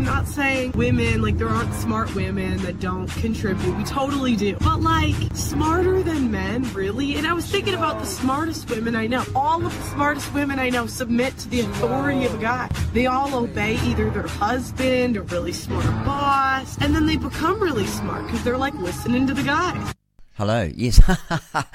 I'm not saying women, like, there aren't smart women that don't contribute. We totally do. But, like, smarter than men, really? And I was thinking about the smartest women I know. All of the smartest women I know submit to the authority of a guy. They all obey either their husband or really smart boss, and then they become really smart because they're, like, listening to the guys. Hello. Yes,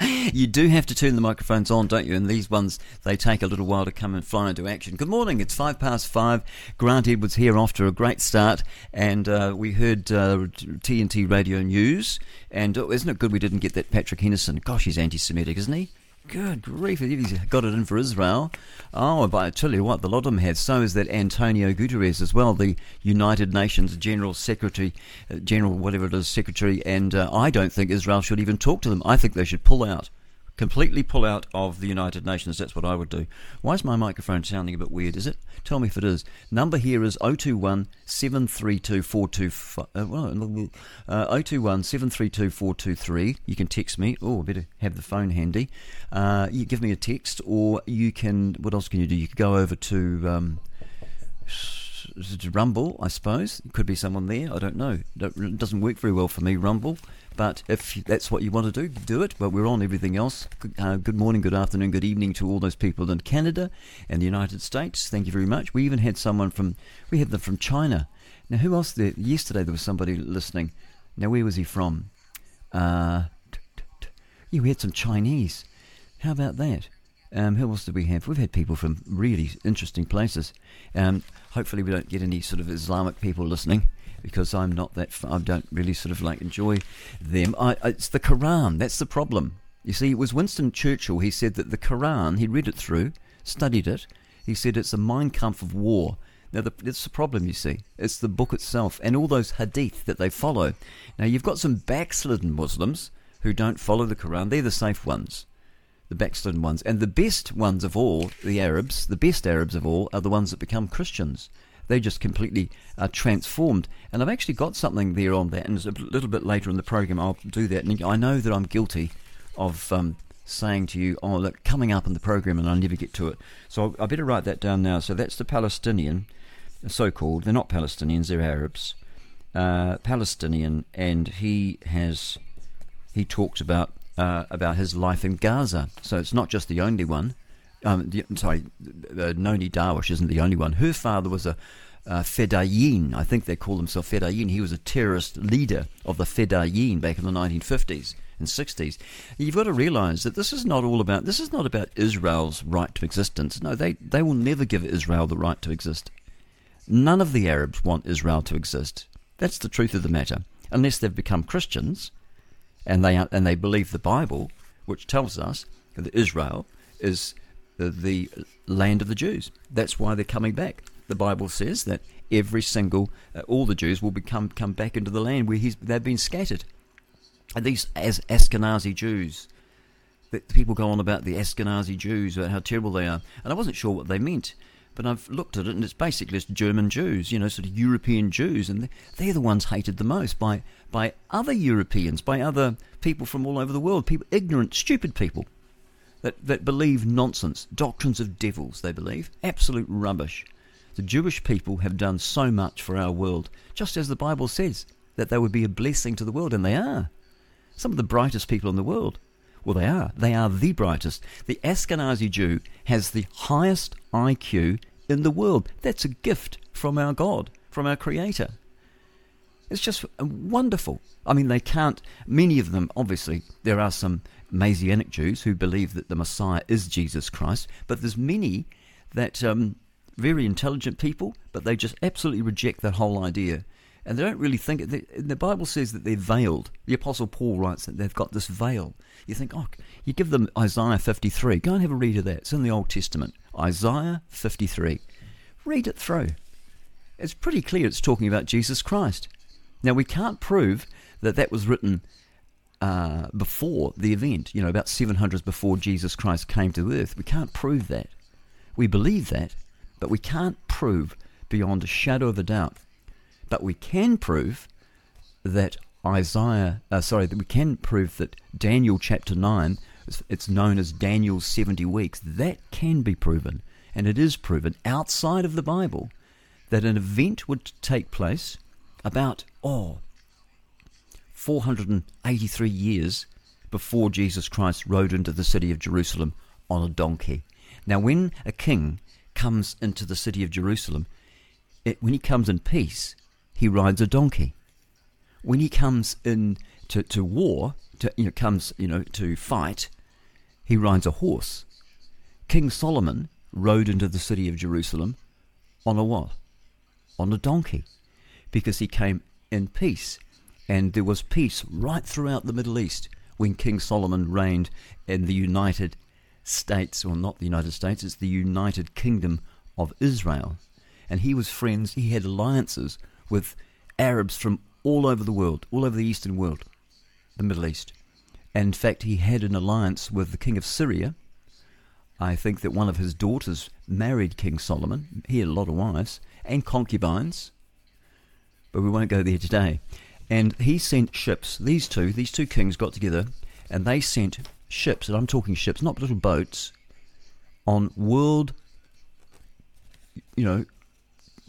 you do have to turn the microphones on, don't you? And these ones, they take a little while to come and fly into action. Good morning. It's five past five. Grant Edwards here after a great start, and uh, we heard uh, TNT Radio News. And oh, isn't it good we didn't get that Patrick Henderson? Gosh, he's anti-Semitic, isn't he? Good grief, he's got it in for Israel. Oh, but I tell you what, the lot of them have. So is that Antonio Guterres as well, the United Nations General Secretary, uh, General whatever it is, Secretary. And uh, I don't think Israel should even talk to them. I think they should pull out completely pull out of the United Nations. That's what I would do. Why is my microphone sounding a bit weird? Is it? Tell me if it is. Number here is 021 732 425. Uh, 021 732 423. You can text me. Oh, I better have the phone handy. Uh, you give me a text, or you can. What else can you do? You can go over to. Um, Rumble, I suppose. It could be someone there. I don't know. It doesn't work very well for me, Rumble. But if that's what you want to do, do it. But we're on everything else. Uh, good morning, good afternoon, good evening to all those people in Canada and the United States. Thank you very much. We even had someone from, we had them from China. Now, who else there? Yesterday there was somebody listening. Now, where was he from? Uh, yeah, we had some Chinese. How about that? Um, who else did we have? We've had people from really interesting places. Um, hopefully, we don't get any sort of Islamic people listening because I'm not that. I don't really sort of like enjoy them. I, it's the Quran. That's the problem. You see, it was Winston Churchill. He said that the Quran. He read it through, studied it. He said it's a Mein Kampf of war. Now, the, it's the problem, you see. It's the book itself and all those hadith that they follow. Now, you've got some backslidden Muslims who don't follow the Quran. They're the safe ones, the backslidden ones. And the best ones of all, the Arabs, the best Arabs of all, are the ones that become Christians they just completely are transformed. And I've actually got something there on that, and a little bit later in the program I'll do that. And I know that I'm guilty of um, saying to you, oh, look, coming up in the program, and I never get to it. So I better write that down now. So that's the Palestinian, so called. They're not Palestinians, they're Arabs. Uh, Palestinian, and he has he talks about uh, about his life in Gaza. So it's not just the only one. Um, the, sorry, uh, Nonie Darwish isn't the only one. Her father was a uh, Fedayeen. I think they call themselves Fedayeen. He was a terrorist leader of the Fedayeen back in the 1950s and 60s. You've got to realize that this is not all about this is not about Israel's right to existence. No, they they will never give Israel the right to exist. None of the Arabs want Israel to exist. That's the truth of the matter. Unless they've become Christians and they and they believe the Bible, which tells us that Israel is the, land of the Jews. That's why they're coming back. The Bible says that every single, uh, all the Jews will become come back into the land where they've been scattered. And these as Ashkenazi Jews, that people go on about the Ashkenazi Jews, about how terrible they are, and I wasn't sure what they meant. But I've looked at it, and it's basically just German Jews, you know, sort of European Jews, and they're the ones hated the most by by other Europeans, by other people from all over the world, people, ignorant, stupid people that, that believe nonsense, doctrines of devils, they believe. Absolute rubbish. The Jewish people have done so much for our world, just as the Bible says, that they would be a blessing to the world, and they are. Some of the brightest people in the world. Well, they are. They are the brightest. The Ashkenazi Jew has the highest IQ in the world. That's a gift from our God, from our Creator. It's just wonderful. I mean, they can't, many of them, obviously, there are some Messianic Jews who believe that the Messiah is Jesus Christ, but there's many that um, very intelligent people, but they just absolutely reject that whole idea. And they don't really think it. The Bible says that they're veiled. The Apostle Paul writes that they've got this veil. You think, oh, you give them Isaiah 53. Go and have a read of that. It's in the Old Testament. Isaiah 53. Read it through. It's pretty clear it's talking about Jesus Christ. Now, we can't prove that that was written uh, before the event, you know, about 700 before Jesus Christ came to earth. We can't prove that. We believe that, but we can't prove beyond a shadow of a doubt. But we can prove that Isaiah, uh, sorry, that we can prove that Daniel chapter 9, it's known as Daniel's 70 weeks, that can be proven, and it is proven outside of the Bible that an event would take place about, oh, 483 years before Jesus Christ rode into the city of Jerusalem on a donkey. Now, when a king comes into the city of Jerusalem, it, when he comes in peace, he rides a donkey. When he comes in to, to war, to, you know, comes you know to fight, he rides a horse. King Solomon rode into the city of Jerusalem on a what? On a donkey, because he came in peace, and there was peace right throughout the Middle East when King Solomon reigned in the United States, or not the United States, it's the United Kingdom of Israel. And he was friends, he had alliances with Arabs from all over the world, all over the Eastern world, the Middle East. And in fact, he had an alliance with the king of Syria. I think that one of his daughters married King Solomon. He had a lot of wives and concubines, but we won't go there today. And he sent ships. These two, these two kings got together, and they sent ships, and I'm talking ships, not little boats, on world, you know,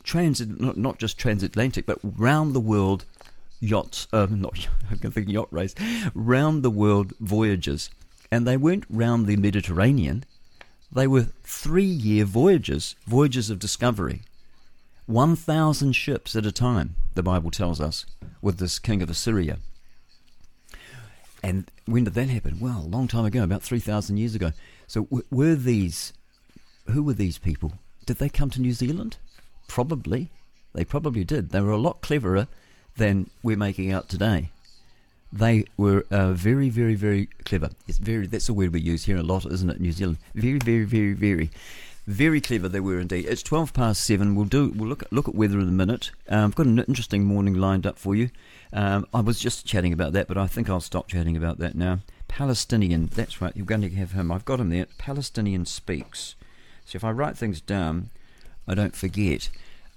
transit, not, not just transatlantic, but round the world yachts, um, not, I'm thinking yacht race, round the world voyages. And they weren't round the Mediterranean, they were three year voyages, voyages of discovery. 1,000 ships at a time, the Bible tells us, with this king of Assyria. And when did that happen? Well, a long time ago, about 3,000 years ago. So, were these, who were these people? Did they come to New Zealand? Probably. They probably did. They were a lot cleverer than we're making out today. They were uh, very, very, very clever. It's very. That's a word we use here a lot, isn't it? New Zealand. Very, very, very, very, very clever. They were indeed. It's twelve past seven. We'll do. We'll look look at weather in a minute. Um, I've got an interesting morning lined up for you. Um, I was just chatting about that, but I think I'll stop chatting about that now. Palestinian. That's right. You're going to have him. I've got him there. Palestinian speaks. So if I write things down, I don't forget.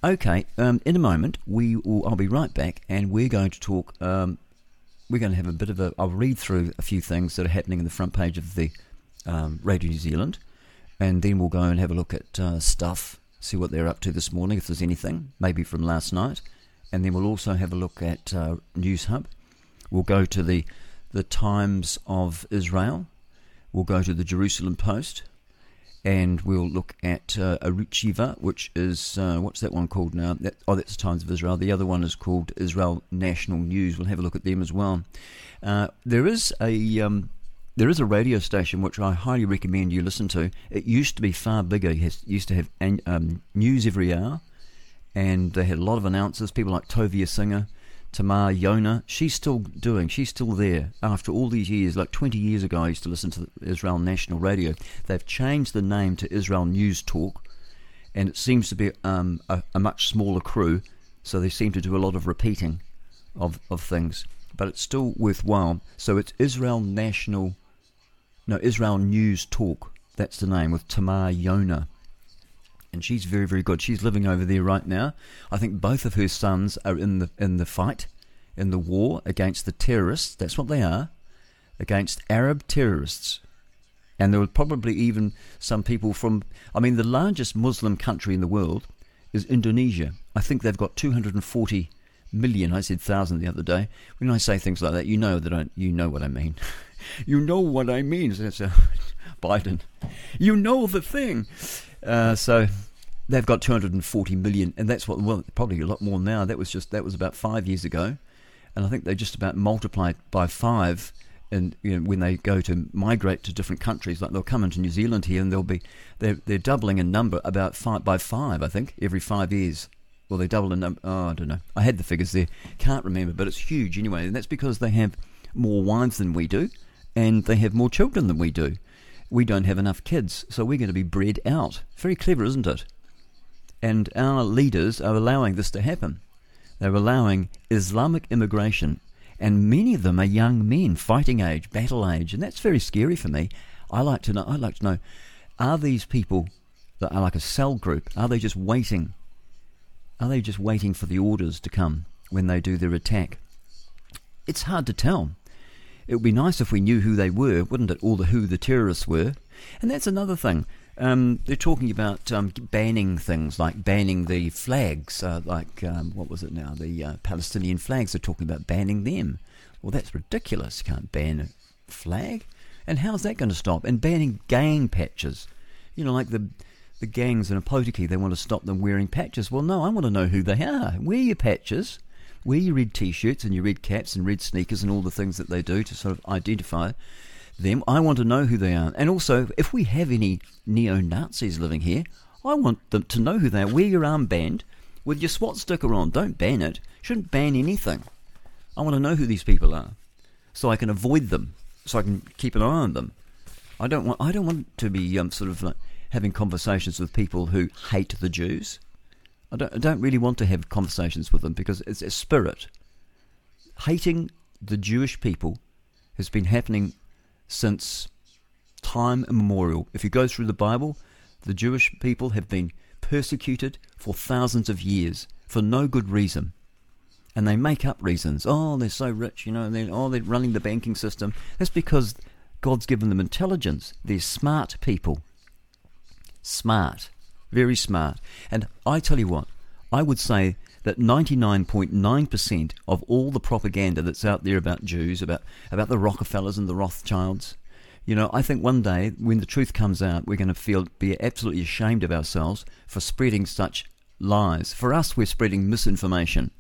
Okay, um, in a moment we will, I'll be right back, and we're going to talk. Um, we're going to have a bit of a. I'll read through a few things that are happening in the front page of the um, Radio New Zealand, and then we'll go and have a look at uh, stuff, see what they're up to this morning, if there's anything, maybe from last night, and then we'll also have a look at uh, News Hub. We'll go to the the Times of Israel. We'll go to the Jerusalem Post and we'll look at uh, Arutz which is uh, what's that one called now? That, oh, that's Times of Israel. The other one is called Israel National News. We'll have a look at them as well. Uh, there is a um, there is a radio station which I highly recommend you listen to. It used to be far bigger. It used to have um, news every hour, and they had a lot of announcers. People like Tovia Singer. Tamar Yona, she's still doing, she's still there after all these years. Like 20 years ago, I used to listen to Israel National Radio. They've changed the name to Israel News Talk, and it seems to be um, a, a, much smaller crew, so they seem to do a lot of repeating of, of things. But it's still worthwhile. So it's Israel National, no, Israel News Talk. That's the name with Tamar Yona and she's very very good. She's living over there right now. I think both of her sons are in the in the fight, in the war against the terrorists. That's what they are, against Arab terrorists. And there were probably even some people from. I mean, the largest Muslim country in the world is Indonesia. I think they've got 240 million. I said thousand the other day. When I say things like that, you know that I, you know what I mean. you know what I mean. That's Biden. You know the thing. Uh, so they've got 240 million, and that's what well probably a lot more now. That was just that was about five years ago, and I think they just about multiplied by five. And you know, when they go to migrate to different countries, like they'll come into New Zealand here, and they'll be they're they're doubling in number about five by five, I think, every five years. Well, they double in number. Oh, I don't know. I had the figures there, can't remember, but it's huge anyway, and that's because they have more wives than we do, and they have more children than we do we don't have enough kids, so we're going to be bred out. Very clever, isn't it? And our leaders are allowing this to happen. They're allowing Islamic immigration, and many of them are young men, fighting age, battle age, and that's very scary for me. I like to know. I'd like to know: Are these people that are like a cell group? Are they just waiting? Are they just waiting for the orders to come when they do their attack? It's hard to tell. It would be nice if we knew who they were, wouldn't it? All the who the terrorists were. And that's another thing. Um, they're talking about um, banning things like banning the flags, uh, like um, what was it now? The uh, Palestinian flags. They're talking about banning them. Well, that's ridiculous. You can't ban a flag. And how's that going to stop? And banning gang patches. You know, like the the gangs in Opotiki, they want to stop them wearing patches. Well, no, I want to know who they are. Wear your patches. Wear your red t-shirts and your red caps and red sneakers and all the things that they do to sort of identify them. I want to know who they are. And also, if we have any neo-Nazis living here, I want them to know who they are. Wear your armband with your swastika on. Don't ban it. Shouldn't ban anything. I want to know who these people are, so I can avoid them, so I can keep an eye on them. I don't want. I don't want to be um, sort of like having conversations with people who hate the Jews. I don't, I don't really want to have conversations with them because it's a spirit. Hating the Jewish people has been happening since time immemorial. If you go through the Bible, the Jewish people have been persecuted for thousands of years for no good reason. And they make up reasons. Oh, they're so rich, you know, they're, oh, they're running the banking system. That's because God's given them intelligence. They're smart people. Smart. Very smart. And I tell you what, I would say that 99.9% of all the propaganda that's out there about Jews, about, about the Rockefellers and the Rothschilds, you know, I think one day when the truth comes out, we're going to feel be absolutely ashamed of ourselves for spreading such lies. For us, we're spreading misinformation.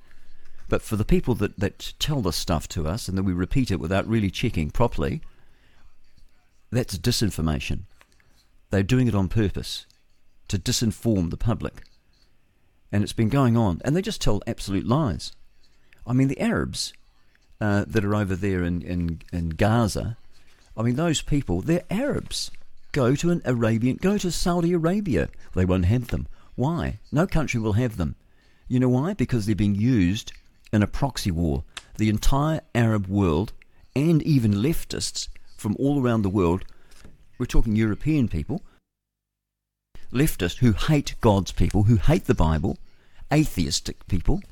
But for the people that, that tell this stuff to us and that we repeat it without really checking properly, that's disinformation. They're doing it on purpose to disinform the public. And it's been going on. And they just tell absolute lies. I mean, the Arabs uh, that are over there in, in, in Gaza, I mean, those people, they're Arabs. Go to an Arabian, go to Saudi Arabia. They won't have them. Why? No country will have them. You know why? Because they're being used in a proxy war. The entire Arab world and even leftists from all around the world, we're talking European people, leftists who hate God's people, who hate the Bible, atheistic people,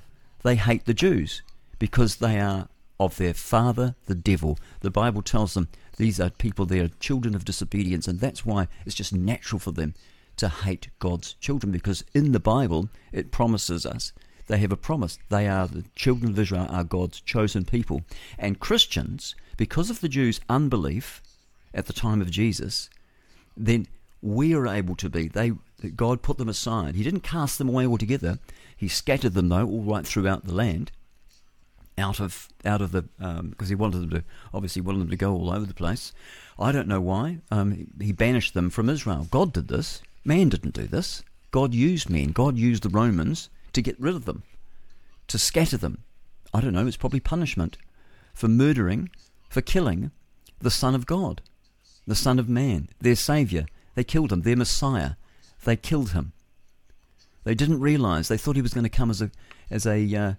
they hate the Jews because they are of their father, the devil. The Bible tells them these are people, they are children of disobedience, and that's why it's just natural for them to hate God's children because in the Bible it promises us they have a promise. They are the children of Israel, are God's chosen people. And Christians, because of the Jews' unbelief at the time of Jesus, then we are able to be. They God put them aside. He didn't cast them away altogether. He scattered them though all right throughout the land, out of out of the because um, he wanted them to obviously wanted them to go all over the place. I don't know why. Um, he banished them from Israel. God did this. Man didn't do this. God used men. God used the Romans to get rid of them, to scatter them. I don't know. It's probably punishment for murdering, for killing the Son of God, the Son of Man, their Saviour they killed him, their Messiah. They killed him. They didn't realize. They thought he was going to come as a as a uh,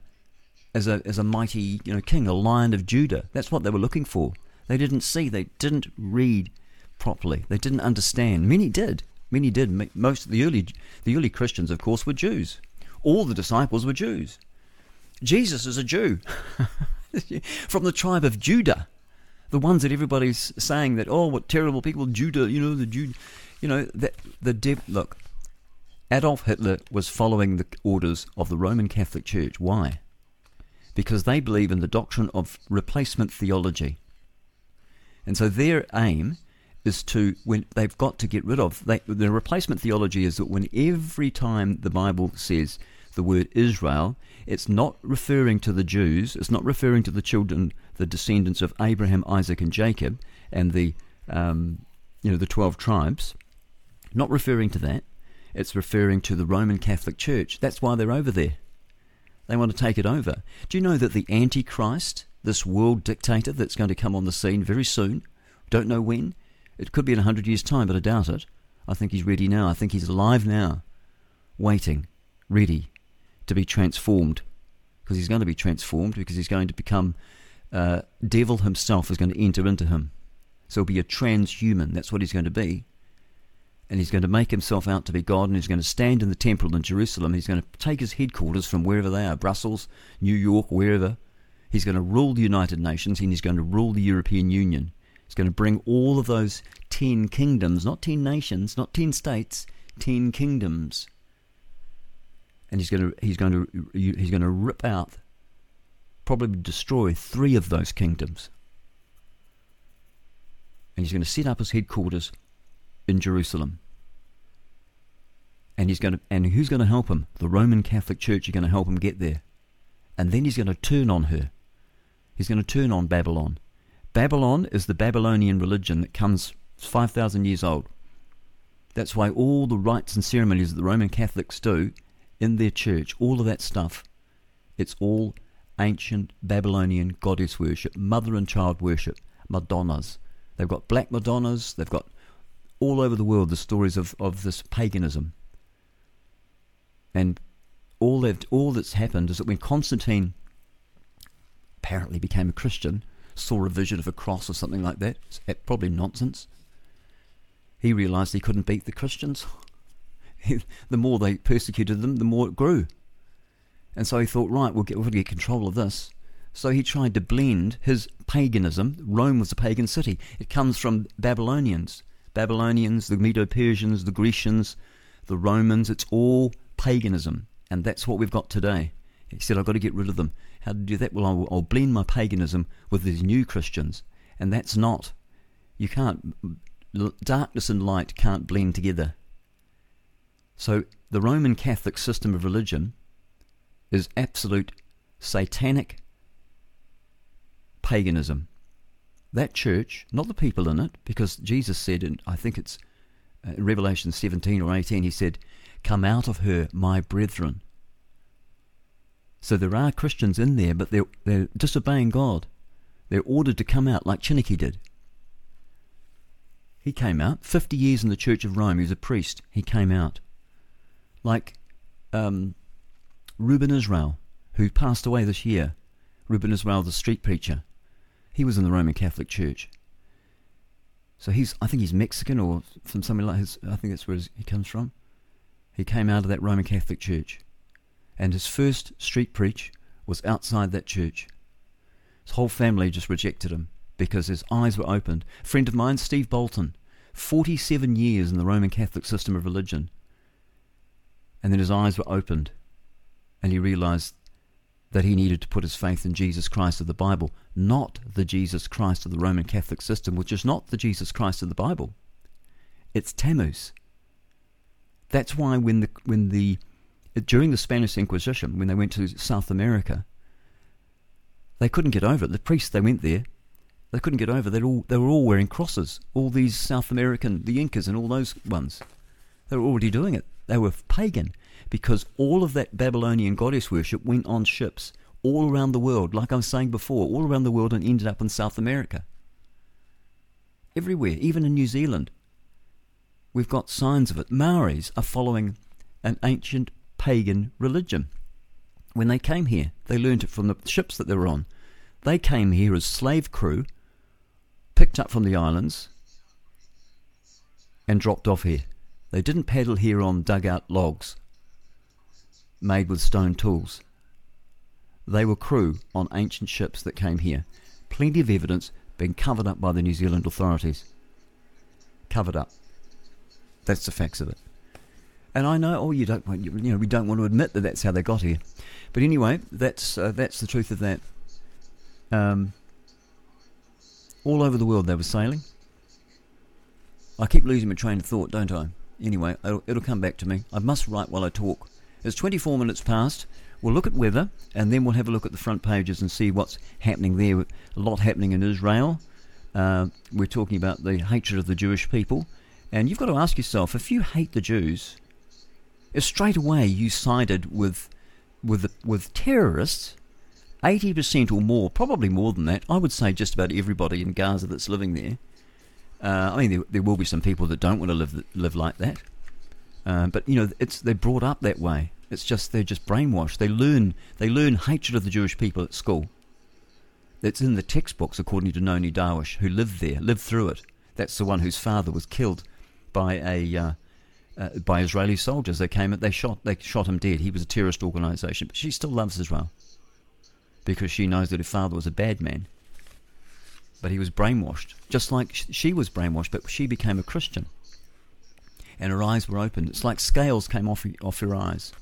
as a as a mighty you know king, a lion of Judah. That's what they were looking for. They didn't see. They didn't read properly. They didn't understand. Many did. Many did. Most of the early the early Christians, of course, were Jews. All the disciples were Jews. Jesus is a Jew from the tribe of Judah. The ones that everybody's saying that oh, what terrible people, Judah. You know the Jude you know, the, the look, Adolf Hitler was following the orders of the Roman Catholic Church. Why? Because they believe in the doctrine of replacement theology. And so their aim is to, when they've got to get rid of, they, the replacement theology is that when every time the Bible says the word Israel, it's not referring to the Jews, it's not referring to the children, the descendants of Abraham, Isaac, and Jacob, and the, um, you know, the 12 tribes not referring to that. It's referring to the Roman Catholic Church. That's why they're over there. They want to take it over. Do you know that the Antichrist, this world dictator that's going to come on the scene very soon, don't know when, it could be in a hundred years' time, but I doubt it. I think he's ready now. I think he's alive now, waiting, ready to be transformed. Because he's going to be transformed, because he's going to become, uh, devil himself is going to enter into him. So he'll be a transhuman. That's what he's going to be and he's going to make himself out to be God, and he's going to stand in the temple in Jerusalem. He's going to take his headquarters from wherever they are Brussels, New York, wherever. He's going to rule the United Nations, and he's going to rule the European Union. He's going to bring all of those ten kingdoms, not ten nations, not ten states, ten kingdoms. And he's going to he's going to he's going to rip out, probably destroy three of those kingdoms. And he's going to set up his headquarters in Jerusalem. And he's going to and who's going to help him? The Roman Catholic Church are going to help him get there. And then he's going to turn on her. He's going to turn on Babylon. Babylon is the Babylonian religion that comes 5,000 years old. That's why all the rites and ceremonies that the Roman Catholics do in their church, all of that stuff, it's all ancient Babylonian goddess worship, mother and child worship, Madonnas. They've got black Madonnas, they've got all over the world the stories of, of this paganism. And all that all that's happened is that when Constantine apparently became a Christian, saw a vision of a cross or something like that. Probably nonsense. He realized he couldn't beat the Christians. the more they persecuted them, the more it grew. And so he thought, right, we'll get, we'll get control of this. So he tried to blend his paganism. Rome was a pagan city. It comes from Babylonians. Babylonians, the Medo Persians, the Grecians, the Romans. It's all paganism. And that's what we've got today. He said, I've got to get rid of them. How to do that? Well, I'll, I'll blend my paganism with these new Christians. And that's not. You can't. Darkness and light can't blend together. So the Roman Catholic system of religion is absolute satanic paganism. That church, not the people in it, because Jesus said, and I think it's uh, Revelation 17 or 18, he said, Come out of her, my brethren. So there are Christians in there, but they're, they're disobeying God. They're ordered to come out like Chiniquy did. He came out. 50 years in the Church of Rome. He was a priest. He came out. Like um, Ruben Israel, who passed away this year. Ruben Israel, the street preacher. He was in the Roman Catholic Church. So he's, I think he's Mexican or from somewhere like his, I think that's where he comes from. He came out of that Roman Catholic Church and his first street preach was outside that church. His whole family just rejected him because his eyes were opened. A friend of mine, Steve Bolton, 47 years in the Roman Catholic system of religion. And then his eyes were opened and he realized that he needed to put his faith in Jesus Christ of the Bible, not the Jesus Christ of the Roman Catholic system, which is not the Jesus Christ of the Bible. It's Tammuz. That's why when the when the during the Spanish Inquisition, when they went to South America, they couldn't get over it. The priests they went there, they couldn't get over. They all they were all wearing crosses. All these South American, the Incas and all those ones, they were already doing it. They were pagan because all of that Babylonian goddess worship went on ships all around the world. Like I was saying before, all around the world and ended up in South America. Everywhere, even in New Zealand, we've got signs of it. Maoris are following an ancient pagan religion. When they came here, they learned it from the ships that they were on. They came here as slave crew, picked up from the islands, and dropped off here. They didn't paddle here on dugout logs made with stone tools. They were crew on ancient ships that came here. Plenty of evidence being covered up by the New Zealand authorities. Covered up. That's the facts of it. And I know, oh, you don't, want you know, we don't want to admit that that's how they got here. But anyway, that's uh, that's the truth of that. Um, all over the world they were sailing. I keep losing my train of thought, don't I? Anyway, it'll, it'll come back to me. I must write while I talk. It's 24 minutes past. We'll look at weather and then we'll have a look at the front pages and see what's happening there. A lot happening in Israel. Uh, we're talking about the hatred of the Jewish people. And you've got to ask yourself if you hate the Jews, if straight away you sided with with with terrorists, eighty percent or more, probably more than that. I would say just about everybody in Gaza that's living there. Uh, I mean, there, there, will be some people that don't want to live live like that, uh, but you know, it's they're brought up that way. It's just they're just brainwashed. They learn they learn hatred of the Jewish people at school. That's in the textbooks, according to Nonie Darwish, who lived there, lived through it. That's the one whose father was killed by a uh, uh, by Israeli soldiers. They came, they shot, they shot him dead. He was a terrorist organisation, but she still loves Israel because she knows that her father was a bad man. but he was brainwashed, just like she was brainwashed, but she became a Christian. And her eyes were opened. It's like scales came off, off her eyes.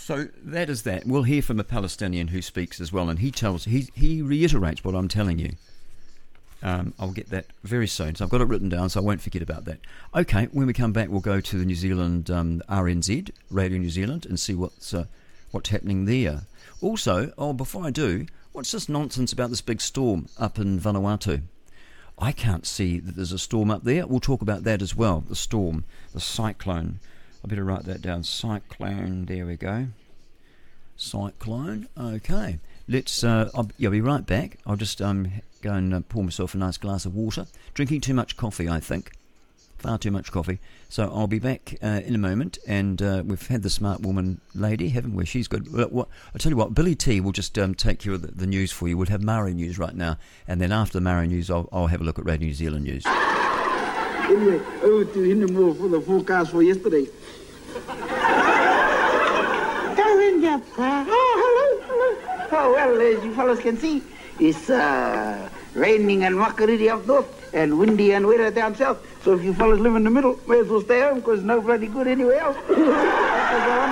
So that is that. We'll hear from a Palestinian who speaks as well, and he tells, he, he reiterates what I'm telling you. Um, I'll get that very soon. So I've got it written down, so I won't forget about that. Okay, when we come back, we'll go to the New Zealand um, RNZ, Radio New Zealand, and see what's uh, what's happening there. Also, oh, before I do, what's this nonsense about this big storm up in Vanuatu? I can't see that there's a storm up there. We'll talk about that as well. The storm, the cyclone. I better write that down. Cyclone. There we go. Cyclone. Okay. Let's. Uh, I'll, yeah, I'll be right back. I'll just um, go and uh, pour myself a nice glass of water. Drinking too much coffee, I think. Far too much coffee. So I'll be back uh, in a moment. And uh, we've had the smart woman lady, haven't we? She's good. Well, what, I'll tell you what, Billy T will just um, take of the, the, news for you. We'll have Maori news right now. And then after the Maori news, I'll, I'll have a look at Radio New Zealand news. Anyway, over to Hindenburg for the forecast for yesterday. Oh, hello, hello. Oh, well, as you fellows can see, it's uh, raining and makariri up north and windy and wetter down south. So if you fellas live in the middle, may as well stay home because no bloody good anywhere else.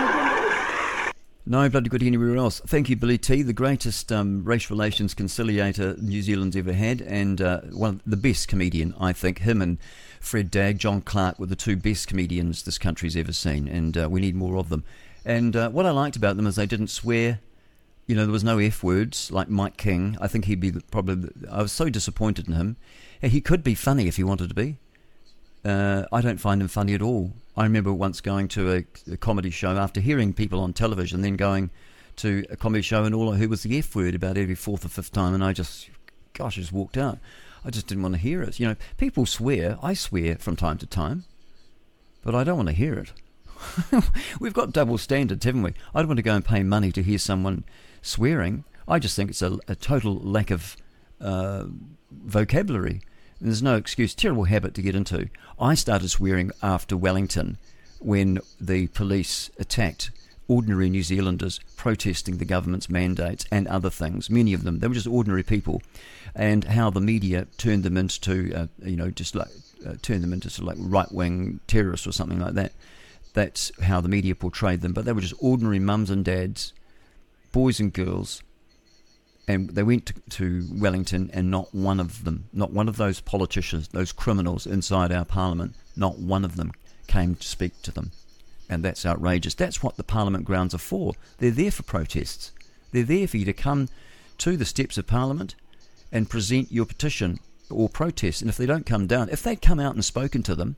No bloody good anywhere else. Thank you, Billy T, the greatest um, race relations conciliator New Zealand's ever had, and uh, one of the best comedian, I think. Him and Fred Dagg, John Clarke were the two best comedians this country's ever seen, and uh, we need more of them. And uh, what I liked about them is they didn't swear. You know, there was no F words like Mike King. I think he'd be probably. I was so disappointed in him. He could be funny if he wanted to be. Uh, I don't find him funny at all. I remember once going to a, a, comedy show after hearing people on television, then going to a comedy show and all heard was the F word about every fourth or fifth time, and I just, gosh, just walked out. I just didn't want to hear it. You know, people swear. I swear from time to time, but I don't want to hear it. We've got double standards, haven't we? I don't want to go and pay money to hear someone swearing. I just think it's a, a total lack of uh, vocabulary. There's no excuse. Terrible habit to get into. I started swearing after Wellington when the police attacked ordinary New Zealanders protesting the government's mandates and other things. Many of them, they were just ordinary people, and how the media turned them into, uh, you know, just like uh, turned them into sort of like right wing terrorists or something like that. That's how the media portrayed them. But they were just ordinary mums and dads, boys and girls and they went to, to, Wellington, and not one of them, not one of those politicians, those criminals inside our parliament, not one of them came to speak to them. And that's outrageous. That's what the parliament grounds are for. They're there for protests. They're there for you to come to the steps of parliament and present your petition or protest. And if they don't come down, if they'd come out and spoken to them,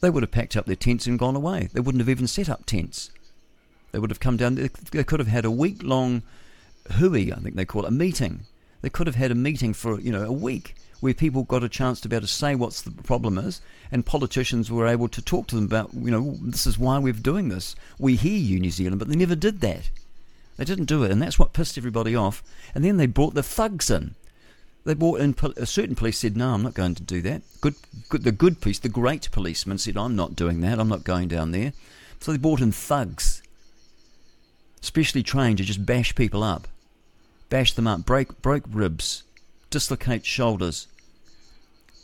they would have packed up their tents and gone away. They wouldn't have even set up tents. They would have come down. They could have had a week long hui, I think they call it, a meeting. They could have had a meeting for you know a week where people got a chance to be able to say what the problem is, and politicians were able to talk to them about you know this is why we're doing this. We hear you, New Zealand, but they never did that. They didn't do it, and that's what pissed everybody off. And then they brought the thugs in. They brought in a certain police said, "No, I'm not going to do that." Good, good, the good police, the great policeman said, "I'm not doing that. I'm not going down there." So they brought in thugs, specially trained to just bash people up bash them up, break broke ribs, dislocate shoulders,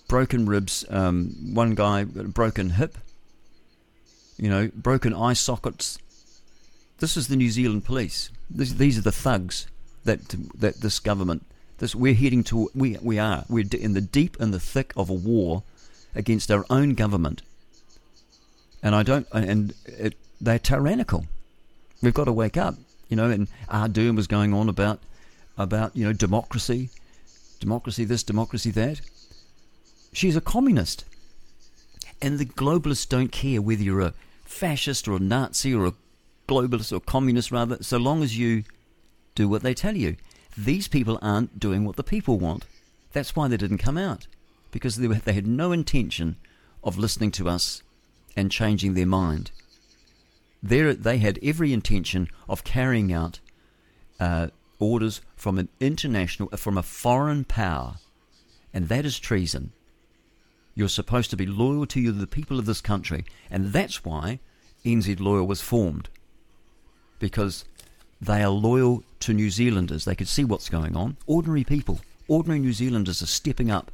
broken ribs. Um, one guy broken hip. You know, broken eye sockets. This is the New Zealand police. This, these are the thugs that that this government. This we're heading to. We we are. We're in the deep and the thick of a war against our own government. And I don't. And it, they're tyrannical. We've got to wake up. You know, and Ardern was going on about about, you know, democracy, democracy this, democracy that. She's a communist. And the globalists don't care whether you're a fascist or a Nazi or a globalist or communist, rather, so long as you do what they tell you. These people aren't doing what the people want. That's why they didn't come out, because they, were, they had no intention of listening to us and changing their mind. They're, they had every intention of carrying out uh, orders from an international, from a foreign power, and that is treason. You're supposed to be loyal to you, the people of this country, and that's why NZ Loyal was formed, because they are loyal to New Zealanders. They could see what's going on. Ordinary people, ordinary New Zealanders are stepping up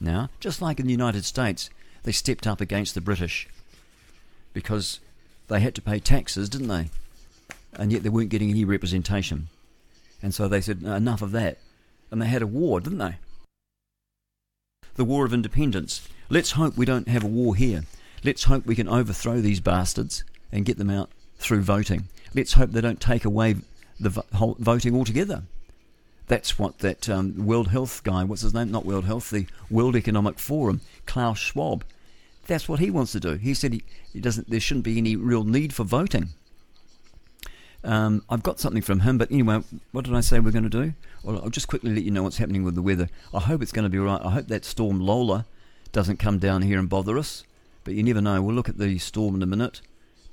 now, just like in the United States, they stepped up against the British because they had to pay taxes, didn't they? And yet they weren't getting any representation. And so they said, enough of that. And they had a war, didn't they? The War of Independence. Let's hope we don't have a war here. Let's hope we can overthrow these bastards and get them out through voting. Let's hope they don't take away the vo- voting altogether. That's what that um, World Health guy, what's his name? Not World Health, the World Economic Forum, Klaus Schwab. That's what he wants to do. He said he, he doesn't. There shouldn't be any real need for voting. Um, I've got something from him, but anyway, what did I say we're going to do? Well, I'll just quickly let you know what's happening with the weather. I hope it's going to be right. I hope that storm Lola doesn't come down here and bother us, but you never know. We'll look at the storm in a minute.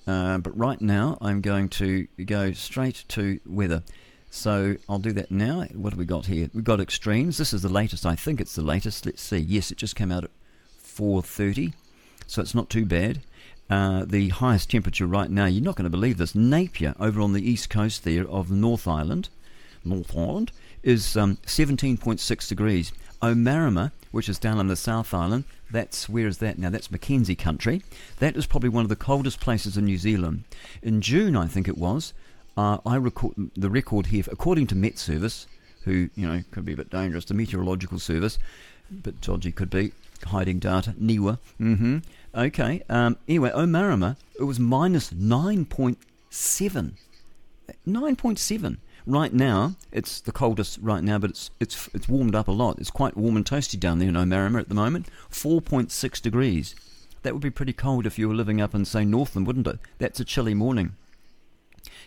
Uh, but right now, I'm going to go straight to weather. So I'll do that now. What have we got here? We've got extremes. This is the latest. I think it's the latest. Let's see. Yes, it just came out at 4:30, so it's not too bad. Uh, the highest temperature right now, you're not going to believe this. Napier, over on the east coast there of North Island, North Island, is um, 17.6 degrees. Omarama, which is down on the South Island, that's where is that now? That's Mackenzie country. That is probably one of the coldest places in New Zealand. In June, I think it was, uh, I record the record here, according to Met Service, who you know could be a bit dangerous. The meteorological service, but dodgy could be hiding data. NIWA. Mm-hmm. Okay. Um, anyway, Omarama, it was minus 9.7. 9.7. Right now, it's the coldest right now, but it's it's it's warmed up a lot. It's quite warm and toasty down there in Omarama at the moment. 4.6 degrees. That would be pretty cold if you were living up in, say, Northland, wouldn't it? That's a chilly morning.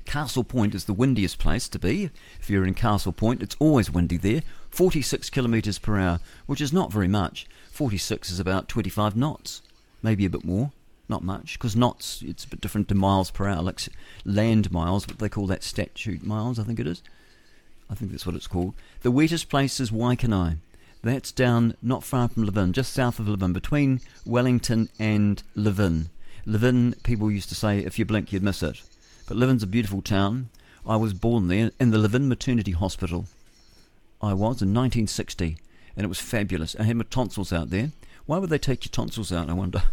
Castle Point is the windiest place to be. If you're in Castle Point, it's always windy there. 46 kilometres per hour, which is not very much. 46 is about 25 knots, maybe a bit more. Not much, because knots, it's a bit different to miles per hour, like land miles, but they call that statute miles, I think it is. I think that's what it's called. The wettest place is Waikanae. That's down not far from Levin, just south of Levin, between Wellington and Levin. Levin, people used to say, if you blink, you'd miss it. But Levin's a beautiful town. I was born there in the Levin Maternity Hospital. I was in 1960, and it was fabulous. I had my tonsils out there. Why would they take your tonsils out, I wonder?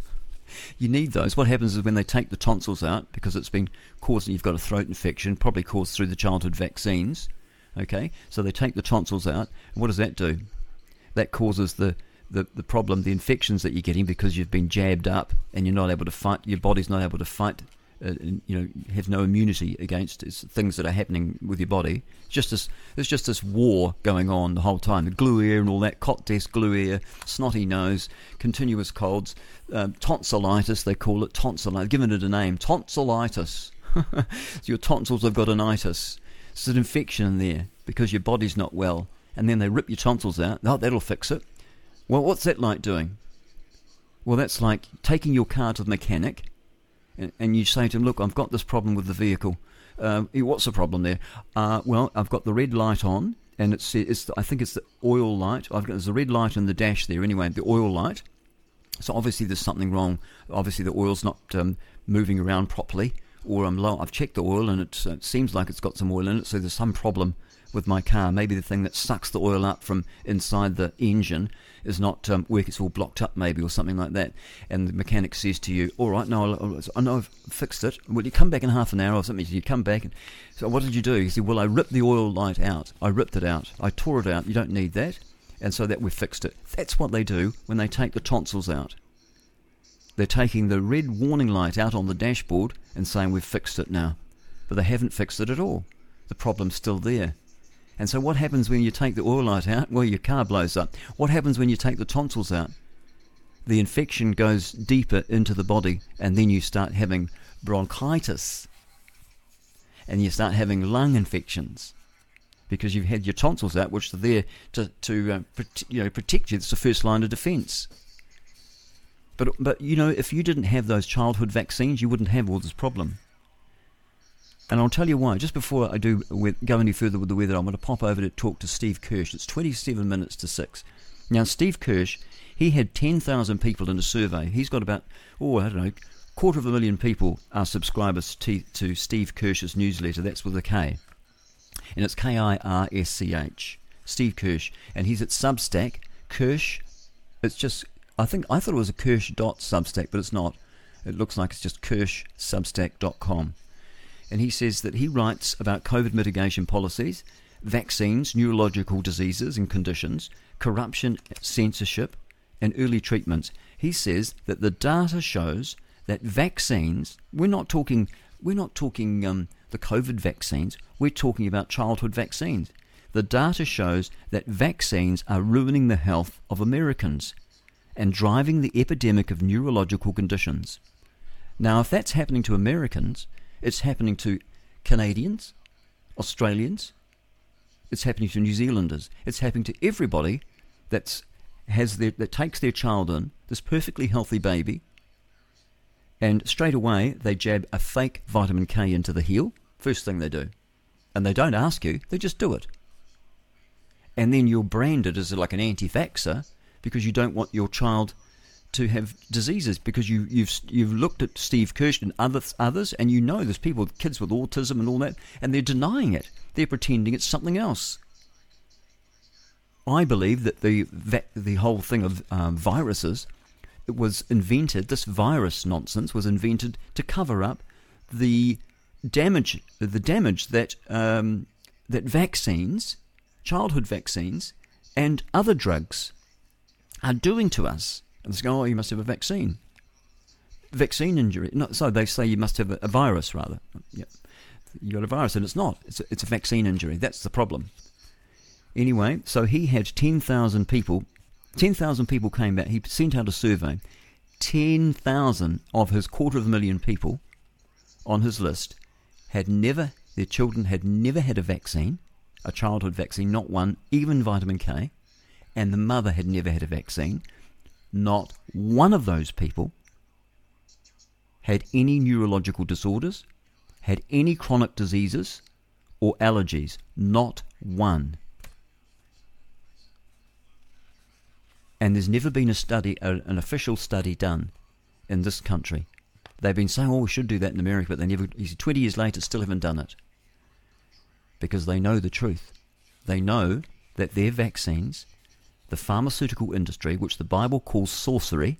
you need those. What happens is when they take the tonsils out, because it's been caused, you've got a throat infection, probably caused through the childhood vaccines. Okay, so they take the tonsils out. And what does that do? That causes the, the, the problem, the infections that you're getting because you've been jabbed up and you're not able to fight, your body's not able to fight uh, you know, have no immunity against things that are happening with your body. It's just this, there's just this war going on the whole time. The glue ear and all that, cot desk glue ear, snotty nose, continuous colds, um, tonsillitis, they call it tonsillitis, given it a name, tonsillitis. so your tonsils have got an itis. It's an infection in there because your body's not well. And then they rip your tonsils out. Oh, that'll fix it. Well, what's that like doing? Well, that's like taking your car to the mechanic and you say to him, "Look, I've got this problem with the vehicle. Uh, what's the problem there? Uh, well, I've got the red light on, and it's it's I think it's the oil light. I've got there's a red light in the dash there anyway, the oil light. So obviously there's something wrong. Obviously the oil's not um, moving around properly, or I'm low. I've checked the oil and it, it seems like it's got some oil in it. So there's some problem with my car. Maybe the thing that sucks the oil up from inside the engine is not um, work. It's all blocked up, maybe, or something like that. And the mechanic says to you, "All right, no, I know I've fixed it. Will you come back in half an hour or something?" You come back. And, so what did you do? He said, "Well, I ripped the oil light out. I ripped it out. I tore it out. You don't need that." And so that we fixed it. That's what they do when they take the tonsils out. They're taking the red warning light out on the dashboard and saying we've fixed it now. But they haven't fixed it at all. The problem's still there. And so, what happens when you take the oil light out? Well, your car blows up. What happens when you take the tonsils out? The infection goes deeper into the body, and then you start having bronchitis, and you start having lung infections because you've had your tonsils out, which are there to, to uh, you know, protect you. It's the first line of defence. But, but you know, if you didn't have those childhood vaccines, you wouldn't have all this problem. And I'll tell you why. Just before I do go any further with the weather, I'm going to pop over to talk to Steve Kirsch. It's 27 minutes to 6. Now, Steve Kirsch, he had 10,000 people in a survey. He's got about, oh, I don't know, quarter of a million people are subscribers to, to Steve Kirsch's newsletter. That's with a K. and it's K I R S C H. Steve Kirsch, and he's at Substack. Kirsch, it's just I think I thought it was a Kirsch dot Substack, but it's not. It looks like it's just KirschSubstack.com. And he says that he writes about COVID mitigation policies, vaccines, neurological diseases and conditions, corruption, censorship, and early treatments. He says that the data shows that vaccines, we're not talking, we're not talking um, the COVID vaccines, we're talking about childhood vaccines. The data shows that vaccines are ruining the health of Americans and driving the epidemic of neurological conditions. Now, if that's happening to Americans, it's happening to Canadians, Australians, it's happening to New Zealanders, it's happening to everybody that's has their, that takes their child in, this perfectly healthy baby, and straight away they jab a fake vitamin K into the heel. First thing they do. And they don't ask you, they just do it. And then you're branded as like an anti vaxxer because you don't want your child to have diseases because you, you've you've looked at Steve Kirsch and others others and you know there's people with kids with autism and all that and they're denying it they're pretending it's something else. I believe that the the whole thing of um, viruses was invented. This virus nonsense was invented to cover up the damage the damage that um, that vaccines, childhood vaccines, and other drugs are doing to us. And they oh, you must have a vaccine. Vaccine injury. No, so they say you must have a, a virus, rather. Yeah. You got a virus, and it's not. It's a, it's a vaccine injury. That's the problem. Anyway, so he had 10,000 people. 10,000 people came back. He sent out a survey. 10,000 of his quarter of a million people on his list had never, their children had never had a vaccine, a childhood vaccine, not one, even vitamin K and the mother had never had a vaccine, not one of those people had any neurological disorders, had any chronic diseases, or allergies. Not one. And there's never been a study, an official study done in this country. They've been saying, oh, we should do that in America, but they never, 20 years later, still haven't done it. Because they know the truth. They know that their vaccines the pharmaceutical industry, which the Bible calls sorcery,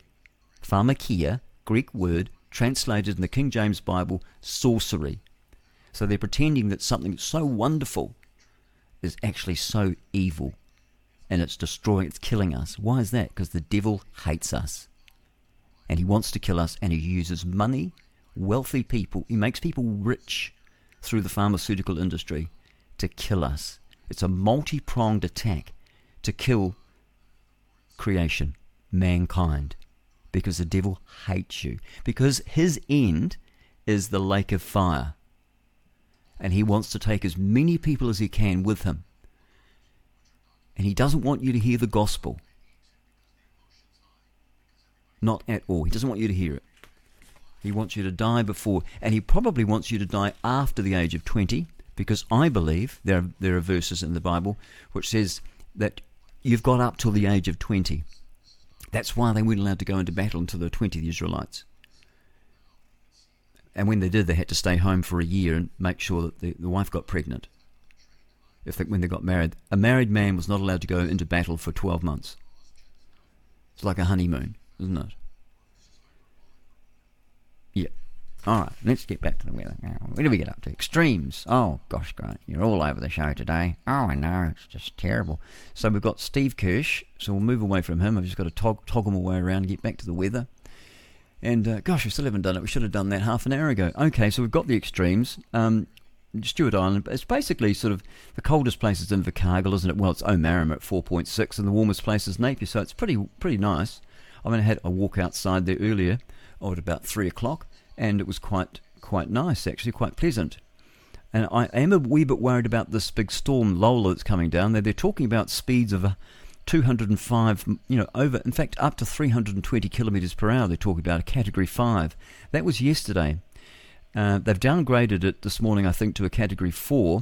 pharmakeia, Greek word, translated in the King James Bible, sorcery. So they're pretending that something so wonderful is actually so evil and it's destroying, it's killing us. Why is that? Because the devil hates us and he wants to kill us and he uses money, wealthy people, he makes people rich through the pharmaceutical industry to kill us. It's a multi pronged attack to kill creation, mankind, because the devil hates you, because his end is the lake of fire. And he wants to take as many people as he can with him. And he doesn't want you to hear the gospel. Not at all. He doesn't want you to hear it. He wants you to die before, and he probably wants you to die after the age of 20, because I believe there are, there are verses in the Bible which says that you've got up till the age of 20. That's why they weren't allowed to go into battle until they were 20, the Israelites. And when they did, they had to stay home for a year and make sure that the, the wife got pregnant. If they, when they got married, a married man was not allowed to go into battle for 12 months. It's like a honeymoon, isn't it? Yeah. All right, let's get back to the weather. Where do we get up to? Extremes. Oh, gosh, Grant, you're all over the show today. Oh, I know, it's just terrible. So we've got Steve Kirsch, so we'll move away from him. I've just got to tog- toggle my way around and get back to the weather. And uh, gosh, we still haven't done it. We should have done that half an hour ago. Okay, so we've got the extremes. Um, Stewart Island, it's basically sort of the coldest place is Invercargill, isn't it? Well, it's Omarama at 4.6, and the warmest place is Napier, so it's pretty pretty nice. I mean, I had a walk outside there earlier, or at about 3 o'clock, and it was quite quite nice actually, quite pleasant. And I am a wee bit worried about this big storm Lola that's coming down. They're, they're talking about speeds of uh, 205, you know, over, in fact, up to 320 kilometres per hour. They're talking about a Category 5. That was yesterday. Uh, they've downgraded it this morning, I think, to a Category 4.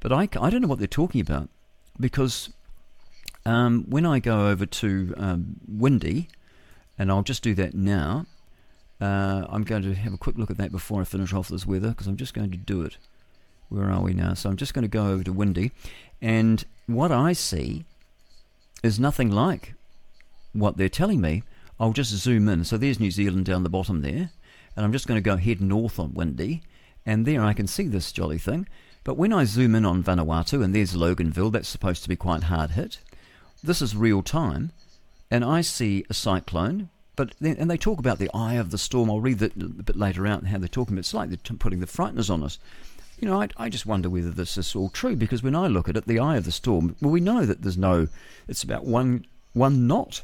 But I, I don't know what they're talking about because um, when I go over to um, Windy, and I'll just do that now, uh, I'm going to have a quick look at that before I finish off this weather because I'm just going to do it Where are we now? So I'm just going to go over to Windy, and what I see is nothing like what they're telling me. I'll just zoom in. So there's New Zealand down the bottom there, and I'm just going to go head north on Windy, and there I can see this jolly thing. But when I zoom in on Vanuatu, and there's Luganville, that's supposed to be quite hard hit. This is real time, and I see a cyclone. But then, and they talk about the eye of the storm. I'll read that a bit later out how they're talking. It's like they're putting the frighteners on us. You know, I, I just wonder whether this is all true because when I look at it, the eye of the storm. Well, we know that there's no. It's about one one knot.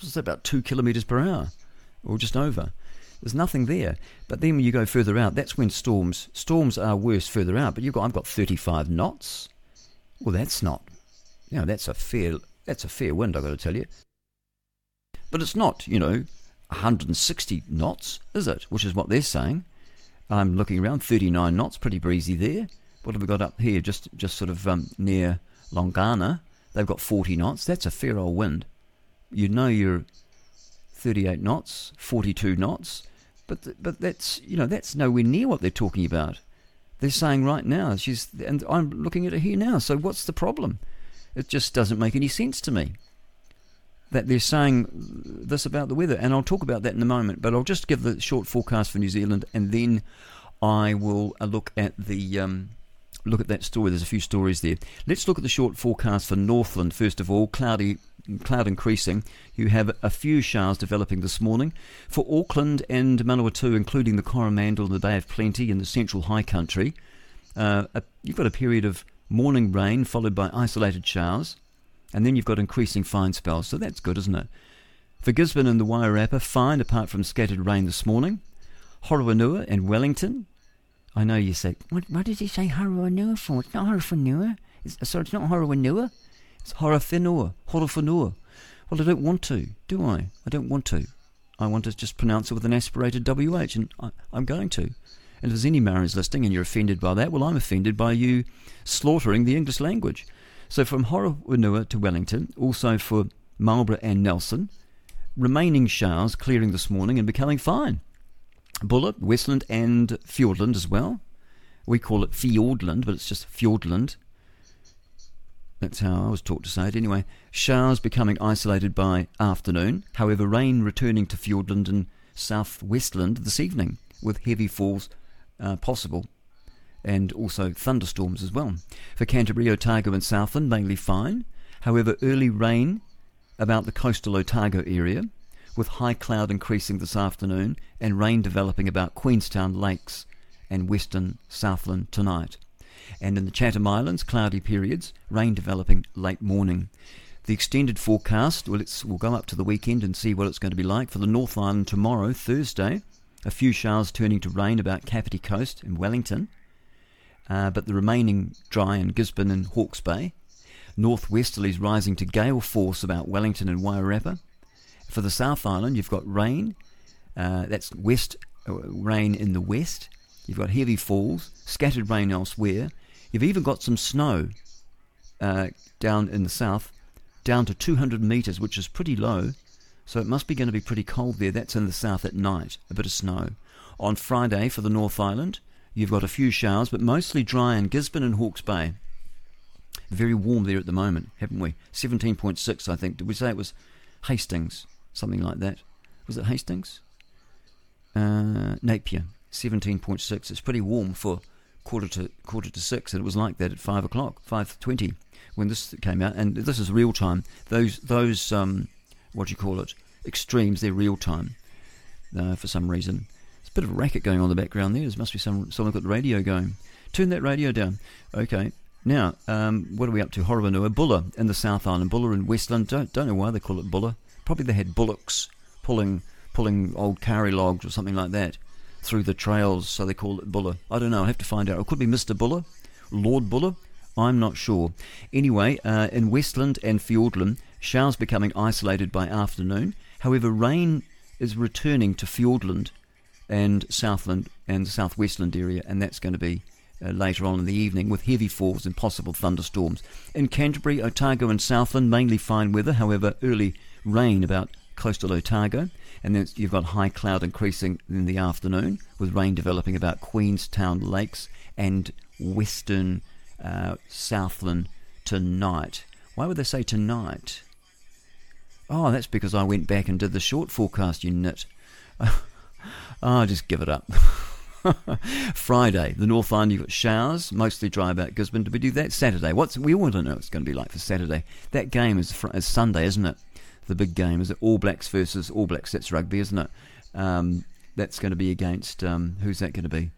It's about two kilometres per hour, or just over. There's nothing there. But then when you go further out, that's when storms storms are worse further out. But you've got I've got 35 knots. Well, that's not. You know, that's a fair that's a fair wind. I've got to tell you. But it's not, you know, 160 knots, is it? Which is what they're saying. I'm looking around, 39 knots, pretty breezy there. What have we got up here? Just just sort of um, near Longana. They've got 40 knots. That's a fair old wind. You know you're 38 knots, 42 knots, but but that's you know that's nowhere near what they're talking about. They're saying right now she's and I'm looking at her here now. So what's the problem? It just doesn't make any sense to me that they're saying this about the weather, and I'll talk about that in a moment. But I'll just give the short forecast for New Zealand, and then I will uh, look at the um, look at that story. There's a few stories there. Let's look at the short forecast for Northland first of all. Cloudy, cloud increasing. You have a few showers developing this morning for Auckland and Manawatu, including the Coromandel and the Bay of Plenty in the central high country. Uh, a, you've got a period of morning rain followed by isolated showers. And then you've got increasing fine spells, so that's good, isn't it? For Gisborne and the Wairarapa, fine apart from scattered rain this morning. Horowhenua and Wellington. I know you say, what, what did he say Horowhenua for? It's not. It's, sorry, it's not Horowhenua. It's. Horowhenua. Well, I don't want to, do I? I don't want to. I want to just pronounce it with an aspirated WH, and I, I'm going to. And if there's any Maoris listening and you're offended by that, well, I'm offended by you slaughtering the English language. So from Horowhenua to Wellington, also for Marlborough and Nelson, remaining showers clearing this morning and becoming fine. Buller, Westland, and Fiordland as well. We call it Fiordland, but it's just Fiordland. That's how I was taught to say it. Anyway, showers becoming isolated by afternoon. However, rain returning to Fiordland and South Westland this evening, with heavy falls uh, possible and also thunderstorms as well. For Canterbury, Otago, and Southland, mainly fine. However, early rain about the coastal Otago area, with high cloud increasing this afternoon and rain developing about Queenstown Lakes and western Southland tonight. And in the Chatham Islands, cloudy periods, rain developing late morning. The extended forecast, well, it's, we'll go up to the weekend and see what it's going to be like. For the North Island tomorrow, Thursday, a few showers turning to rain about Kapiti Coast and Wellington uh, but the remaining dry in Gisborne and Hawke's Bay. Northwesterlies rising to gale force about Wellington and Wairarapa. For the South Island, you've got rain. Uh, that's west uh, rain in the west. You've got heavy falls, scattered rain elsewhere. You've even got some snow uh, down in the south, down to 200 metres, which is pretty low. So it must be going to be pretty cold there. That's in the south at night, a bit of snow. On Friday for the North Island, You've got a few showers, but mostly dry in Gisborne and Hawke's Bay. Very warm there at the moment, haven't we? 17.6, I think. Did we say it was Hastings? Something like that. Was it Hastings? Uh, Napier, 17.6. It's pretty warm for quarter to quarter to six, and it was like that at five o'clock, five twenty, when this came out. And this is real time. Those those um, what do you call it? Extremes. They're real time. Uh, for some reason there's a bit of a racket going on in the background there. There must be some someone got the radio going. Turn that radio down. Okay. Now, um, what are we up to? Horowhenua, Buller in the South Island, Buller in Westland. Don't don't know why they call it Buller. Probably they had bullocks pulling pulling old carry logs or something like that through the trails, so they call it Buller. I don't know. I have to find out. It could be Mr. Buller, Lord Buller. I'm not sure. Anyway, uh, in Westland and Fiordland, showers becoming isolated by afternoon. However, rain is returning to Fiordland and Southland and the Southwestland area, and that's going to be uh, later on in the evening with heavy falls and possible thunderstorms. In Canterbury, Otago, and Southland, mainly fine weather, however, early rain about coastal Otago, and then you've got high cloud increasing in the afternoon with rain developing about Queenstown Lakes and western uh, Southland tonight. Why would they say tonight? Oh, that's because I went back and did the short forecast, you nit. oh, just give it up. Friday, the North Island, you've got showers, mostly dry about Gisborne. Do we do that Saturday? What's we all want to know what it's going to be like for Saturday. That game is, fr- is Sunday, isn't it? The big game is it All Blacks versus All Blacks. That's rugby, isn't it? Um, that's going to be against um, who's that going to be?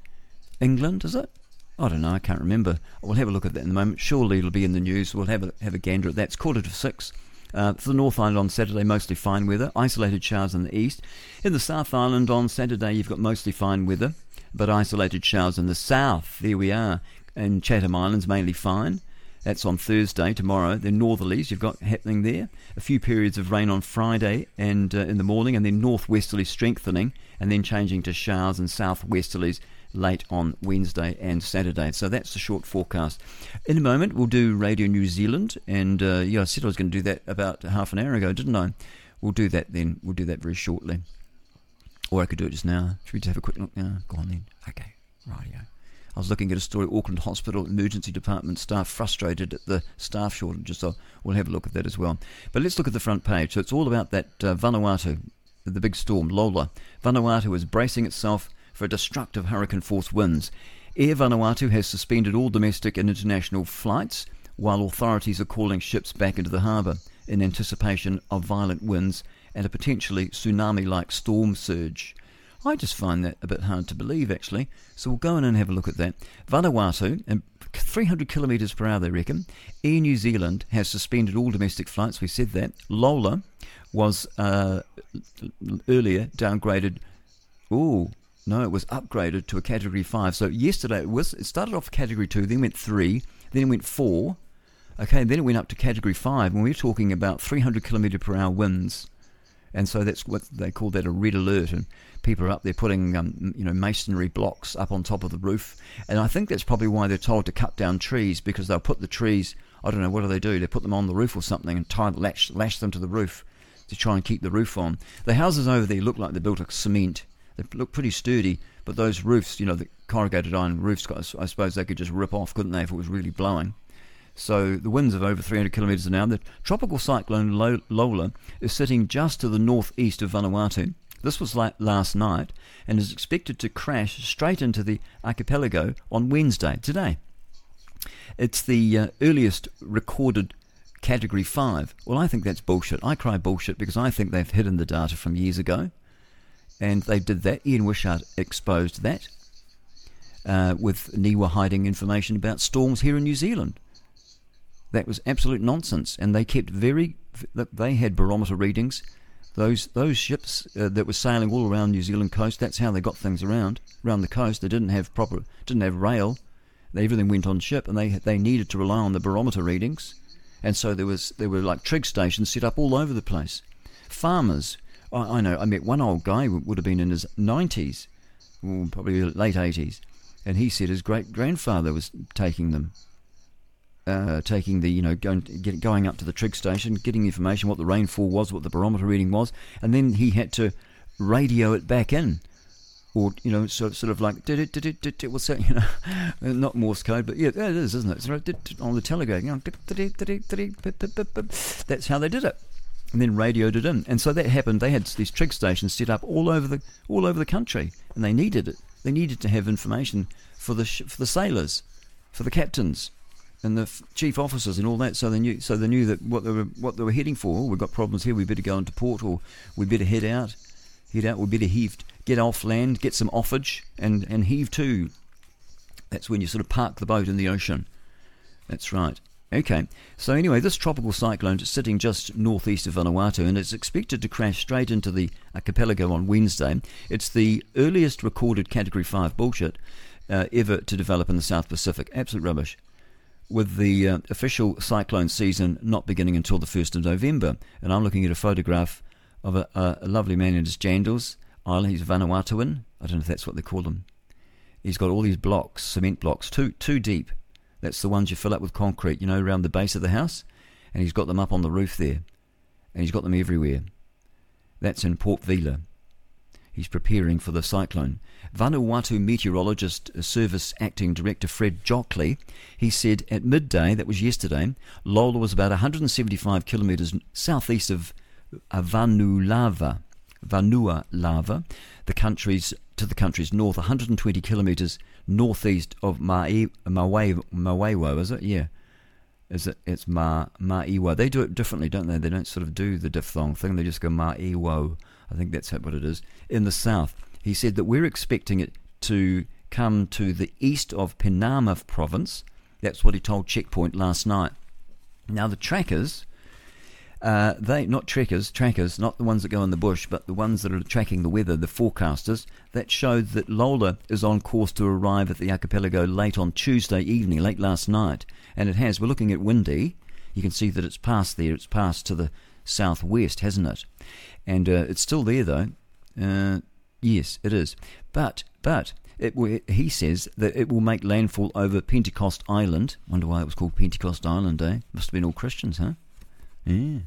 England, is it? I don't know. I can't remember. We'll have a look at that in a moment. Surely it'll be in the news. We'll have a have a gander at that. It's quarter to six. Uh, for the North Island on Saturday, mostly fine weather. Isolated showers in the east. In the South Island on Saturday, you've got mostly fine weather but isolated showers in the south. There we are. In Chatham Islands, mainly fine. That's on Thursday, tomorrow. Then northerlies you've got happening there. A few periods of rain on Friday and uh, in the morning, and then northwesterly strengthening, and then changing to showers and southwesterlies late on Wednesday and Saturday. So that's the short forecast. In a moment, we'll do Radio New Zealand, and uh, yeah, I said I was going to do that about half an hour ago, didn't I? We'll do that then. We'll do that very shortly. Or I could do it just now. Should we just have a quick look now? Go on then. Okay, rightio. I was looking at a story Auckland Hospital Emergency Department staff frustrated at the staff shortages, so we'll have a look at that as well. But let's look at the front page. So it's all about that uh, Vanuatu, the big storm, Lola. Vanuatu is bracing itself for destructive hurricane force winds. Air Vanuatu has suspended all domestic and international flights, while authorities are calling ships back into the harbour in anticipation of violent winds and a potentially tsunami like storm surge. I just find that a bit hard to believe, actually. So we'll go in and have a look at that. Vanuatu, and 300 kilometres per hour, they reckon. Air New Zealand has suspended all domestic flights. We said that. Lola was uh, earlier downgraded. Oh, no, it was upgraded to a Category 5. So yesterday it was. It started off Category 2, then went 3, then it went 4. Okay, then it went up to Category 5, and we're talking about 300 kilometre per hour winds and so that's what they call that a red alert. And people are up there putting, um, you know, masonry blocks up on top of the roof. And I think that's probably why they're told to cut down trees because they'll put the trees. I don't know what do they do? They put them on the roof or something and tie the lash lash them to the roof to try and keep the roof on. The houses over there look like they're built of cement. They look pretty sturdy, but those roofs, you know, the corrugated iron roofs, I suppose they could just rip off, couldn't they, if it was really blowing? So the winds of over 300 kilometres an hour. The tropical cyclone Lola is sitting just to the northeast of Vanuatu. This was last night and is expected to crash straight into the archipelago on Wednesday, today. It's the uh, earliest recorded Category 5. Well, I think that's bullshit. I cry bullshit because I think they've hidden the data from years ago. And they did that. Ian Wishart exposed that uh, with NIWA hiding information about storms here in New Zealand. That was absolute nonsense, and they kept very. They had barometer readings. Those those ships uh, that were sailing all around New Zealand coast. That's how they got things around around the coast. They didn't have proper, didn't have rail. Everything went on ship, and they they needed to rely on the barometer readings, and so there was there were like trig stations set up all over the place. Farmers, I, I know. I met one old guy who would have been in his nineties, probably late eighties, and he said his great grandfather was taking them uh, taking the, you know, going, get, going up to the trig station, getting information what the rainfall was, what the barometer reading was, and then he had to radio it back in. Or, you know, sort of, sort of like, did it, did it, did it, what's that, you know, not Morse code, but yeah, it is, isn't it? on the telegraph, you know, that's how they did it. And then radioed it in. And so that happened. They had these trig stations set up all over the all over the country, and they needed it. They needed to have information for the for the sailors, for the captains, and the f- chief officers and all that. So they knew, so they knew that what they were what they were heading for. We've got problems here. We better go into port, or we better head out. Head out. We better heave, get off land, get some offage, and and heave to. That's when you sort of park the boat in the ocean. That's right. Okay, so anyway, this tropical cyclone is sitting just northeast of Vanuatu and it's expected to crash straight into the archipelago on Wednesday. It's the earliest recorded Category 5 bullshit uh, ever to develop in the South Pacific. Absolute rubbish with the uh, official cyclone season not beginning until the 1st of November. And I'm looking at a photograph of a, a, lovely man in his jandals island. He's Vanuatuan. I don't know if that's what they call him. He's got all these blocks, cement blocks, two, two deep. That's the ones you fill up with concrete, you know, around the base of the house. And he's got them up on the roof there. And he's got them everywhere. That's in Port Vila. He's preparing for the cyclone. Vanuatu Meteorologist uh, Service Acting Director Fred Jockley, he said at midday, that was yesterday, Lola was about 175 kilometres southeast of uh, Vanulava, Vanua Lava, the country's to the country's north, 120 kilometres northeast of Maui, Mawaiwo, is it? Yeah. Is it? It's Ma Maiwa. They do it differently, don't they? They don't sort of do the diphthong thing. They just go Maiwo. I think that's what it is. In the south, he said that we're expecting it to come to the east of Penama province. That's what he told Checkpoint last night. Now the trackers uh, they not trekkers, trackers, not the ones that go in the bush, but the ones that are tracking the weather, the forecasters, that showed that Lola is on course to arrive at the archipelago late on Tuesday evening, late last night, and it has. We're looking at Windy. You can see that it's passed there. It's passed to the southwest, hasn't it? And uh, it's still there though. Uh, yes, it is. But but it, he says that it will make landfall over Pentecost Island. Wonder why it was called Pentecost Island, eh? Must have been all Christians, huh? Yeah.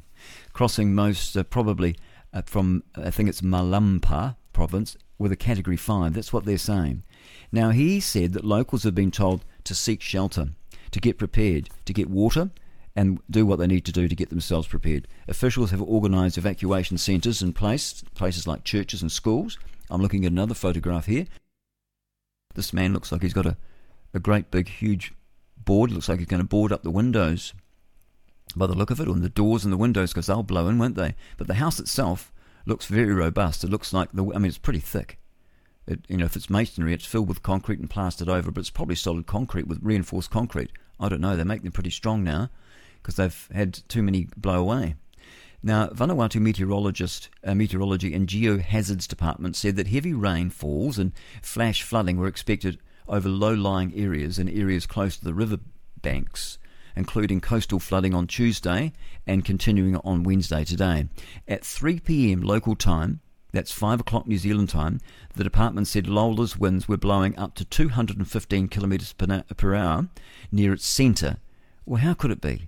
Crossing most uh, probably uh, from, I think it's Malampa province with a category 5. That's what they're saying. Now, he said that locals have been told to seek shelter, to get prepared, to get water, and do what they need to do to get themselves prepared. Officials have organised evacuation centres in place, places like churches and schools. I'm looking at another photograph here. This man looks like he's got a, a great big huge board. Looks like he's going to board up the windows by the look of it, and the doors and the windows, because they'll blow in, won't they? But the house itself looks very robust. It looks like the, I mean, it's pretty thick. It, you know, if it's masonry, it's filled with concrete and plastered over, but it's probably solid concrete with reinforced concrete. I don't know. They make them pretty strong now because they've had too many blow away. Now, Vanuatu meteorologist, uh, meteorology and geohazards department said that heavy rainfalls and flash flooding were expected over low-lying areas and areas close to the river banks including coastal flooding on Tuesday and continuing on Wednesday today. At 3 pm local time, that's 5 o'clock New Zealand time, the department said Lola's winds were blowing up to 215 kilometres per hour near its centre. Well, how could it be?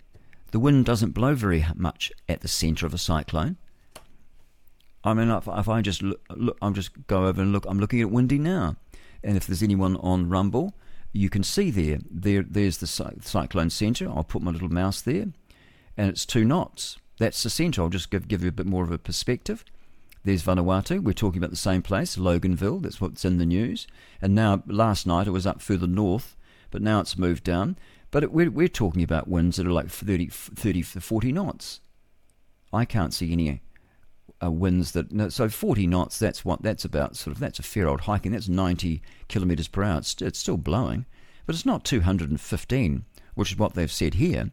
The wind doesn't blow very much at the centre of a cyclone. I mean, if, if I just look, look, I'm just go over and look. I'm looking at Windy now, and if there's anyone on Rumble, you can see there, there there's the cyclone centre. I'll put my little mouse there, and it's two knots. That's the centre. I'll just give, give you a bit more of a perspective. There's Vanuatu. We're talking about the same place, Luganville. That's what's in the news. And now, last night, it was up further north, but now it's moved down. But we're, we're talking about winds that are like 30, 30 to 40 knots. I can't see any uh, winds that no, so 40 knots that's what that's about sort of that's a fair old hiking that's 90 kilometers per hour. It's, it's still blowing but it's not 215 which is what they've said here.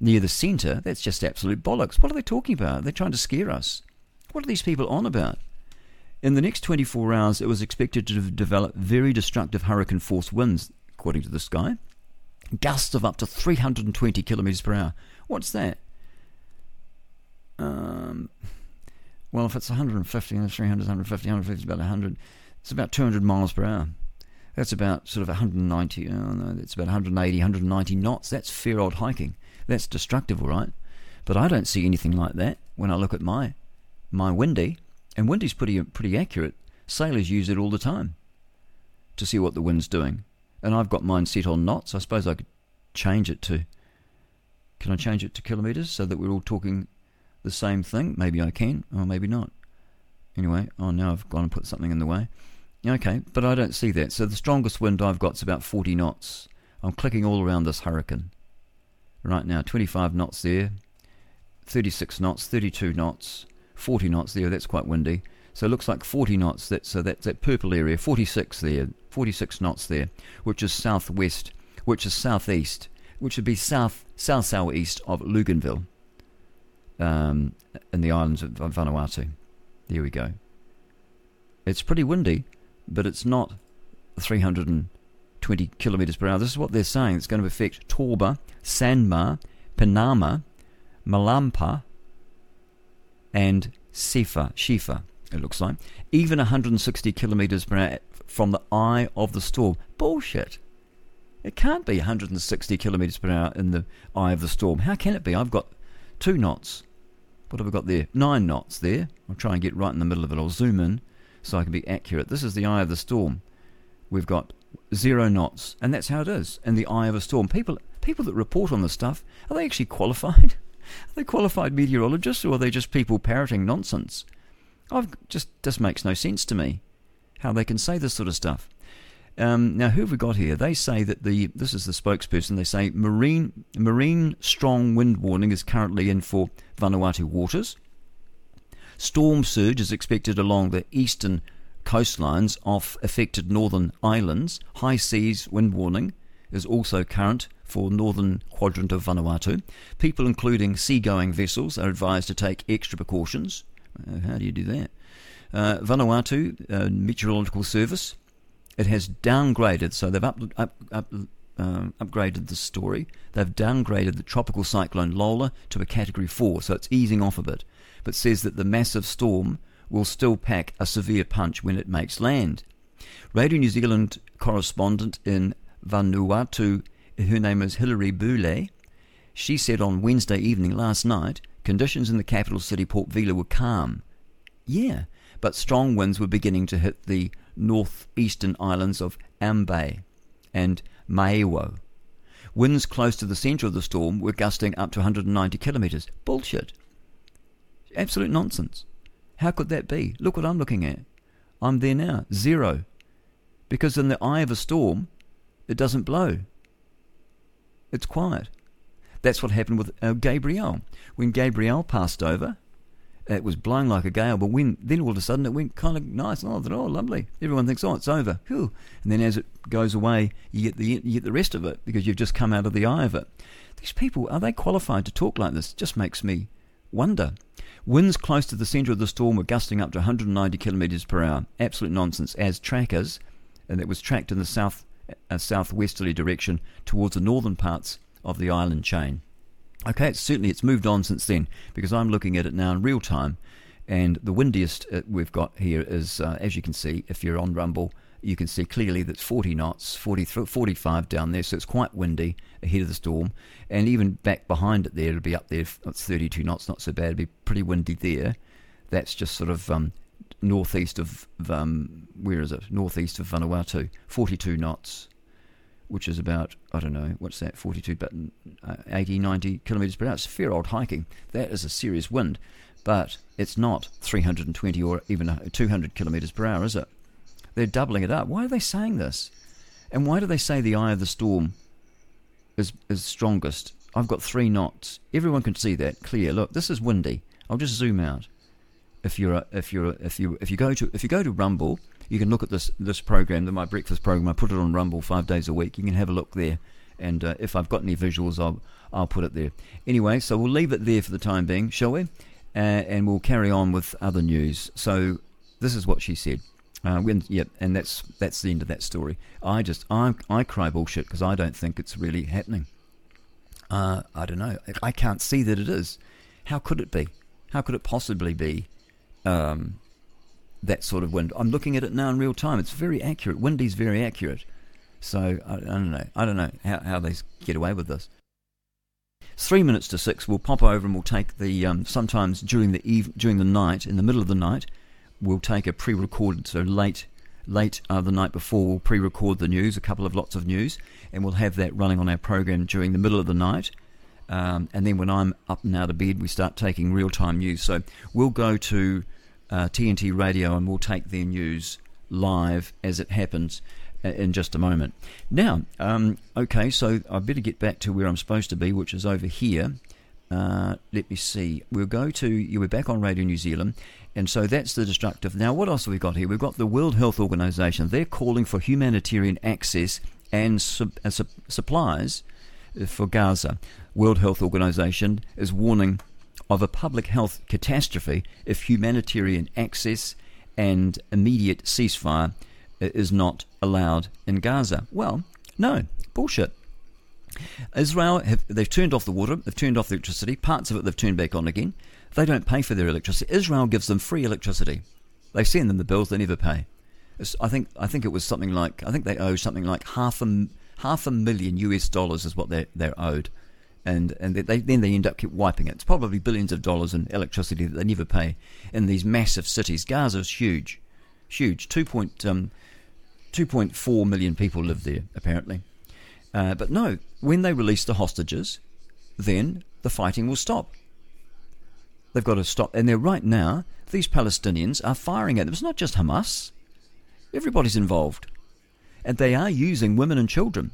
Near the center that's just absolute bollocks. What are they talking about? They're trying to scare us. What are these people on about? In the next 24 hours it was expected to develop very destructive hurricane force winds according to this guy gusts of up to 320 kilometers per hour what's that um well, if it's 150, 300, 150, 150 is about 100. It's about 200 miles per hour. That's about sort of 190, oh no, it's about 180, 190 knots. That's fair old hiking. That's destructive, all right. But I don't see anything like that when I look at my my windy, and windy's pretty pretty accurate. Sailors use it all the time to see what the wind's doing, and I've got mine set on knots. I suppose I could change it to. Can I change it to kilometres so that we're all talking the same thing. Maybe I can, or maybe not. Anyway, oh, now I've gone and put something in the way. Okay, but I don't see that. So the strongest wind I've got is about 40 knots. I'm clicking all around this hurricane. Right now, 25 knots there, 36 knots, 32 knots, 40 knots there. That's quite windy. So it looks like 40 knots. That's so that's that purple area. 46 there, 46 knots there, which is southwest, which is southeast, which would be south south southeast of Luganville um, in the islands of Vanuatu. There we go. It's pretty windy, but it's not 320 kilometres per hour. This is what they're saying. It's going to affect Torba, Sanma, Penama, Malampa, and Sifa, Shifa, it looks like. Even 160 kilometres per hour from the eye of the storm. Bullshit. It can't be 160 kilometres per hour in the eye of the storm. How can it be? I've got two knots what have we got there? Nine knots there. I'll try and get right in the middle of it. I'll zoom in so I can be accurate. This is the eye of the storm. We've got zero knots, and that's how it is in the eye of a storm. People, people that report on this stuff, are they actually qualified? Are they qualified meteorologists, or are they just people parroting nonsense? I've just just makes no sense to me how they can say this sort of stuff. Um, now, who have we got here? They say that the this is the spokesperson. They say marine marine strong wind warning is currently in for Vanuatu waters. Storm surge is expected along the eastern coastlines off affected northern islands. High seas wind warning is also current for northern quadrant of Vanuatu. People, including seagoing vessels, are advised to take extra precautions. Uh, how do you do that? Uh, Vanuatu uh, Meteorological Service it has downgraded, so they've up, up, up, uh, upgraded the story. They've downgraded the tropical cyclone Lola to a category 4, so it's easing off a bit, but says that the massive storm will still pack a severe punch when it makes land. Radio New Zealand correspondent in Vanuatu, her name is Hilaire Bule, she said on Wednesday evening last night, conditions in the capital city Port Vila were calm. Yeah, but strong winds were beginning to hit the northeastern islands of Ambae and Maewo. Winds close to the centre of the storm were gusting up to 190 kilometres. Bullshit. Absolute nonsense. How could that be? Look what I'm looking at. I'm there now. Zero. Because in the eye of a storm, it doesn't blow. It's quiet. That's what happened with uh, Gabrielle. When Gabrielle passed over, it was blowing like a gale, but when then all of a sudden it went kind of nice. Oh, oh, lovely. Everyone thinks, oh, it's over. Whew. And then as it goes away, you get the you get the rest of it because you've just come out of the eye of it. These people are they qualified to talk like this? Just makes me wonder. Winds close to the centre of the storm were gusting up to 190 kilometres per hour. Absolute nonsense. As trackers, and it was tracked in the south uh, southwesterly direction towards the northern parts of the island chain. Okay, it's, certainly it's moved on since then because I'm looking at it now in real time, and the windiest uh, we've got here is, uh, as you can see, if you're on Rumble, you can see clearly that's 40 knots, 40, 45 down there, so it's quite windy ahead of the storm, and even back behind it there, it'll be up there. It's 32 knots, not so bad. It'll be pretty windy there. That's just sort of um, northeast of um, where is it? Northeast of Vanuatu, 42 knots which is about, I don't know, what's that, 42, but uh, 80, 90 kilometres per hour. It's fair old hiking. That is a serious wind, but it's not 320 or even 200 kilometres per hour, is it? They're doubling it up. Why are they saying this? And why do they say the eye of the storm is, is strongest? I've got three knots. Everyone can see that clear. Look, this is windy. I'll just zoom out. If you're a, if you're a, if you if you go to if you go to Rumble you can look at this this program, the My Breakfast program. I put it on Rumble five days a week. You can have a look there, and uh, if I've got any visuals, I'll I'll put it there. Anyway, so we'll leave it there for the time being, shall we? Uh, and we'll carry on with other news. So this is what she said. Uh, when, yep, and that's that's the end of that story. I just I I cry bullshit because I don't think it's really happening. Uh, I don't know. I can't see that it is. How could it be? How could it possibly be? Um, that sort of wind. I'm looking at it now in real time. It's very accurate. Windy's very accurate. So I, I don't know. I don't know how, how they get away with this. Three minutes to six. We'll pop over and we'll take the um, sometimes during the eve during the night in the middle of the night. We'll take a pre-recorded so late late uh, the night before. We'll pre-record the news, a couple of lots of news, and we'll have that running on our program during the middle of the night. Um, and then when I'm up and out of bed, we start taking real-time news. So we'll go to uh, TNT Radio, and we'll take their news live as it happens uh, in just a moment. Now, um, okay, so I better get back to where I'm supposed to be, which is over here. Uh, let me see. We'll go to you. We're back on Radio New Zealand, and so that's the destructive. Now, what else have we got here? We've got the World Health Organization. They're calling for humanitarian access and uh, supplies for Gaza. World Health Organization is warning of a public health catastrophe if humanitarian access and immediate ceasefire uh, is not allowed in Gaza. Well, no, bullshit. Israel have they've turned off the water, they've turned off the electricity, parts of it they've turned back on again. They don't pay for their electricity. Israel gives them free electricity. They send them the bills, they never pay. It's, I think I think it was something like I think they owe something like half a half a million US dollars is what they they're owed and and they, then they end up keep wiping it. It's probably billions of dollars in electricity that they never pay in these massive cities. Gaza is huge, huge. 2. Um, 2.4 million people live there, apparently. Uh, but no, when they release the hostages, then the fighting will stop. They've got to stop. And they're right now, these Palestinians are firing at them. It's not just Hamas, everybody's involved. And they are using women and children.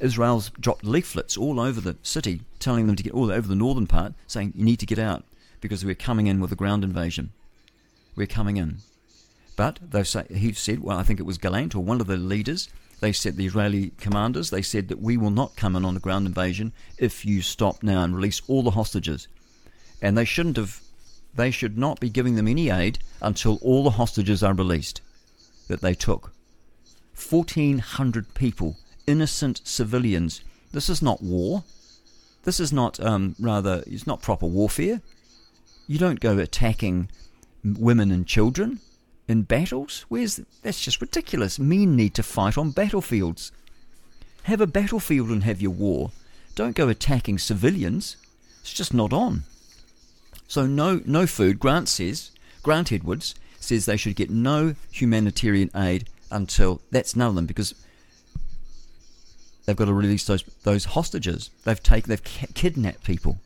Israel's dropped leaflets all over the city telling them to get all over the northern part, saying, You need to get out because we're coming in with a ground invasion. We're coming in. But they say, he said, well, I think it was Gallant or one of the leaders, they said, the Israeli commanders, they said that we will not come in on a ground invasion if you stop now and release all the hostages. And they shouldn't have, they should not be giving them any aid until all the hostages are released that they took. 1,400 people, innocent civilians. This is not war. This is not, um, rather, it's not proper warfare. You don't go attacking women and children in battles? Where's that's just ridiculous. Men need to fight on battlefields. Have a battlefield and have your war. Don't go attacking civilians. It's just not on. So no no food. Grant says Grant Edwards says they should get no humanitarian aid until that's none of them because they've got to release those those hostages. They've taken they've kidnapped people,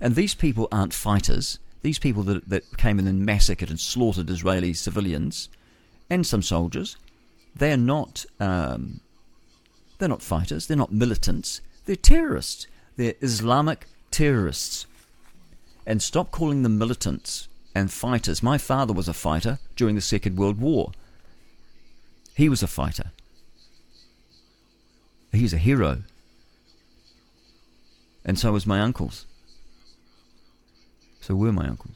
and these people aren't fighters these people that, that came in and massacred and slaughtered Israeli civilians and some soldiers, they are not um, they're not fighters, they're not militants, they're terrorists. They're Islamic terrorists. And stop calling them militants and fighters. My father was a fighter during the Second World War. He was a fighter. He's a hero. And so was my uncles. So were my uncles.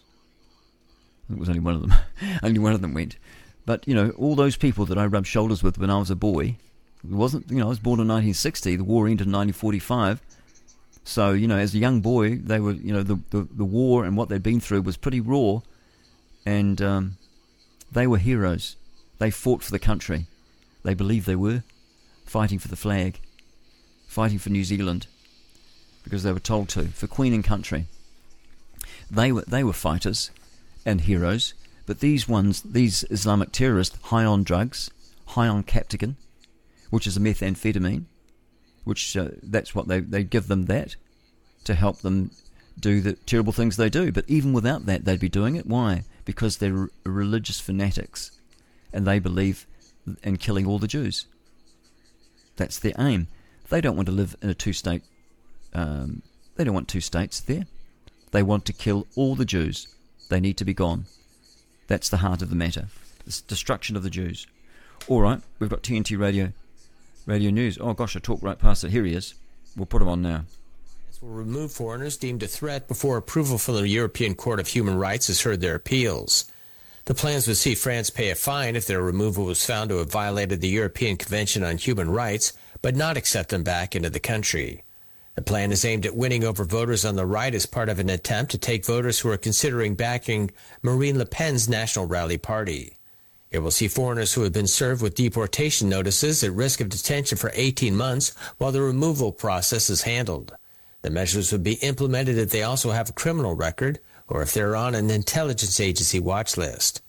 It was only one of them. only one of them went. But, you know, all those people that I rubbed shoulders with when I was a boy, it wasn't, you know, I was born in 1960, the war ended in 1945. So, you know, as a young boy, they were, you know, the, the, the war and what they'd been through was pretty raw. And um, they were heroes. They fought for the country. They believed they were fighting for the flag, fighting for New Zealand, because they were told to, for Queen and country. They were they were fighters and heroes, but these ones, these Islamic terrorists, high on drugs, high on captagon, which is a methamphetamine, which uh, that's what they they give them that to help them do the terrible things they do. But even without that, they'd be doing it. Why? Because they're religious fanatics, and they believe in killing all the Jews. That's their aim. They don't want to live in a two-state. Um, they don't want two states there. They want to kill all the Jews. They need to be gone. That's the heart of the matter. The destruction of the Jews. All right, we've got TNT Radio, Radio News. Oh gosh, I talked right past it. Here he is. We'll put him on now. Will remove foreigners deemed a threat before approval from the European Court of Human Rights has heard their appeals. The plans would see France pay a fine if their removal was found to have violated the European Convention on Human Rights, but not accept them back into the country. The plan is aimed at winning over voters on the right as part of an attempt to take voters who are considering backing Marine Le Pen's National Rally Party. It will see foreigners who have been served with deportation notices at risk of detention for 18 months while the removal process is handled. The measures would be implemented if they also have a criminal record or if they're on an intelligence agency watch list.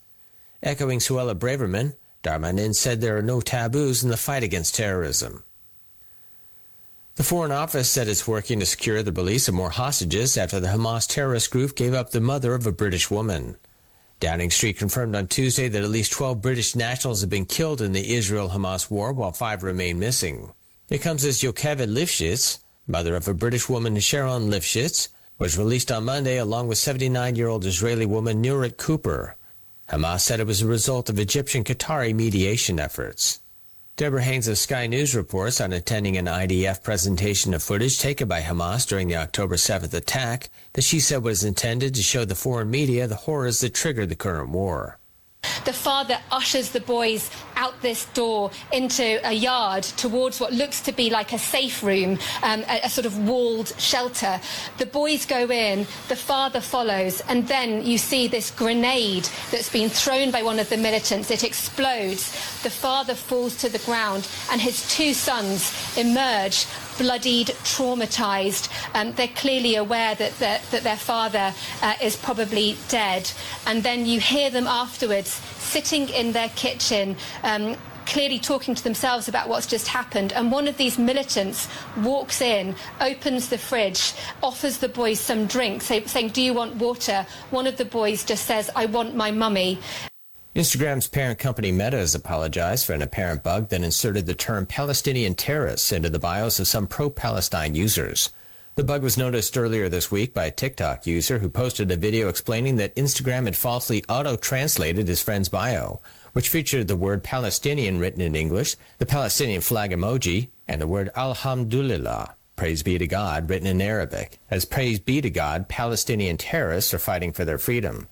Echoing Suella Braverman, Darmanin said there are no taboos in the fight against terrorism. The Foreign Office said it's working to secure the release of more hostages after the Hamas terrorist group gave up the mother of a British woman. Downing Street confirmed on Tuesday that at least 12 British nationals have been killed in the Israel Hamas war, while five remain missing. It comes as Yocheved Lifshitz, mother of a British woman Sharon Lifshitz, was released on Monday along with 79 year old Israeli woman Nurit Cooper. Hamas said it was a result of Egyptian Qatari mediation efforts. Deborah Haynes of Sky News reports on attending an IDF presentation of footage taken by Hamas during the October 7th attack that she said was intended to show the foreign media the horrors that triggered the current war. The father ushers the boys out this door into a yard towards what looks to be like a safe room, um, a, a, sort of walled shelter. The boys go in, the father follows, and then you see this grenade that's been thrown by one of the militants. It explodes. The father falls to the ground, and his two sons emerge bloodied, traumatized. Um, they're clearly aware that, that, that their father uh, is probably dead. And then you hear them afterwards sitting in their kitchen. Um, clearly talking to themselves about what's just happened. And one of these militants walks in, opens the fridge, offers the boys some drink, say, saying, Do you want water? One of the boys just says, I want my mummy. Instagram's parent company Meta has apologized for an apparent bug that inserted the term Palestinian terrorists into the bios of some pro Palestine users. The bug was noticed earlier this week by a TikTok user who posted a video explaining that Instagram had falsely auto translated his friend's bio which featured the word Palestinian written in English, the Palestinian flag emoji, and the word Alhamdulillah, praise be to God, written in Arabic. As praise be to God, Palestinian terrorists are fighting for their freedom.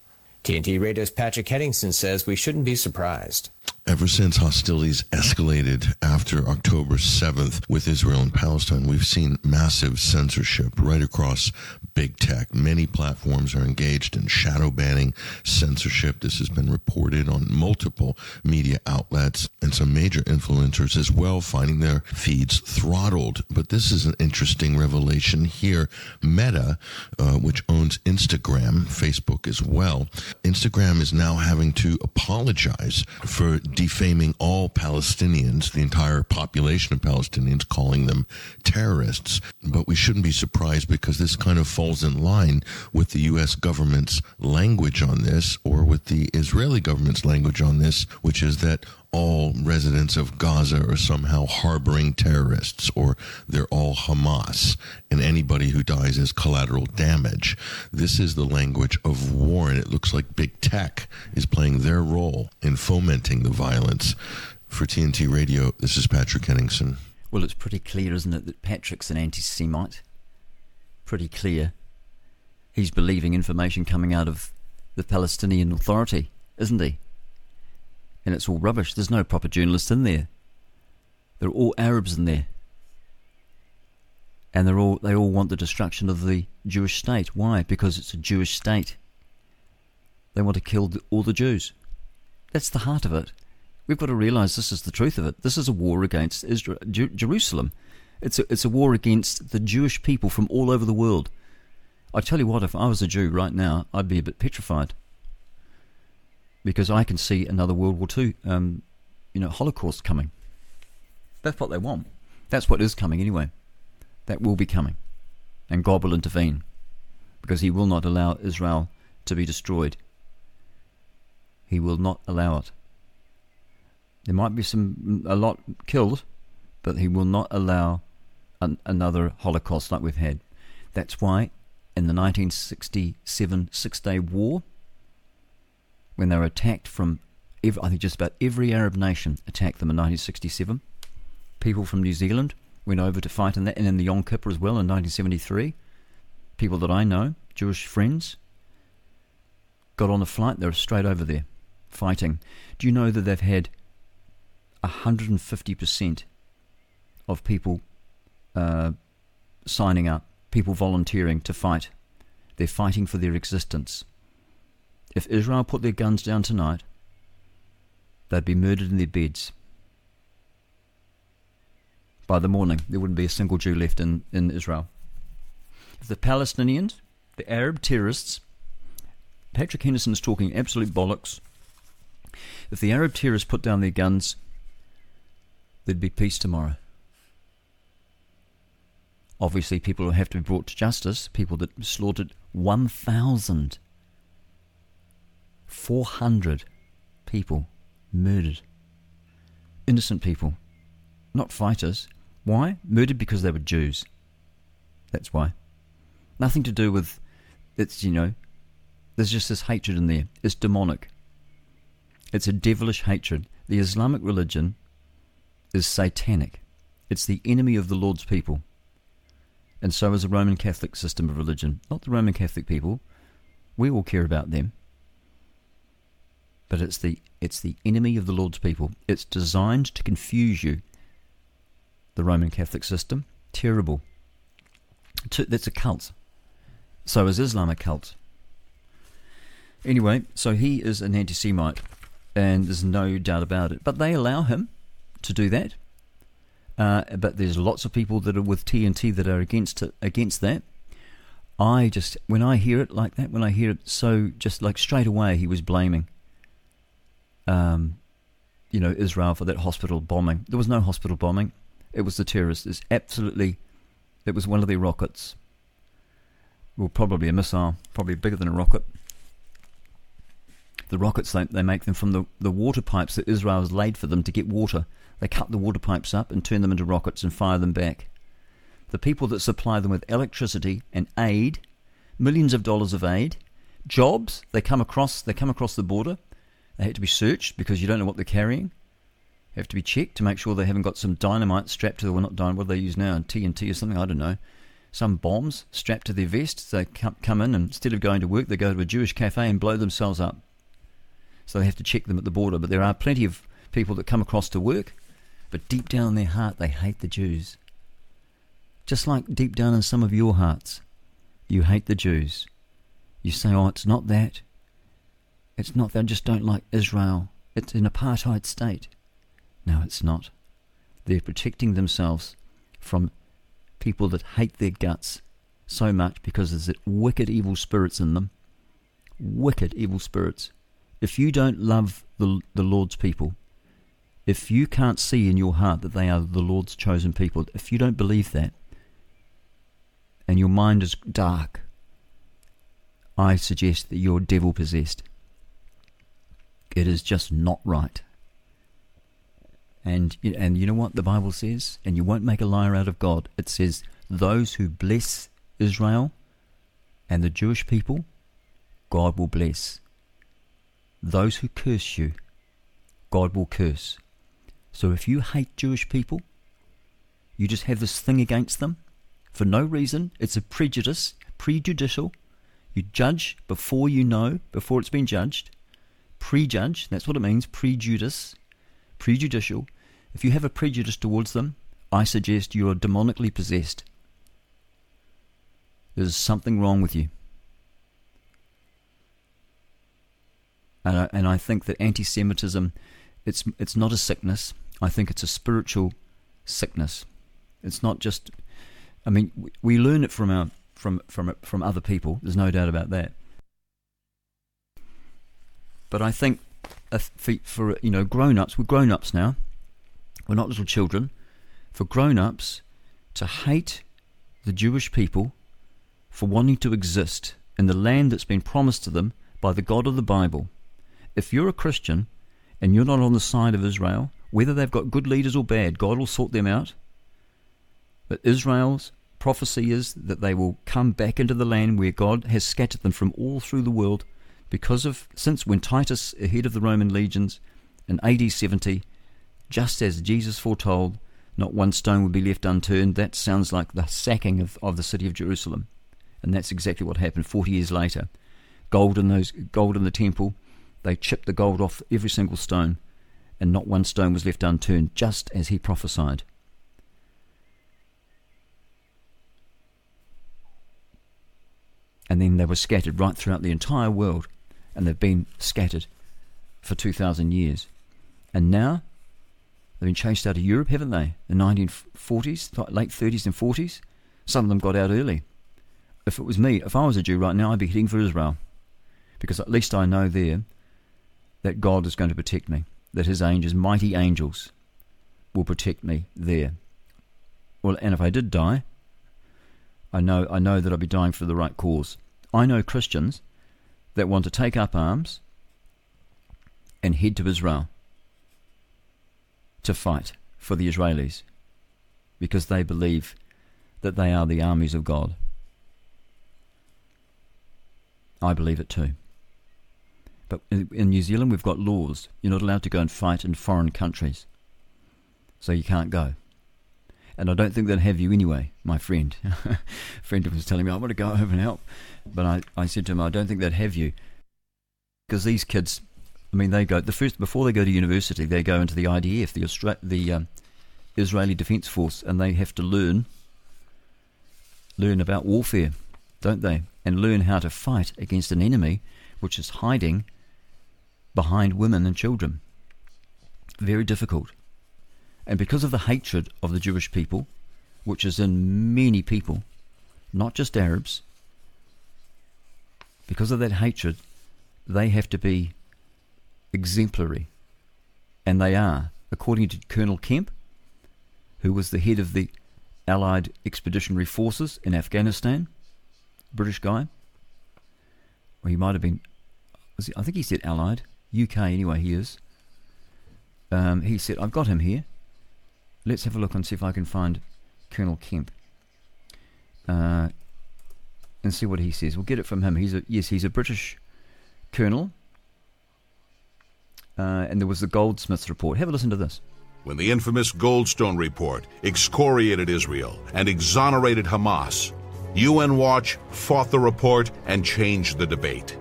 TNT Radio's Patrick Henningsen says we shouldn't be surprised. Ever since hostilities escalated after October 7th with Israel and Palestine, we've seen massive censorship right across big tech. Many platforms are engaged in shadow banning censorship. This has been reported on multiple media outlets and some major influencers as well finding their feeds throttled. But this is an interesting revelation here. Meta, uh, which owns Instagram, Facebook as well, Instagram is now having to apologize for defaming all Palestinians, the entire population of Palestinians, calling them terrorists. But we shouldn't be surprised because this kind of falls in line with the U.S. government's language on this or with the Israeli government's language on this, which is that all residents of Gaza are somehow harboring terrorists or they're all Hamas and anybody who dies is collateral damage. This is the language of war and it looks like big tech is playing their role in fomenting the violence. For TNT Radio, this is Patrick Henningsen. Well, it's pretty clear, isn't it, that Patrick's an anti Semite? Pretty clear. He's believing information coming out of the Palestinian Authority, isn't he? And it's all rubbish. There's no proper journalists in there. They're all Arabs in there. And they're all they all want the destruction of the Jewish state. Why? Because it's a Jewish state. They want to kill all the Jews. That's the heart of it. We've got to realize this is the truth of it. This is a war against Israel, Jer- Jerusalem. It's a, it's a war against the Jewish people from all over the world. I tell you what, if I was a Jew right now, I'd be a bit petrified because I can see another World War II, um, you know, Holocaust coming. That's what they want. That's what is coming anyway. That will be coming, and God will intervene because He will not allow Israel to be destroyed. He will not allow it. There might be some a lot killed, but He will not allow an, another Holocaust like we've had. That's why in the 1967 Six Day War when they were attacked from, every, I think just about every Arab nation attacked them in 1967. People from New Zealand went over to fight in that, and in the Yom Kippur as well in 1973. People that I know, Jewish friends, got on a flight. They were straight over there, fighting. Do you know that they've had 150% of people uh, signing up, people volunteering to fight? They're fighting for their existence. If Israel put their guns down tonight, they'd be murdered in their beds. By the morning, there wouldn't be a single Jew left in, in Israel. If the Palestinians, the Arab terrorists, Patrick Henderson is talking absolute bollocks. If the Arab terrorists put down their guns, there'd be peace tomorrow. Obviously, people will have to be brought to justice. People that slaughtered 1,000 400 people murdered. Innocent people, not fighters. Why? Murdered because they were Jews. That's why. Nothing to do with it's, you know, there's just this hatred in there. It's demonic. It's a devilish hatred. The Islamic religion is satanic. It's the enemy of the Lord's people. And so is the Roman Catholic system of religion. Not the Roman Catholic people. We all care about them but it's the it's the enemy of the Lord's people. It's designed to confuse you. The Roman Catholic system, terrible. That's a cult. So is Islam a cult. Anyway, so he is an anti-Semite, and there's no doubt about it. But they allow him to do that. uh, but there's lots of people that are with TNT that are against it, against that. I just when I hear it like that, when I hear it so just like straight away, he was blaming, um, you know, Israel for that hospital bombing. There was no hospital bombing. It was the terrorists. It's absolutely, it was one of their rockets. Well, probably a missile, probably bigger than a rocket. The rockets they, they make them from the, the water pipes that Israel has laid for them to get water. They cut the water pipes up and turn them into rockets and fire them back. The people that supply them with electricity and aid, millions of dollars of aid, jobs, they come across they come across the border. They have to be searched because you don't know what they're carrying. They have to be checked to make sure they haven't got some dynamite strapped to the well not dynamite what do they use now, TNT or something, I don't know. Some bombs strapped to their vests. They come, come in and instead of going to work, they go to a Jewish cafe and blow themselves up. So they have to check them at the border. But there are plenty of people that come across to work, but deep down in their heart, they hate the Jews. Just like deep down in some of your hearts, you hate the Jews. You say, oh, it's not that. It's not. I just don't like Israel. It's an apartheid state. No, it's not. They're protecting themselves from people that hate their guts so much because there's wicked evil spirits in them. Wicked evil spirits. If you don't love the, the Lord's people, if you can't see in your heart that they are the Lord's chosen people, if you don't believe that, and your mind is dark, I suggest that you're devil possessed. It is just not right. And and you know what the Bible says, and you won't make a liar out of God. It says those who bless Israel and the Jewish people, God will bless. Those who curse you, God will curse. So if you hate Jewish people, you just have this thing against them for no reason. It's a prejudice, prejudicial. You judge before you know, before it's been judged. Prejudge, that's what it means, prejudice, prejudicial. If you have a prejudice towards them, I suggest you are demonically possessed. There's something wrong with you. And I, and I think that anti Semitism, it's, it's not a sickness, I think it's a spiritual sickness. It's not just. I mean, we learn it from our from from from other people. There's no doubt about that. But I think uh, for, for you know grown-ups, we're grown-ups now. We're not little children. For grown-ups to hate the Jewish people for wanting to exist in the land that's been promised to them by the God of the Bible. If you're a Christian and you're not on the side of Israel, whether they've got good leaders or bad, God will sort them out. But Israel's prophecy is that they will come back into the land where God has scattered them from all through the world because of since when Titus, ahead of the Roman legions in AD 70, just as Jesus foretold, not one stone would be left unturned. That sounds like the sacking of, of the city of Jerusalem. And that's exactly what happened 40 years later. Gold in, those, gold in the temple, they chipped the gold off every single stone and not one stone was left unturned, just as he prophesied. And then they were scattered right throughout the entire world, and they've been scattered for 2,000 years. And now they've been chased out of Europe, haven't they? The 1940s, late 30s and 40s. Some of them got out early. If it was me, if I was a Jew right now, I'd be heading for Israel. Because at least I know there that God is going to protect me that his angels, mighty angels, will protect me there. Well, and if I did die, I know I know that I'd be dying for the right cause. I know Christians that want to take up arms and head to Israel to fight for the Israelis because they believe that they are the armies of God. I believe it too. But in New Zealand, we've got laws. You're not allowed to go and fight in foreign countries. So you can't go. And I don't think they'd have you anyway, my friend. friend was telling me, I want to go over and help. But I, I said to him, I don't think they'd have you. Because these kids, I mean, they go, the first, before they go to university, they go into the IDF, the, Austra- the um, Israeli Defense Force, and they have to learn, learn about warfare, don't they? And learn how to fight against an enemy which is hiding behind women and children. Very difficult. And because of the hatred of the Jewish people, which is in many people, not just Arabs, because of that hatred, they have to be exemplary. And they are, according to Colonel Kemp, who was the head of the Allied Expeditionary Forces in Afghanistan, British guy. Or he might have been, I think he said Allied, UK anyway, he is. Um, he said, I've got him here. Let's have a look and see if I can find Colonel Kemp. Uh, and see what he says. We'll get it from him. He's a yes, he's a British colonel. Uh, and there was the Goldsmiths report. Have a listen to this. When the infamous Goldstone report excoriated Israel and exonerated Hamas, UN Watch fought the report and changed the debate.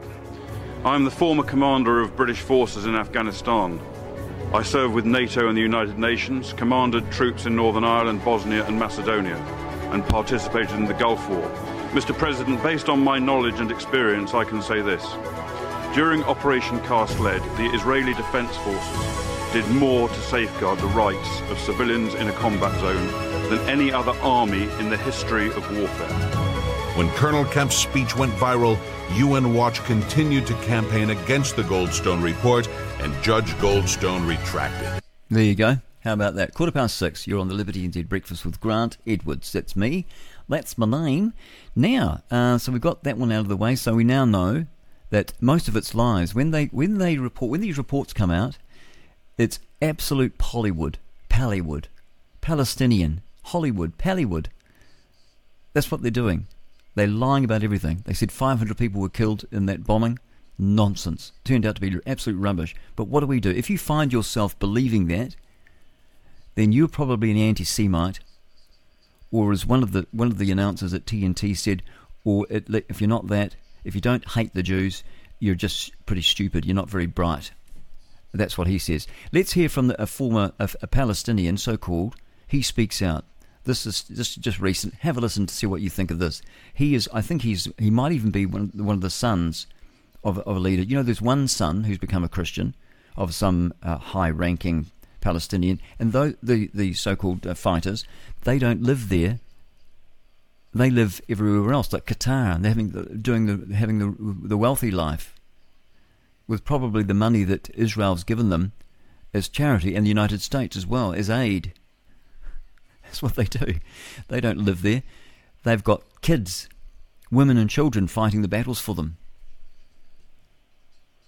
I'm the former commander of British forces in Afghanistan. I served with NATO and the United Nations, commanded troops in Northern Ireland, Bosnia, and Macedonia, and participated in the Gulf War. Mr. President, based on my knowledge and experience, I can say this. During Operation Cast Lead, the Israeli Defense Forces did more to safeguard the rights of civilians in a combat zone than any other army in the history of warfare. When Colonel Kemp's speech went viral, UN Watch continued to campaign against the Goldstone report, and Judge Goldstone retracted. There you go. How about that? Quarter past six. You're on the Liberty NZ Breakfast with Grant Edwards. That's me. That's my name. Now, uh, so we've got that one out of the way. So we now know that most of it's lies. When they when they report when these reports come out, it's absolute Hollywood, Pallywood, Palestinian, Hollywood, Pallywood. That's what they're doing. They're lying about everything. They said 500 people were killed in that bombing. Nonsense. Turned out to be absolute rubbish. But what do we do? If you find yourself believing that, then you're probably an anti-Semite, or as one of the one of the announcers at TNT said, or it, if you're not that, if you don't hate the Jews, you're just pretty stupid. You're not very bright. That's what he says. Let's hear from the, a former a, a Palestinian, so-called. He speaks out. This is this is just recent. Have a listen to see what you think of this. He is. I think he's. He might even be one, one of the sons of, of a leader. You know, there's one son who's become a Christian of some uh, high-ranking Palestinian, and though the the so-called uh, fighters, they don't live there. They live everywhere else, like Qatar. and They're having the, doing the having the the wealthy life, with probably the money that Israel's given them as charity, and the United States as well as aid. That's what they do. They don't live there. They've got kids, women, and children fighting the battles for them.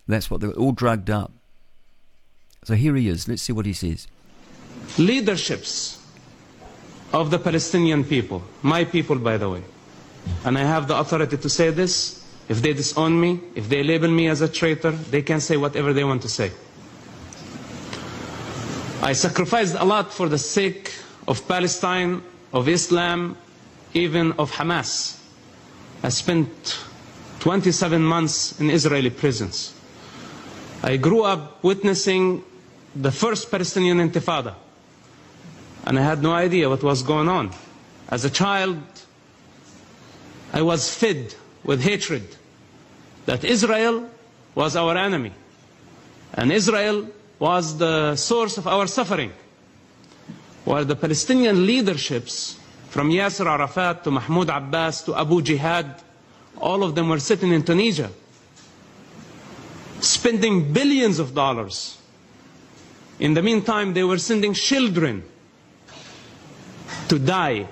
That's what they're all drugged up. So here he is. Let's see what he says. Leaderships of the Palestinian people, my people, by the way, and I have the authority to say this. If they disown me, if they label me as a traitor, they can say whatever they want to say. I sacrificed a lot for the sake of Palestine, of Islam, even of Hamas. I spent 27 months in Israeli prisons. I grew up witnessing the first Palestinian Intifada, and I had no idea what was going on. As a child, I was fed with hatred that Israel was our enemy, and Israel was the source of our suffering while the Palestinian leaderships, from Yasser Arafat to Mahmoud Abbas to Abu Jihad, all of them were sitting in Tunisia, spending billions of dollars. In the meantime, they were sending children to die,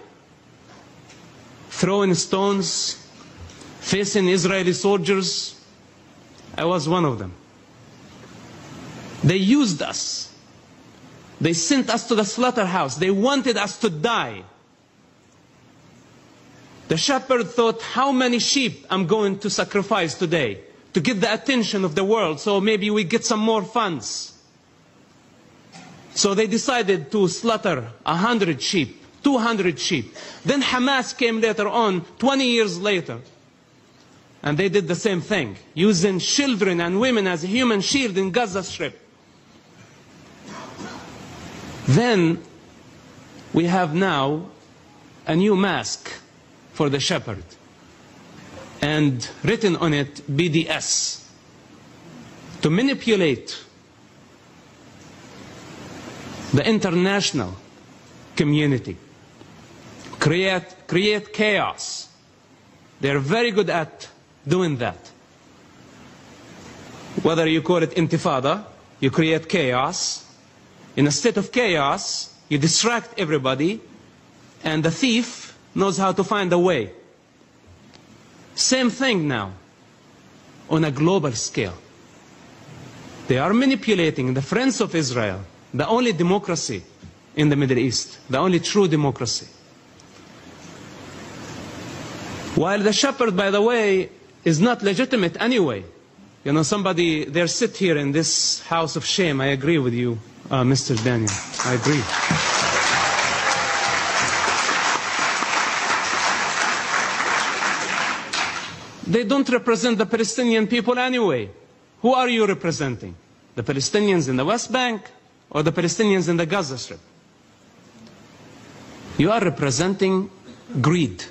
throwing stones, facing Israeli soldiers. I was one of them. They used us they sent us to the slaughterhouse. They wanted us to die. The shepherd thought, how many sheep I'm going to sacrifice today to get the attention of the world so maybe we get some more funds. So they decided to slaughter 100 sheep, 200 sheep. Then Hamas came later on, 20 years later. And they did the same thing, using children and women as a human shield in Gaza Strip. Then we have now a new mask for the shepherd and written on it BDS to manipulate the international community, create, create chaos. They're very good at doing that. Whether you call it intifada, you create chaos. In a state of chaos, you distract everybody, and the thief knows how to find a way. Same thing now, on a global scale. They are manipulating the friends of Israel, the only democracy in the Middle East, the only true democracy. While the shepherd, by the way, is not legitimate anyway. You know, somebody, they sit here in this house of shame. I agree with you, uh, Mr. Danon. I agree. They don't represent the Palestinian people anyway. Who are you representing? The Palestinians in the West Bank or the Palestinians in the Gaza Strip? You are representing greed.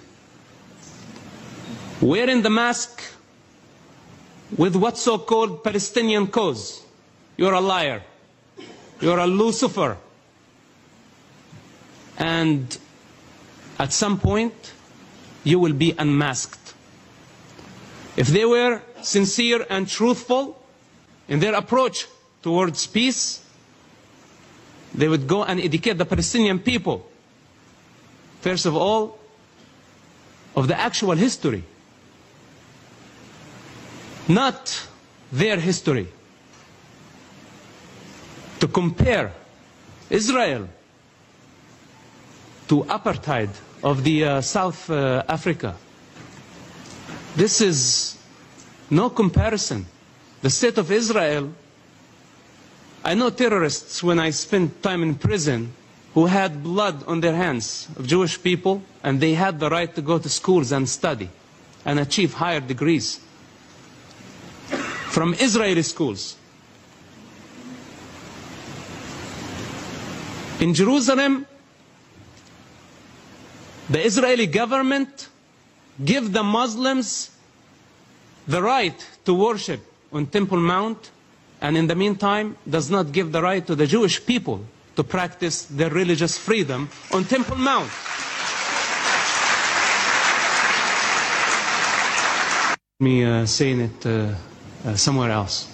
Wearing the mask with what so-called Palestinian cause. You're a liar. You're a Lucifer. And at some point, you will be unmasked. If they were sincere and truthful in their approach towards peace, they would go and educate the Palestinian people, first of all, of the actual history, not their history. To compare Israel to apartheid of the uh, South uh, Africa. This is no comparison. The state of Israel, I know terrorists when I spent time in prison who had blood on their hands of Jewish people and they had the right to go to schools and study and achieve higher degrees from Israeli schools. In Jerusalem, the Israeli government give the Muslims the right to worship on Temple Mount and in the meantime does not give the right to the Jewish people to practice their religious freedom on Temple Mount. Me uh, saying it uh, uh, somewhere else.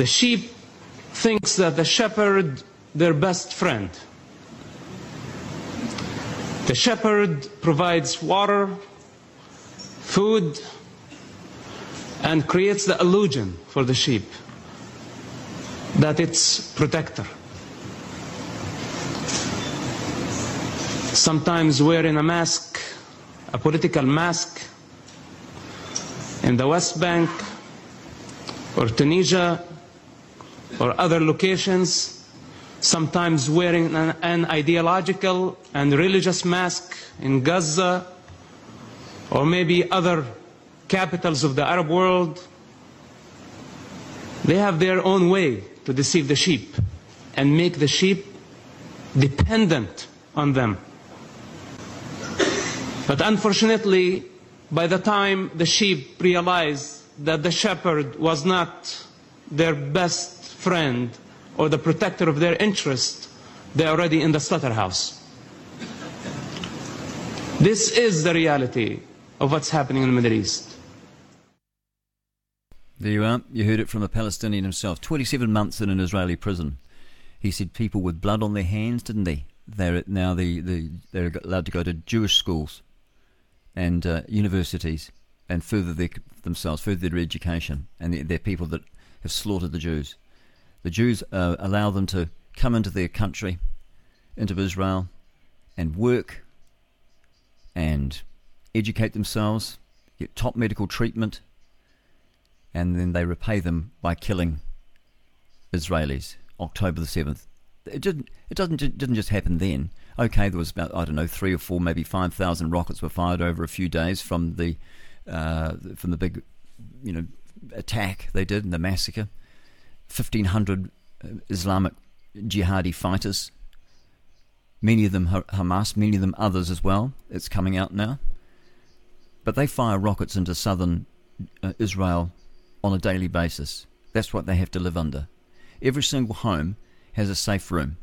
The sheep thinks that the shepherd their best friend. The shepherd provides water, food, and creates the illusion for the sheep that it's protector. Sometimes wearing a mask, a political mask, in the West Bank or Tunisia or other locations, sometimes wearing an, an, ideological and religious mask in Gaza or maybe other capitals of the Arab world. They have their own way to deceive the sheep and make the sheep dependent on them. But unfortunately, by the time the sheep realized that the shepherd was not their best friend or the protector of their interest, they're already in the slaughterhouse. This is the reality of what's happening in the Middle East. There you are. You heard it from the Palestinian himself. 27 months in an Israeli prison. He said people with blood on their hands, didn't they? They're now the, the, they're allowed to go to Jewish schools and uh, universities and further their, themselves, further their education. And they're, they're people that have slaughtered the Jews. The Jews uh, allow them to come into their country, into Israel, and work and educate themselves, get top medical treatment, and then they repay them by killing Israelis. October the seventh. It didn't. It doesn't. It didn't just happen then. Okay, there was about I don't know three or four, maybe five thousand rockets were fired over a few days from the uh, from the big, you know, attack they did and the massacre. Fifteen hundred uh, Islamic jihadi fighters. Many of them Hamas, many of them others as well. It's coming out now. But they fire rockets into southern uh, Israel on a daily basis. That's what they have to live under. Every single home has a safe room.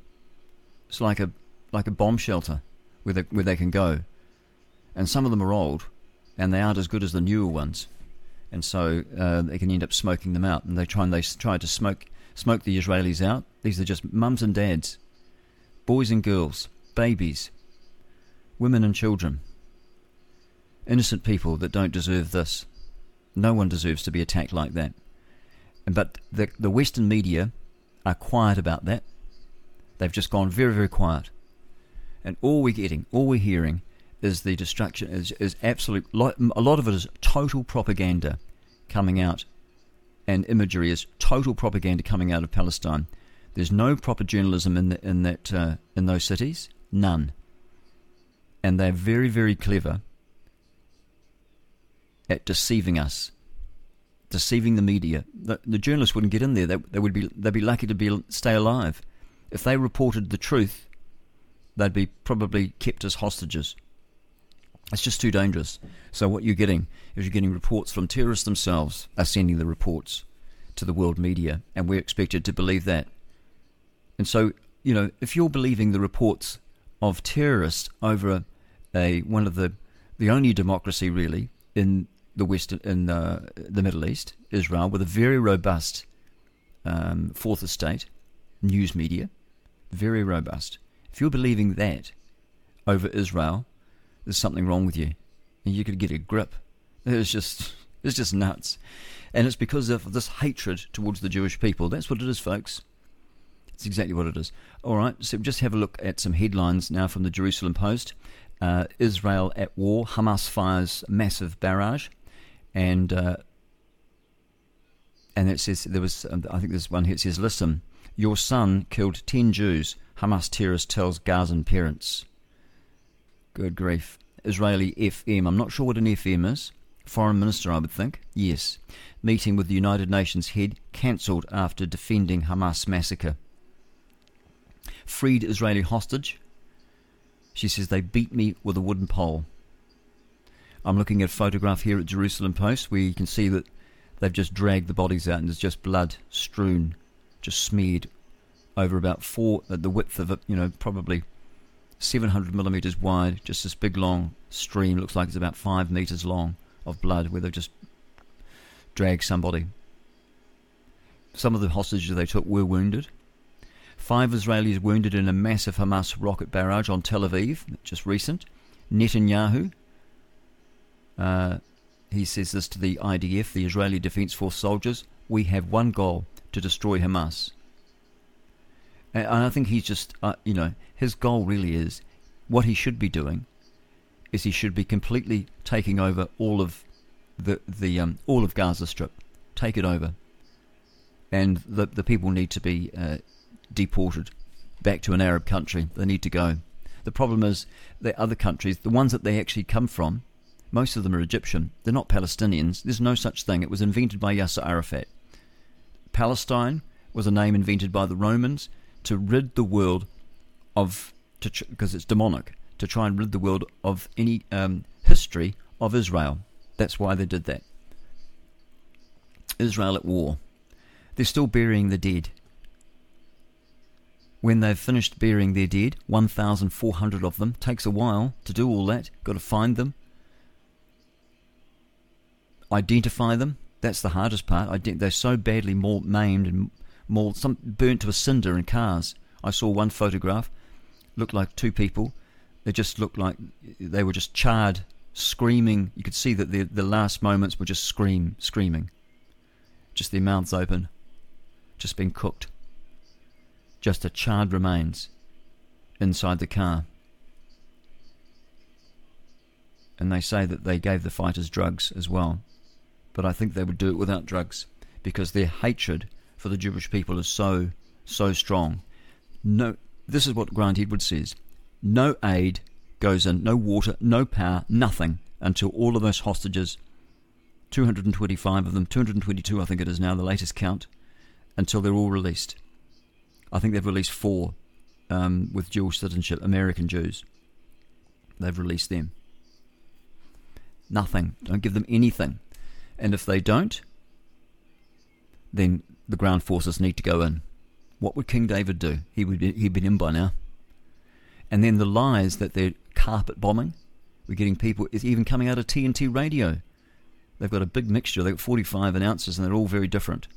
It's like a like a bomb shelter where they, where they can go. And some of them are old, and they aren't as good as the newer ones, and so uh, they can end up smoking them out. And they try and they try to smoke smoke the Israelis out. These are just mums and dads, boys and girls, babies, women and children, innocent people that don't deserve this. No one deserves to be attacked like that. But the the Western media are quiet about that. They've just gone very very quiet, and all we're getting, all we're hearing, is the destruction is is absolute. A lot of it is total propaganda coming out, and imagery is total propaganda coming out of Palestine. There's no proper journalism in the, in that uh, in those cities, none. And they're very very clever at deceiving us, deceiving the media. The, the journalists wouldn't get in there. They, they would be they'd be lucky to be stay alive. If they reported the truth, they'd be probably kept as hostages. It's just too dangerous. So what you're getting is you're getting reports from terrorists themselves are sending the reports to the world media, and we're expected to believe that. And so, you know, if you're believing the reports of terrorists over a, a one of the the only democracy really in the West in the, the Middle East, Israel, with a very robust um, fourth estate news media, very robust. If you're believing that over Israel, there's something wrong with you, and you could get a grip. It's just it's just nuts, and it's because of this hatred towards the Jewish people. That's what it is, folks. It's exactly what it is. All right, so just have a look at some headlines now from the Jerusalem Post. Uh, Israel at war. Hamas fires massive barrage, and uh, and it says there was. Um, I think there's one here. It says, "Listen, your son killed ten Jews." Hamas terrorist tells Gazan parents. Good grief. Israeli FM. I'm not sure what an FM is. Foreign Minister, I would think. Yes. Meeting with the United Nations head cancelled after defending Hamas massacre. Freed Israeli hostage. She says they beat me with a wooden pole. I'm looking at a photograph here at Jerusalem Post where you can see that they've just dragged the bodies out and there's just blood strewn, just smeared over about four, at the width of it, you know, probably 700 millimeters wide, just this big long stream, looks like it's about five meters long of blood where they've just dragged somebody. Some of the hostages they took were wounded. Five Israelis wounded in a massive Hamas rocket barrage on Tel Aviv, just recent. Netanyahu, uh, he says this to the IDF, the Israeli Defense Force soldiers we have one goal to destroy Hamas. And I think he's just, uh, you know, his goal really is what he should be doing is he should be completely taking over all of the the um, all of Gaza Strip, take it over, and the the people need to be uh, deported back to an Arab country. They need to go. The problem is the other countries, the ones that they actually come from, most of them are Egyptian. They're not Palestinians. There's no such thing. It was invented by Yasser Arafat. Palestine was a name invented by the Romans to rid the world of because it's demonic to try and rid the world of any um, history of Israel. That's why they did that. Israel at war. They're still burying the dead. When they've finished burying their dead, 1,400 of them, takes a while to do all that. Got to find them, identify them. That's the hardest part. They're so badly maimed and more some burnt to a cinder in cars. I saw one photograph, looked like two people. They just looked like they were just charred, screaming. You could see that the the last moments were just scream, screaming, just their mouths open, just being cooked. Just a charred remains inside the car. And they say that they gave the fighters drugs as well. But I think they would do it without drugs because their hatred for the Jewish people is so, so strong. No, this is what Grant Edwards says. No aid goes in, no water, no power, nothing until all of those hostages, 225 of them, 222 I think it is now, the latest count, until they're all released. I think they've released four um, with dual citizenship, American Jews. They've released them. Nothing. Don't give them anything. And if they don't, then the ground forces need to go in What would King David do? He would be, he'd been in by now. And then the lies that they're carpet bombing. We're getting people, it's even coming out of TNT radio. They've got a big mixture. They've got 45 announcers and they're all very different.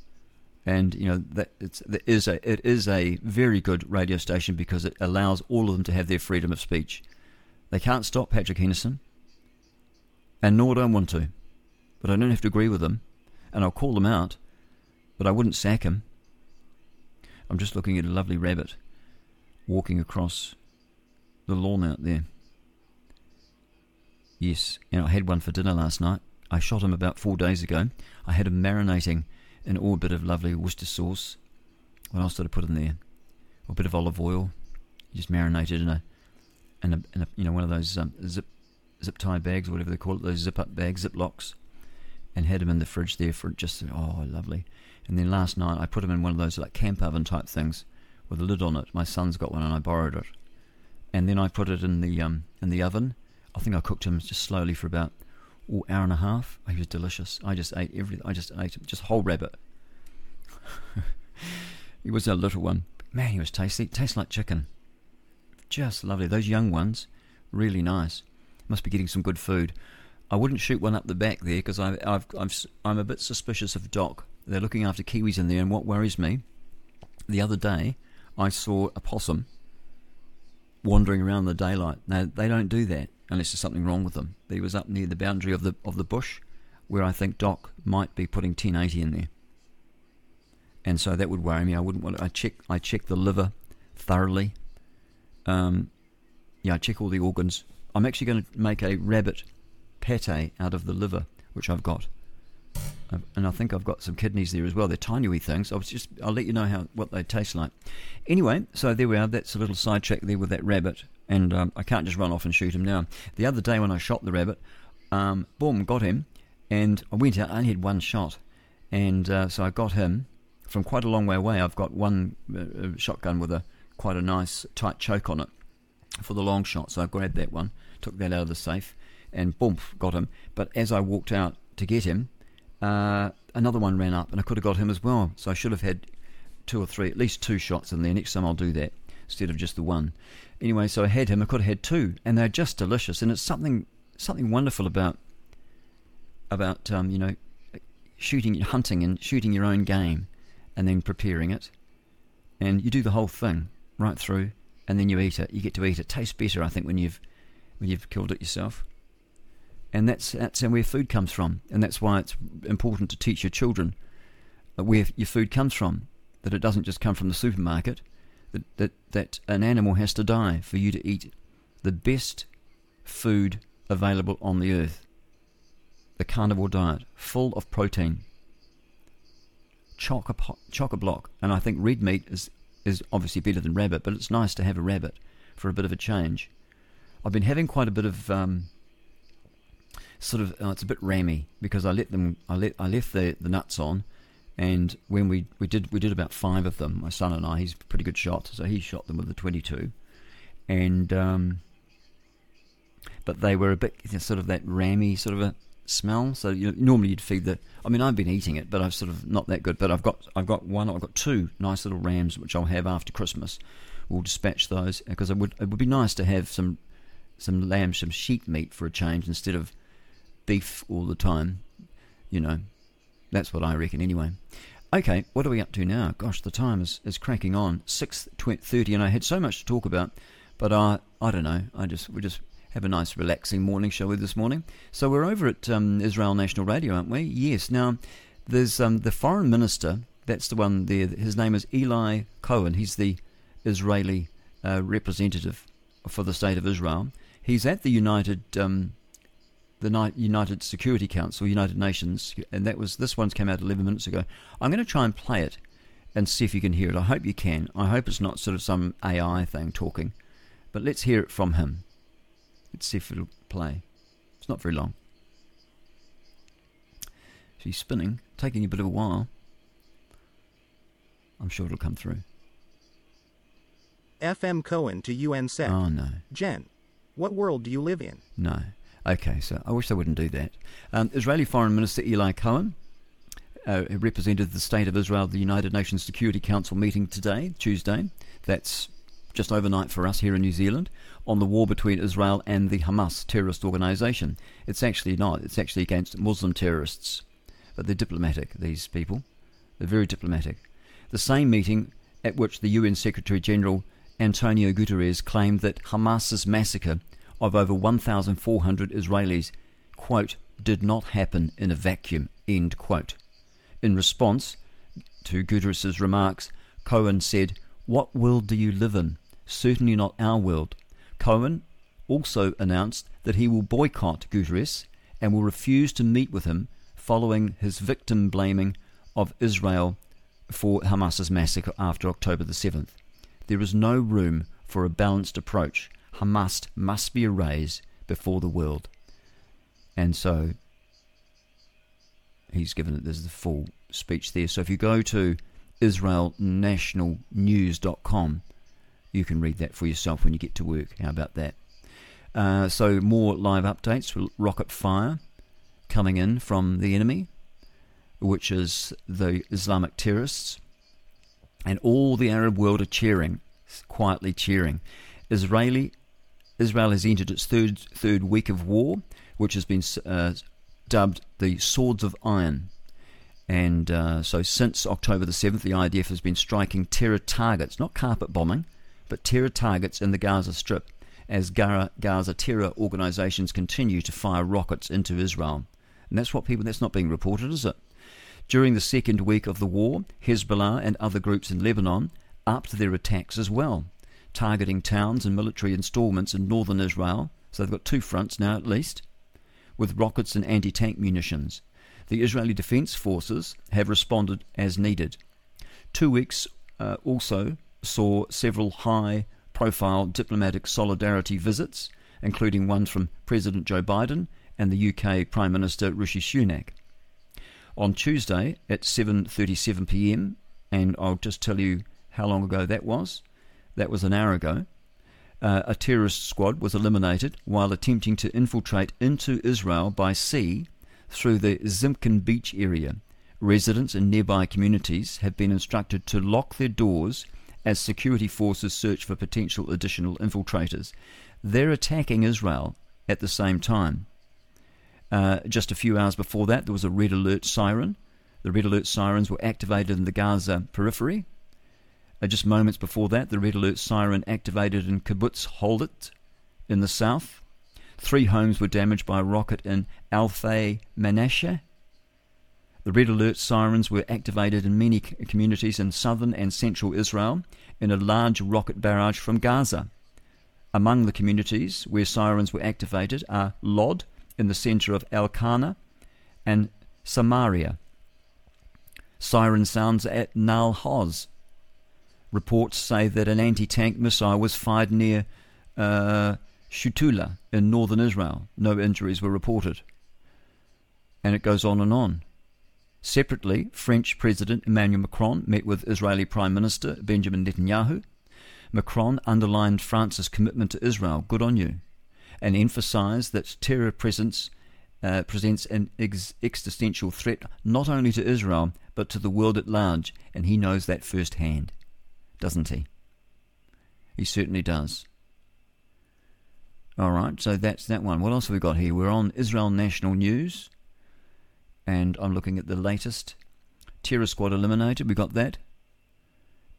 And, you know, that it's, that is a, it is a very good radio station because it allows all of them to have their freedom of speech. They can't stop Patrick Henderson, and nor do I want to. But I don't have to agree with them, and I'll call them out, but I wouldn't sack him. I'm just looking at a lovely rabbit walking across the lawn out there. Yes, and I had one for dinner last night. I shot him about four days ago. I had him marinating in all bit of lovely Worcester sauce. What else did I put in there? A bit of olive oil. Just marinated in a, in a, in a you know, one of those um, zip zip tie bags whatever they call it, those zip up bags, zip locks, and had him in the fridge there for just oh lovely. And then last night I put them in one of those like camp oven type things with a lid on it. My son's got one and I borrowed it. And then I put it in the um in the oven. I think I cooked him just slowly for about oh, hour and a half. He was delicious. I just ate everything. I just ate just whole rabbit. he was a little one. Man, he was tasty. Tastes like chicken. Just lovely. Those young ones, really nice. Must be getting some good food. I wouldn't shoot one up the back there because I've, I've, I've, I'm a bit suspicious of Doc. They're looking after kiwis in there, and what worries me, the other day I saw a possum wandering around in the daylight. Now they don't do that unless there's something wrong with them. But he was up near the boundary of the of the bush, where I think Doc might be putting 1080 in there, and so that would worry me. I wouldn't want. To, I check I check the liver thoroughly. Um, yeah, I check all the organs I'm actually going to make a rabbit pate out of the liver, which I've got. And I think I've got some kidneys there as well. They're tiny wee things. I was just, I'll let you know how what they taste like. Anyway, so there we are. That's a little sidetrack there with that rabbit. And um, I can't just run off and shoot him now. The other day when I shot the rabbit, um, boom, got him. And I went out, I only had one shot. And uh, so I got him from quite a long way away. I've got one uh, shotgun with a quite a nice tight choke on it for the long shot. So I grabbed that one, took that out of the safe, and boom, got him. But as I walked out to get him, uh, another one ran up, and I could have got him as well. So I should have had two or three, at least two shots in there. Next time I'll do that instead of just the one. Anyway, so I had him. I could have had two, and they're just delicious. And it's something something wonderful about about um, you know shooting, hunting, and shooting your own game, and then preparing it, and you do the whole thing right through and then you eat it. You get to eat it. it. Tastes better, I think, when you've when you've killed it yourself. And that's that's where food comes from, and that's why it's important to teach your children where your food comes from. That it doesn't just come from the supermarket. That that that an animal has to die for you to eat the best food available on the earth. The carnivore diet, full of protein. Chock a, chock a block, and I think red meat is is obviously better than rabbit, but it's nice to have a rabbit for a bit of a change. I've been having quite a bit of um, sort of uh, it's a bit rammy because I let them I let I left the, the nuts on, and when we, we did we did about five of them, my son and I, he's a pretty good shot, so he shot them with the 22, and um, but they were a bit you know, sort of that rammy sort of a smell. So you know, normally you'd feed the. I mean, I've been eating it, but I've sort of not that good. But I've got I've got one. I've got two nice little rams which I'll have after Christmas. We'll dispatch those because it would it would be nice to have some some lamb, some sheep meat for a change instead of beef all the time. You know, that's what I reckon anyway. Okay, what are we up to now? Gosh, the time is, is cracking on. Six thirty, and I had so much to talk about, but I I don't know. I just we just have a nice relaxing morning, shall we, this morning? So we're over at um, Israel National Radio, aren't we? Yes. Now, there's um, the foreign minister, that's the one there, his name is Eli Cohen. He's the Israeli uh, representative for the state of Israel. He's at the United um, the United Security Council, United Nations, and that was this one's came out 11 minutes ago. I'm going to try and play it and see if you can hear it. I hope you can. I hope it's not sort of some AI thing talking, but let's hear it from him. Let's see if it'll play. It's not very long. She's spinning, taking a bit of a while. I'm sure it'll come through. FM Cohen to UNSEC. Oh, no. Jen, what world do you live in? No. Okay, so I wish they wouldn't do that. Um, Israeli Foreign Minister Eli Cohen uh, represented the state of Israel at the United Nations Security Council meeting today, Tuesday. That's just overnight for us here in New Zealand, on the war between Israel and the Hamas terrorist organization. It's actually not, it's actually against Muslim terrorists. But they're diplomatic, these people. They're very diplomatic. The same meeting at which the UN Secretary General Antonio Guterres claimed that Hamas's massacre of over 1,400 Israelis, quote, did not happen in a vacuum, end quote. In response to Guterres' remarks, Cohen said, What world do you live in? Certainly not our world. Cohen also announced that he will boycott Guterres and will refuse to meet with him following his victim blaming of Israel for Hamas's massacre after October the 7th. There is no room for a balanced approach. Hamas must be erased before the world. And so he's given it there's the full speech there. So if you go to israelnationalnews.com, you can read that for yourself when you get to work. How about that? Uh, so more live updates. Rocket fire coming in from the enemy, which is the Islamic terrorists, and all the Arab world are cheering, quietly cheering. Israeli Israel has entered its third third week of war, which has been uh, dubbed the Swords of Iron. And uh, so, since October the 7th, the IDF has been striking terror targets, not carpet bombing, but terror targets in the Gaza Strip, as Gaza terror organizations continue to fire rockets into Israel. And that's what people, that's not being reported, is it? During the second week of the war, Hezbollah and other groups in Lebanon upped their attacks as well, targeting towns and military installments in northern Israel. So they've got two fronts now at least, with rockets and anti tank munitions. The Israeli Defense Forces have responded as needed. Two weeks uh, also saw several high profile diplomatic solidarity visits, including one from President Joe Biden and the UK Prime Minister Rishi Sunak. On Tuesday at 7:37 p.m., and I'll just tell you how long ago that was. That was an hour ago. Uh, a terrorist squad was eliminated while attempting to infiltrate into Israel by sea through the Zimkin Beach area. Residents in nearby communities have been instructed to lock their doors as security forces search for potential additional infiltrators. They're attacking Israel at the same time. Uh, just a few hours before that, there was a red alert siren. The red alert sirens were activated in the Gaza periphery. Uh, just moments before that, the red alert siren activated in Kibbutz Holdet in the south. Three homes were damaged by a rocket in Alfei Manasseh. The red alert sirens were activated in many communities in southern and central Israel in a large rocket barrage from Gaza. Among the communities where sirens were activated are Lod, in the center of Elkanah, and Samaria. Siren sounds at Nal Hoz. Reports say that an anti tank missile was fired near uh, Shutula in northern Israel. No injuries were reported. And it goes on and on. Separately, French President Emmanuel Macron met with Israeli Prime Minister Benjamin Netanyahu. Macron underlined France's commitment to Israel. Good on you and emphasised that terror presence uh, presents an ex- existential threat not only to Israel but to the world at large, and he knows that firsthand, doesn't he? He certainly does. All right, so that's that one. What else have we got here? We're on Israel National News, and I'm looking at the latest. Terror Squad eliminated, we got that.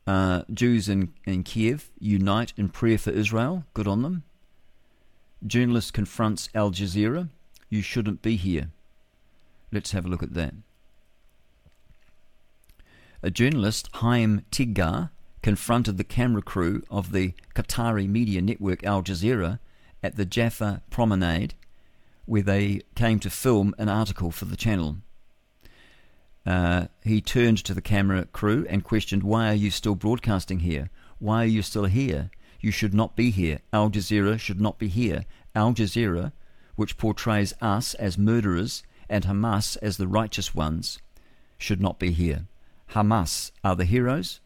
Uh, Jews in, in Kiev unite in prayer for Israel. Good on them. Journalist confronts Al Jazeera. You shouldn't be here. Let's have a look at that. A journalist, Haim Tiggar, confronted the camera crew of the Qatari media network Al Jazeera at the Jaffa Promenade, where they came to film an article for the channel. Uh, he turned to the camera crew and questioned, Why are you still broadcasting here? Why are you still here? You should not be here. Al Jazeera should not be here. Al Jazeera, which portrays us as murderers and Hamas as the righteous ones, should not be here. Hamas are the heroes.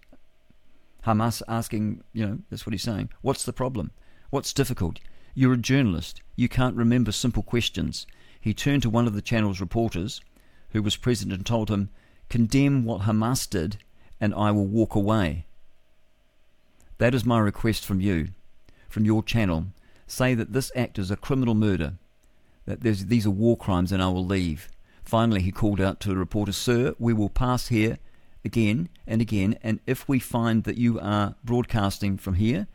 Hamas asking, you know, that's what he's saying. What's the problem? What's difficult? You're a journalist. You can't remember simple questions. He turned to one of the channel's reporters, who was present, and told him, Condemn what Hamas did, and I will walk away. That is my request from you, from your channel. Say that this act is a criminal murder, that these are war crimes, and I will leave. Finally, he called out to the reporter, Sir, we will pass here again and again, and if we find that you are broadcasting from here,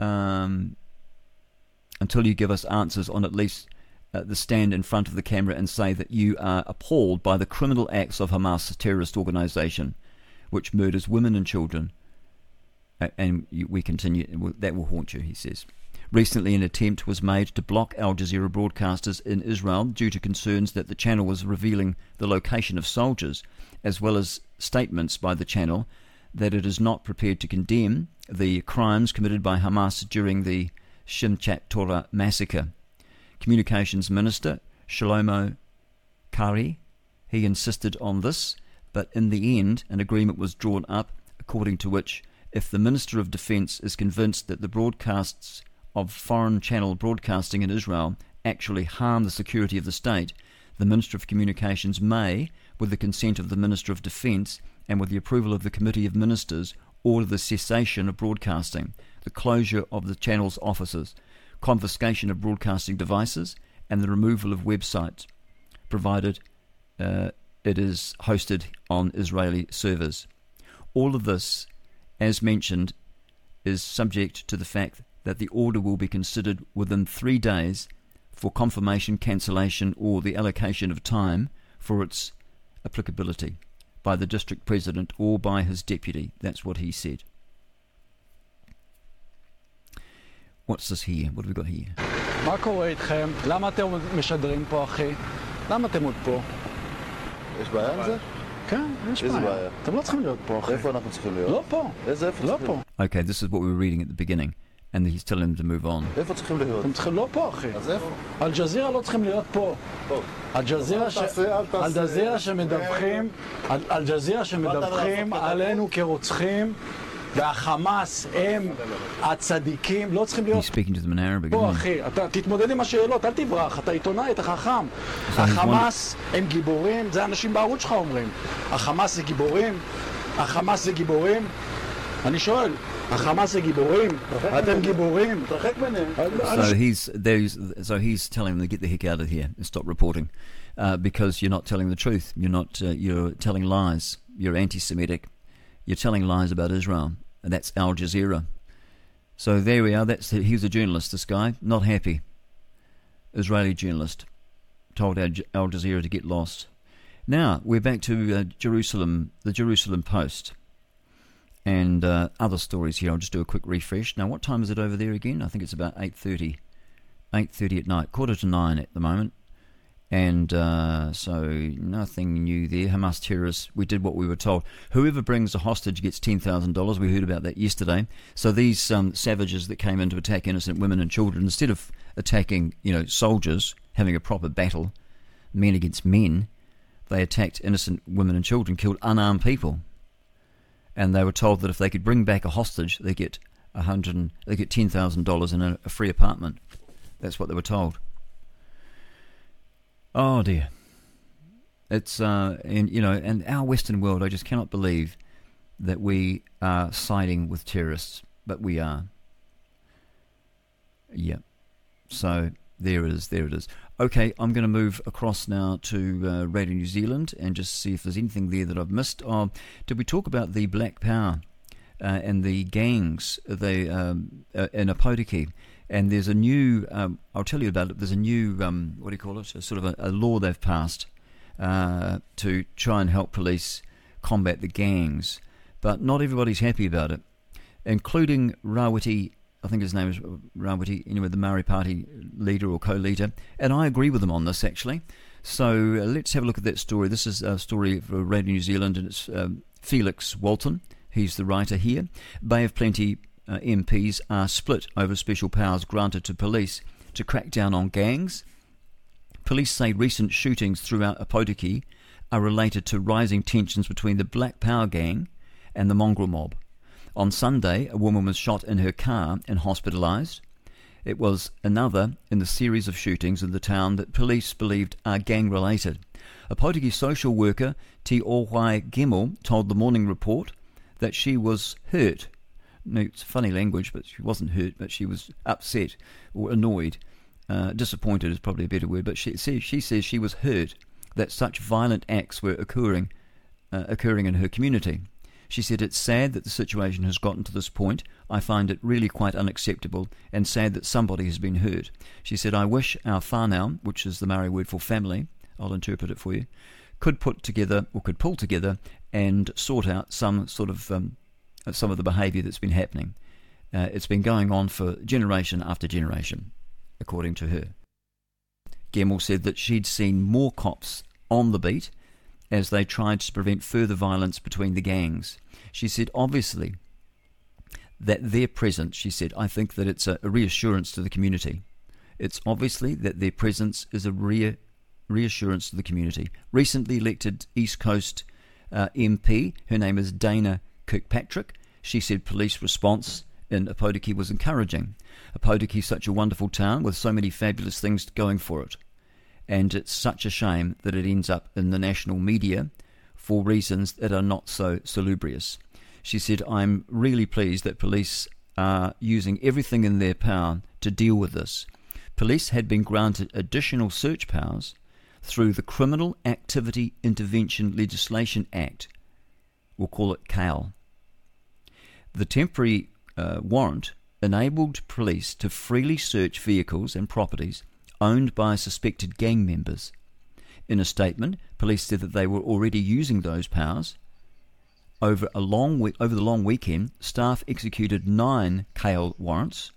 um, until you give us answers on at least uh, the stand in front of the camera and say that you are appalled by the criminal acts of Hamas, terrorist organization, which murders women and children. And we continue, that will haunt you, he says. Recently, an attempt was made to block Al Jazeera broadcasters in Israel due to concerns that the channel was revealing the location of soldiers, as well as statements by the channel that it is not prepared to condemn the crimes committed by Hamas during the Simchat Torah massacre. Communications Minister Shlomo Karhi, he insisted on this, but in the end, an agreement was drawn up according to which, if the Minister of Defense is convinced that the broadcasts of foreign channel broadcasting in Israel actually harm the security of the state, the Minister of Communications may, with the consent of the Minister of Defense and with the approval of the Committee of Ministers, order the cessation of broadcasting, the closure of the channel's offices, confiscation of broadcasting devices, and the removal of websites, provided uh, it is hosted on Israeli servers. All of this, as mentioned, is subject to the fact that the order will be considered within three days for confirmation, cancellation, or the allocation of time for its applicability by the district president or by his deputy. That's what he said. What's this here? What have we got here? מה קורה איתכם? למה אתם משדרים פה, אחי? למה אתם עוד פה? יש בעיה עם זה? כן, יש איזה בעיה. בעיה? אתם לא צריכים להיות פה, אחי. איפה אנחנו צריכים להיות? לא פה. איזה איפה לא צריכים פה. להיות? Okay, this is what we were reading at the beginning, and he's telling them to move on. איפה צריכים להיות? אתם צריכים לא פה, אחי. אז איפה? אל-ג'זירה לא צריכים להיות פה. פה. אל-ג'זירה ש- אל תעשה, אל תעשה. אל-ג'זירה שמדווחים, אל- אל-ג'זירה שמדווחים עלינו כרוצחים, והחמאס הם הצדיקים, לא צריכים להיות He's speaking to them in Arabic. פה, isn't he? אחי. אתה תתמודד עם השאלות, אל תברח, אתה עיתונאי, אתה חכם. he's החמאס הם גיבורים, זה אנשים בערוץ שלך אומרים. החמאס זה גיבורים? החמאס זה גיבורים? אני שואל, so he's there's so he's telling them to get the heck out of here and stop reporting, uh, because you're not telling the truth. You're not. Uh, you're telling lies. You're anti-Semitic. You're telling lies about Israel, and that's Al Jazeera. So there we are. That's he was a journalist. This guy, not happy. Israeli journalist, told Al, Al Jazeera to get lost. Now we're back to uh, Jerusalem. The Jerusalem Post and uh, other stories here. I'll just do a quick refresh. Now, what time is it over there again? I think it's about eight thirty. Eight thirty at night, quarter to nine at the moment, and uh, so nothing new there. Hamas terrorists. We did what we were told. Whoever brings a hostage gets ten thousand dollars. We heard about that yesterday. So these um, savages that came in to attack innocent women and children, instead of attacking, you know, soldiers having a proper battle, men against men, they attacked innocent women and children, killed unarmed people and they were told that if they could bring back a hostage, they get a hundred, they get ten thousand dollars in a, a free apartment. That's what they were told. Oh dear, it's uh, and you know, and our Western world, I just cannot believe that we are siding with terrorists, but we are. Yeah, so there is, there it is. Okay, I'm going to move across now to uh, Radio New Zealand and just see if there's anything there that I've missed. Oh, did we talk about the Black Power uh, and the gangs they um, uh, in Opotiki? And there's a new, um, I'll tell you about it. There's a new, um, what do you call it? A sort of a, a law they've passed uh, to try and help police combat the gangs, but not everybody's happy about it, including Rawiti I think his name is Rawati, anyway, the Maori Party leader or co-leader, and I agree with him on this actually. So uh, let's have a look at that story. This is a story for Radio New Zealand, and it's um, Felix Walton. He's the writer here. Bay of Plenty uh, MPs are split over special powers granted to police to crack down on gangs. Police say recent shootings throughout Opotiki are related to rising tensions between the Black Power gang and the mongrel mob. On Sunday, a woman was shot in her car and hospitalised. It was another in the series of shootings in the town that police believed are gang related. Opotiki social worker, Te Owhai Gemmell, told the Morning Report that she was hurt. No, it's funny language, but she wasn't hurt, but she was upset or annoyed. Uh, disappointed is probably a better word, but she, she says she was hurt that such violent acts were occurring, uh, occurring in her community. She said, It's sad that the situation has gotten to this point. I find it really quite unacceptable and sad that somebody has been hurt. She said, I wish our whānau, which is the Maori word for family, I'll interpret it for you, could put together or could pull together and sort out some sort of um, some of the behaviour that's been happening. Uh, it's been going on for generation after generation, according to her. Gemmell said that she'd seen more cops on the beat as they tried to prevent further violence between the gangs. She said, obviously, that their presence, she said, I think that it's a, reassurance to the community. It's obviously that their presence is a rea- reassurance to the community. Recently elected East Coast uh, MP, her name is Dana Kirkpatrick, she said police response in Opotiki was encouraging. Opotiki is such a wonderful town with so many fabulous things going for it and it's such a shame that it ends up in the national media for reasons that are not so salubrious. She said, I'm really pleased that police are using everything in their power to deal with this. Police had been granted additional search powers through the Criminal Activity Intervention Legislation Act. We'll call it CAL. The temporary uh, warrant enabled police to freely search vehicles and properties owned by suspected gang members. In a statement, police said that they were already using those powers. Over a long week, over the long weekend, staff executed nine CAL warrants,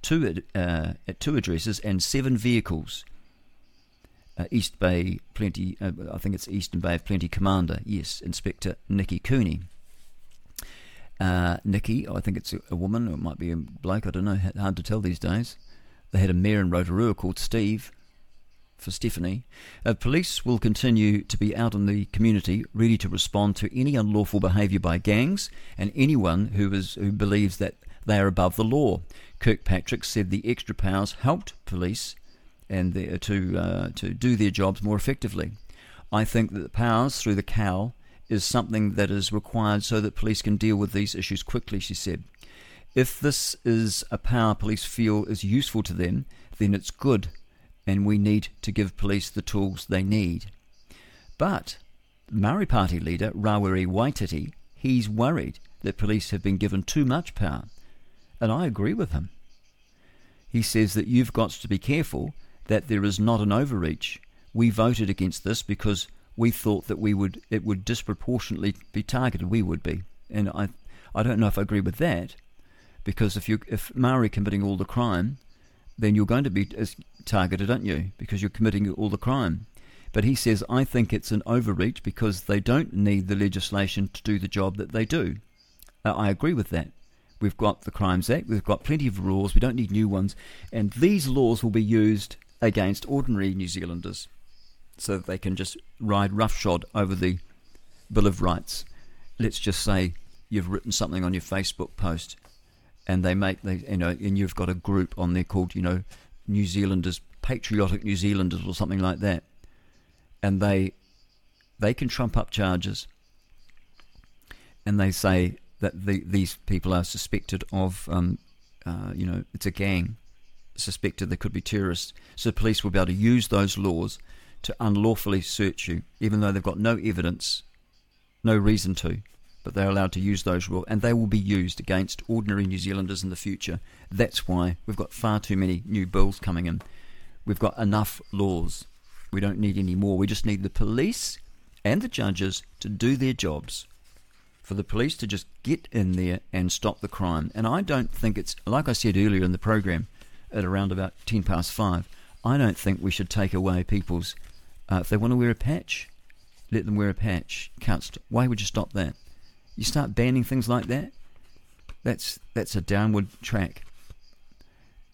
two uh, at two addresses, and seven vehicles. Uh, East Bay Plenty, uh, I think it's Eastern Bay of Plenty Commander. Yes, Inspector Nikki Cooney. Uh, Nikki, I think it's a, a, woman, or it might be a bloke. I don't know. Hard to tell these days. They had a mayor in Rotorua called Steve for Stephanie. Uh, police will continue to be out in the community, ready to respond to any unlawful behaviour by gangs and anyone who is who believes that they are above the law. Kirkpatrick said the extra powers helped police and the, to uh, to do their jobs more effectively. I think that the powers through the cow is something that is required so that police can deal with these issues quickly. She said. If this is a power police feel is useful to them, then it's good, and we need to give police the tools they need. But Maori Party leader Rawiri Waititi, he's worried that police have been given too much power, and I agree with him. He says that you've got to be careful that there is not an overreach. We voted against this because we thought that we would it would disproportionately be targeted. We would be, and I I don't know if I agree with that because if you if Maori committing all the crime, then you're going to be targeted, aren't you? Because you're committing all the crime. But he says, I think it's an overreach because they don't need the legislation to do the job that they do. Uh, I agree with that. We've got the Crimes Act, we've got plenty of rules, we don't need new ones, and these laws will be used against ordinary New Zealanders so that they can just ride roughshod over the Bill of Rights. Let's just say you've written something on your Facebook post and they make they you know and you've got a group on there called you know New Zealanders patriotic New Zealanders or something like that. And they they can trump up charges and they say that the, these people are suspected of um, uh, you know it's a gang suspected they could be terrorists. So police will be able to use those laws to unlawfully search you even though they've got no evidence no reason to but they're allowed to use those rules, and they will be used against ordinary New Zealanders in the future. That's why we've got far too many new bills coming in. We've got enough laws. We don't need any more. We just need the police and the judges to do their jobs. For the police to just get in there and stop the crime. And I don't think it's, like I said earlier in the program, at around about 10 past 5, I don't think we should take away people's, uh, if they want to wear a patch, let them wear a patch. Why would you stop that? You start banning things like that, that's that's a downward track.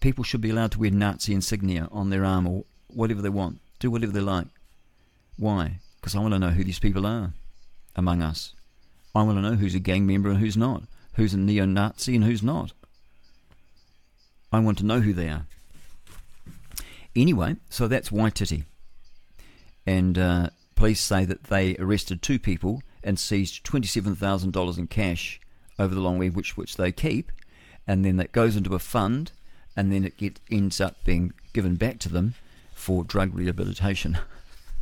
People should be allowed to wear Nazi insignia on their arm or whatever they want. Do whatever they like. Why? Because I want to know who these people are among us. I want to know who's a gang member and who's not. Who's a neo Nazi and who's not. I want to know who they are. Anyway, so that's Waititi. And uh, police say that they arrested two people and seized $27,000 in cash over the long week, which, which they keep. And then that goes into a fund, and then it get, ends up being given back to them for drug rehabilitation.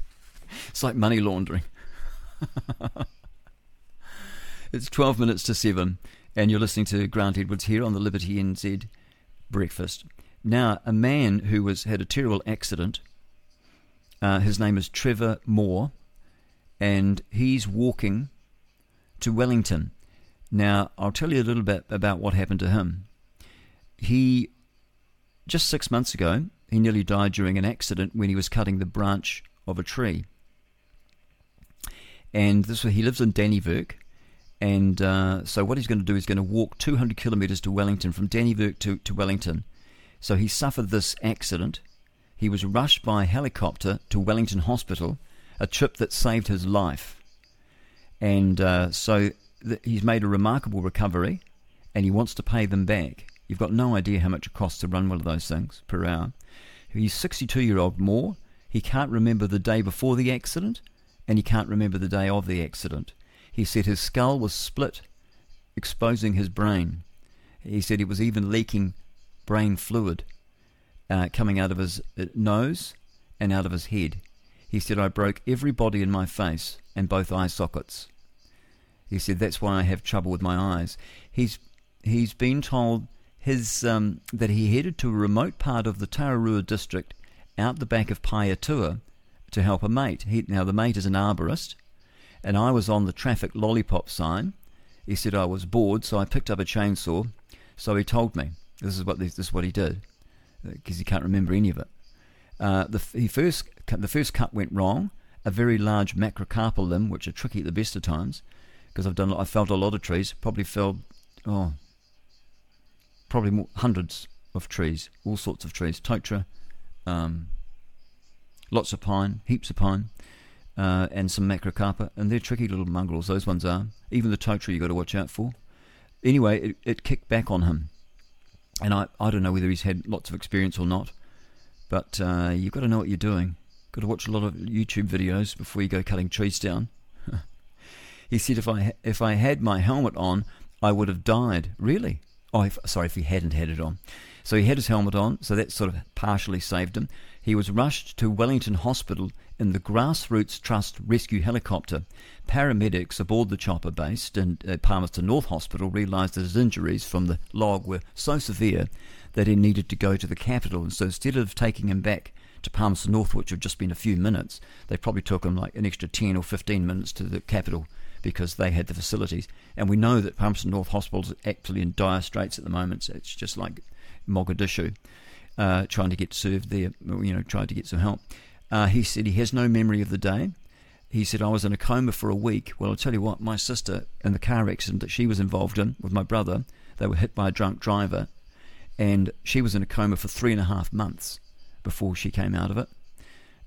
it's like money laundering. it's 12 minutes to 7, and you're listening to Grant Edwards here on the Liberty NZ breakfast. Now, a man who was had a terrible accident. Uh, his name is Trevor Moore, and he's walking to Wellington. Now, I'll tell you a little bit about what happened to him. He just six months ago, he nearly died during an accident when he was cutting the branch of a tree. And this he lives in Dannevirke, and uh, so what he's going to do is going to walk 200 kilometres to Wellington from Dannevirke to, to Wellington. So he suffered this accident. He was rushed by helicopter to Wellington Hospital, a trip that saved his life. And uh, so th- he's made a remarkable recovery, and he wants to pay them back. You've got no idea how much it costs to run one of those things per hour. He's 62 year old Moore. He can't remember the day before the accident, and he can't remember the day of the accident. He said his skull was split, exposing his brain. He said it was even leaking brain fluid uh, coming out of his uh, nose and out of his head. He said, I broke every body in my face and both eye sockets. He said, That's why I have trouble with my eyes. He's, he's been told his, um, that he headed to a remote part of the Tararua district out the back of Pahiatua to help a mate. He, now, the mate is an arborist and I was on the traffic lollipop sign. He said I was bored, so I picked up a chainsaw. So he told me this is what this is what he did because uh, he can't remember any of it. Uh, the he first the first cut went wrong. A very large macrocarpa limb, which are tricky at the best of times, because I've done I felled a lot of trees. Probably felled oh probably more, hundreds of trees, all sorts of trees, totara, um, lots of pine, heaps of pine uh, and some macrocarpa, and they're tricky little mongrels. Those ones are. Even the totara you got to watch out for. Anyway, it, it kicked back on him, and I I don't know whether he's had lots of experience or not, but uh, you've got to know what you're doing. Got to watch a lot of YouTube videos before you go cutting trees down. he said if I if I had my helmet on, I would have died. Really? Oh, if, sorry, if he hadn't had it on. So he had his helmet on, so that sort of partially saved him. He was rushed to Wellington Hospital in the Grassroots Trust rescue helicopter. Paramedics aboard the chopper based in uh, Palmerston North Hospital realised that his injuries from the log were so severe that he needed to go to the capital. And so instead of taking him back to Palmerston North, which had just been a few minutes, they probably took him like an extra 10 or 15 minutes to the capital because they had the facilities. And we know that Palmerston North Hospital is actually in dire straits at the moment. So it's just like Mogadishu, uh, trying to get served there, you know, trying to get some help. Uh, he said he has no memory of the day. He said, I was in a coma for a week. Well, I'll tell you what, my sister, in the car accident that she was involved in with my brother, they were hit by a drunk driver, and she was in a coma for three and a half months before she came out of it.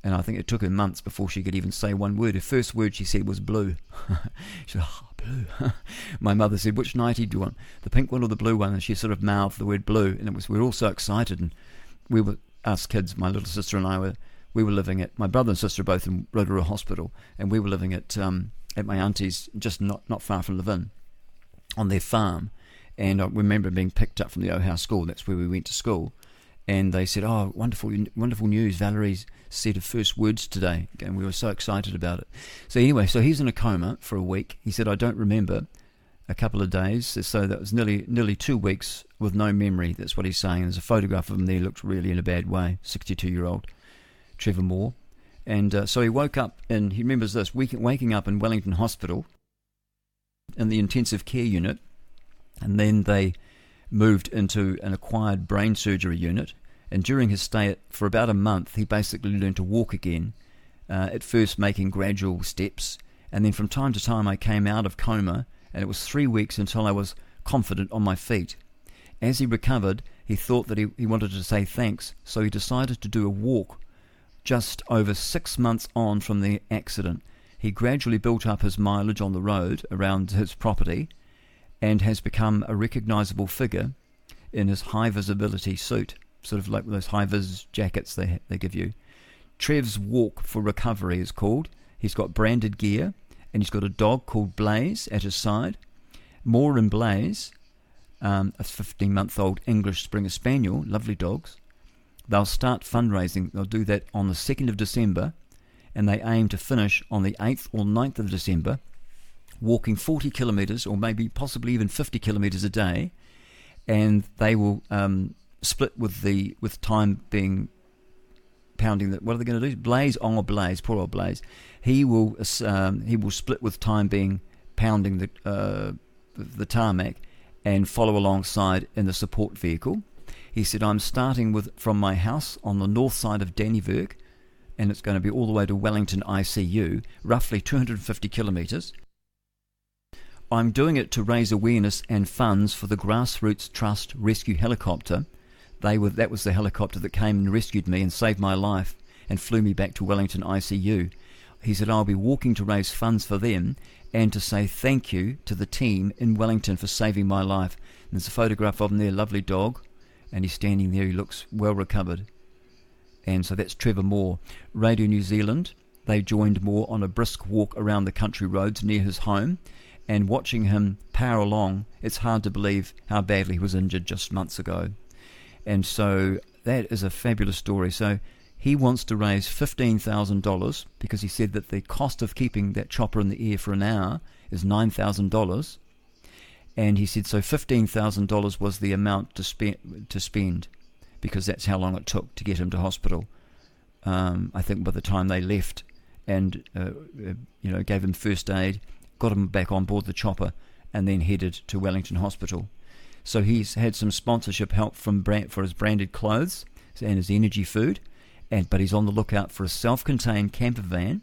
And I think it took her months before she could even say one word. Her first word she said was blue. she said, oh, blue. my mother said, which nightie do you want? The pink one or the blue one? And she sort of mouthed the word blue. And it was, we were all so excited. And we were, us kids, my little sister and I were we were living at my brother and sister both in Rotorua Hospital, and we were living at um, at my auntie's, just not not far from Levin, on their farm. And I remember being picked up from the Ohau School. That's where we went to school. And they said, "Oh, wonderful, wonderful news! Valerie's said her first words today." And we were so excited about it. So anyway, so he's in a coma for a week. He said, "I don't remember." A couple of days, so that was nearly nearly two weeks with no memory. That's what he's saying. There's a photograph of him there. He looks really in a bad way. 62 year old. Trevor Moore. And uh, so he woke up, and he remembers this waking up in Wellington Hospital in the intensive care unit, and then they moved into an acquired brain surgery unit. And during his stay at, for about a month, he basically learned to walk again, uh, at first making gradual steps. And then from time to time, I came out of coma, and it was three weeks until I was confident on my feet. As he recovered, he thought that he, he wanted to say thanks, so he decided to do a walk just over six months on from the accident, he gradually built up his mileage on the road around his property and has become a recognizable figure in his high visibility suit, sort of like those high vis jackets they they give you. Trev's Walk for Recovery is called. He's got branded gear, and he's got a dog called Blaze at his side. Moore and Blaze, um, a 15 month old English Springer Spaniel, lovely dogs. They'll start fundraising. They'll do that on the 2nd of December, and they aim to finish on the 8th or 9th of December, walking 40 kilometres or maybe possibly even 50 kilometres a day. And they will um, split with the with time being pounding that. What are they going to do? Blaze, oh Blaze, poor old Blaze. He will um, he will split with time being pounding the uh, the tarmac and follow alongside in the support vehicle. He said, I'm starting with from my house on the north side of Dannevirke, and it's going to be all the way to Wellington ICU, roughly 250 kilometres. I'm doing it to raise awareness and funds for the Grassroots Trust Rescue Helicopter. They were that was the helicopter that came and rescued me and saved my life and flew me back to Wellington ICU. He said I'll be walking to raise funds for them and to say thank you to the team in Wellington for saving my life. And there's a photograph of him there, lovely dog, and he's standing there. He looks well recovered. And so that's Trevor Moore. Radio New Zealand, they joined Moore on a brisk walk around the country roads near his home. And watching him power along, it's hard to believe how badly he was injured just months ago. And so that is a fabulous story. So he wants to raise $15,000 because he said that the cost of keeping that chopper in the air for an hour is $9,000. And he said so $15,000 was the amount to, spend to spend because that's how long it took to get him to hospital. Um, I think by the time they left and uh, uh, you know gave him first aid, got him back on board the chopper, and then headed to Wellington Hospital. So he's had some sponsorship help from brand, for his branded clothes and his energy food and but he's on the lookout for a self-contained camper van,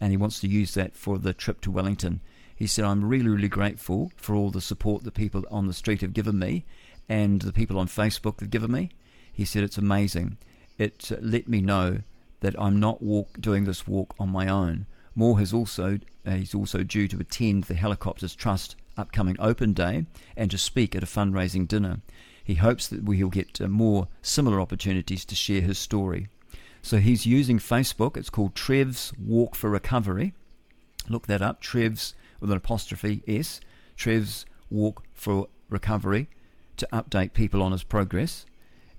and he wants to use that for the trip to Wellington. He said, "I'm really, really grateful for all the support the people on the street have given me, and the people on Facebook have given me." He said, "It's amazing. It uh, let me know that I'm not walk, doing this walk on my own." Moore has also uh, he's also due to attend the Helicopters Trust upcoming Open Day and to speak at a fundraising dinner. He hopes that he'll get uh, more similar opportunities to share his story. So he's using Facebook. It's called Trev's Walk for Recovery. Look that up. Trev's with an apostrophe S. Trev's Walk for Recovery to update people on his progress.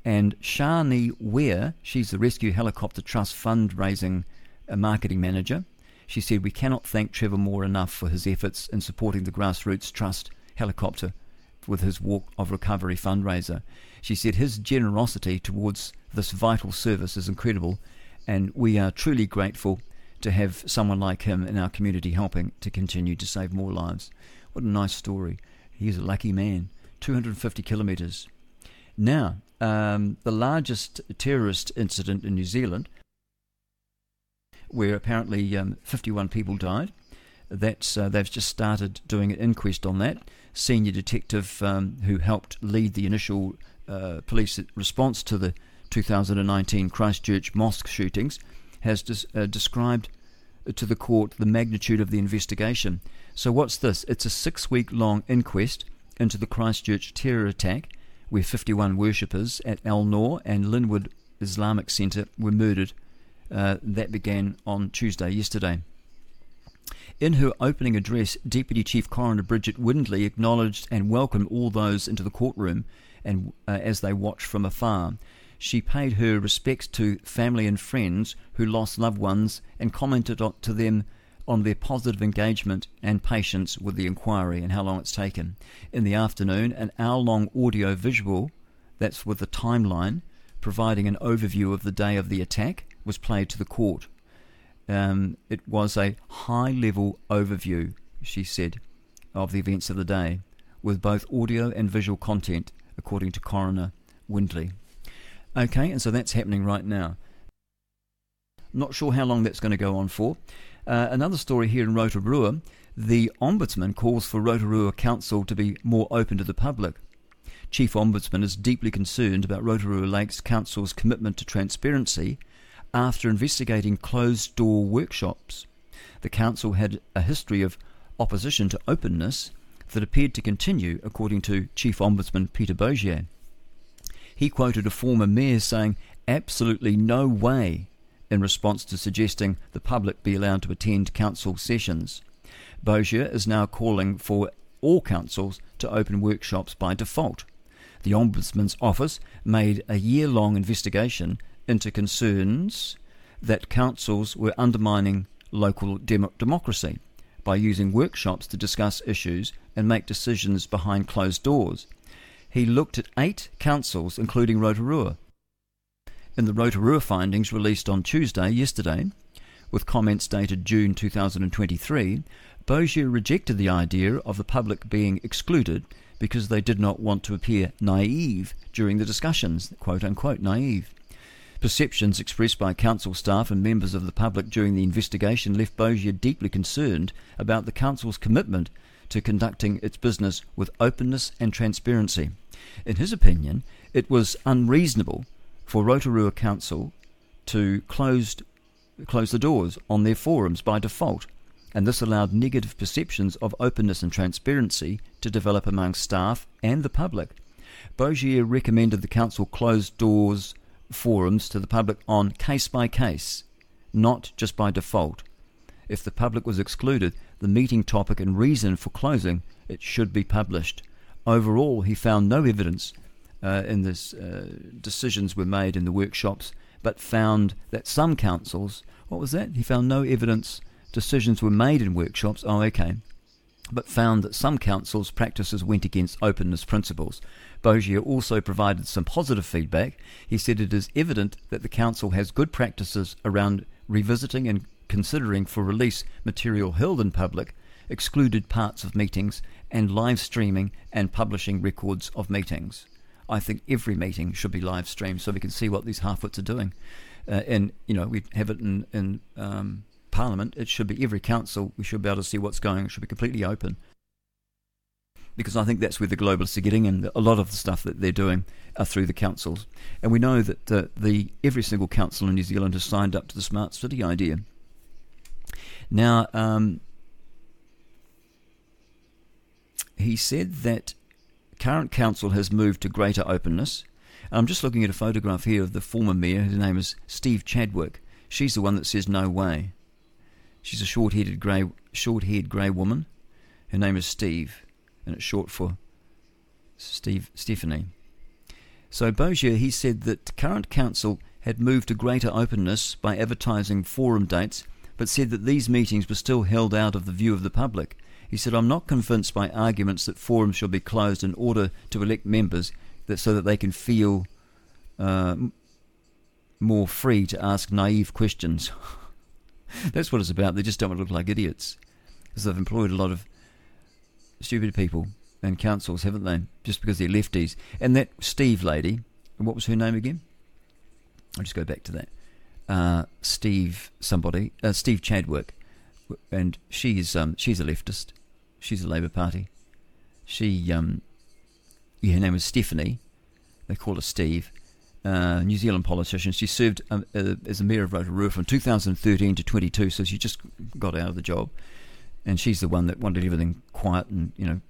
And Shani Ware, she's the Rescue Helicopter Trust fundraising uh, marketing manager. She said, We cannot thank Trevor Moore enough for his efforts in supporting the Grassroots Trust helicopter with his Walk of Recovery fundraiser. She said his generosity towards this vital service is incredible, and we are truly grateful to have someone like him in our community helping to continue to save more lives. What a nice story. He's a lucky man. 250 kilometres. Now, um, the largest terrorist incident in New Zealand, where apparently um, 51 people died. That's uh, they've just started doing an inquest on that. Senior detective um, who helped lead the initial uh, police response to the 2019 Christchurch mosque shootings has des- uh, described to the court the magnitude of the investigation. So, what's this? It's a six week long inquest into the Christchurch terror attack where 51 worshippers at Al Noor and Linwood Islamic Centre were murdered. Uh, that began on Tuesday, yesterday. In her opening address, Deputy Chief Coroner Bridget Windley acknowledged and welcomed all those into the courtroom and uh, as they watched from afar. She paid her respects to family and friends who lost loved ones and commented to them on their positive engagement and patience with the inquiry and how long it's taken. In the afternoon, an hour long audio visual, that's with the timeline, providing an overview of the day of the attack, was played to the court. Um, it was a high level overview, she said, of the events of the day, with both audio and visual content, according to Coroner Windley. Okay, and so that's happening right now. Not sure how long that's going to go on for. Uh, another story here in Rotorua the Ombudsman calls for Rotorua Council to be more open to the public. Chief Ombudsman is deeply concerned about Rotorua Lakes Council's commitment to transparency after investigating closed door workshops. The council had a history of opposition to openness that appeared to continue, according to Chief Ombudsman Peter Boshier. he quoted a former mayor saying, absolutely no way, in response to suggesting the public be allowed to attend council sessions. Boshier is now calling for all councils to open workshops by default. The Ombudsman's office made a year long investigation into concerns that councils were undermining local dem- democracy by using workshops to discuss issues and make decisions behind closed doors. He looked at eight councils, including Rotorua. In the Rotorua findings released on Tuesday, yesterday, with comments dated June 2023, Boshier rejected the idea of the public being excluded because they did not want to appear naive during the discussions, quote unquote naive. Perceptions expressed by council staff and members of the public during the investigation left Boshier deeply concerned about the council's commitment to conducting its business with openness and transparency. In his opinion, it was unreasonable for Rotorua Council to close, close the doors on their forums by default, and this allowed negative perceptions of openness and transparency to develop among staff and the public. Boshier recommended the council close doors forums to the public on case by case, not just by default. If the public was excluded, the meeting topic and reason for closing it should be published. Overall, he found no evidence uh, in this uh, decisions were made in the workshops, but found that some councils, what was that? He found no evidence decisions were made in workshops. Oh, okay. But found that some councils' practices went against openness principles. Boshier also provided some positive feedback. He said it is evident that the council has good practices around revisiting and considering for release material held in public, excluded parts of meetings, and live streaming and publishing records of meetings. I think every meeting should be live streamed so we can see what these halfwits are doing. Uh, and, you know, we have it in, in um, Parliament. It should be every council. We should be able to see what's going. It should be completely open because I think that's where the globalists are getting, and a lot of the stuff that they're doing are through the councils. And we know that the, the every single council in New Zealand has signed up to the smart city idea. Now, um, he said that current council has moved to greater openness. I'm just looking at a photograph here of the former mayor. Her name is Steve Chadwick. She's the one that says no way. She's a short-headed grey, short-haired grey woman. Her name is Steve and it's short for Steve Stephanie. So Boshier, he said that current council had moved to greater openness by advertising forum dates, but said that these meetings were still held out of the view of the public. He said, I'm not convinced by arguments that forums shall be closed in order to elect members that so that they can feel uh, more free to ask naive questions. That's what it's about. They just don't want to look like idiots. Because they've employed a lot of stupid people and councils, haven't they? Just because they're lefties. And that Steve lady, what was her name again? I'll just go back to that. Uh, Steve somebody, uh, Steve Chadwick, and she's um, she's a leftist. She's a Labour Party. She um, yeah, her name was Stephanie. They call her Steve. Uh, New Zealand politician. She served um, uh, as a mayor of Rotorua from 2013 to 22, so she just got out of the job and she's the one that wanted everything quiet and you know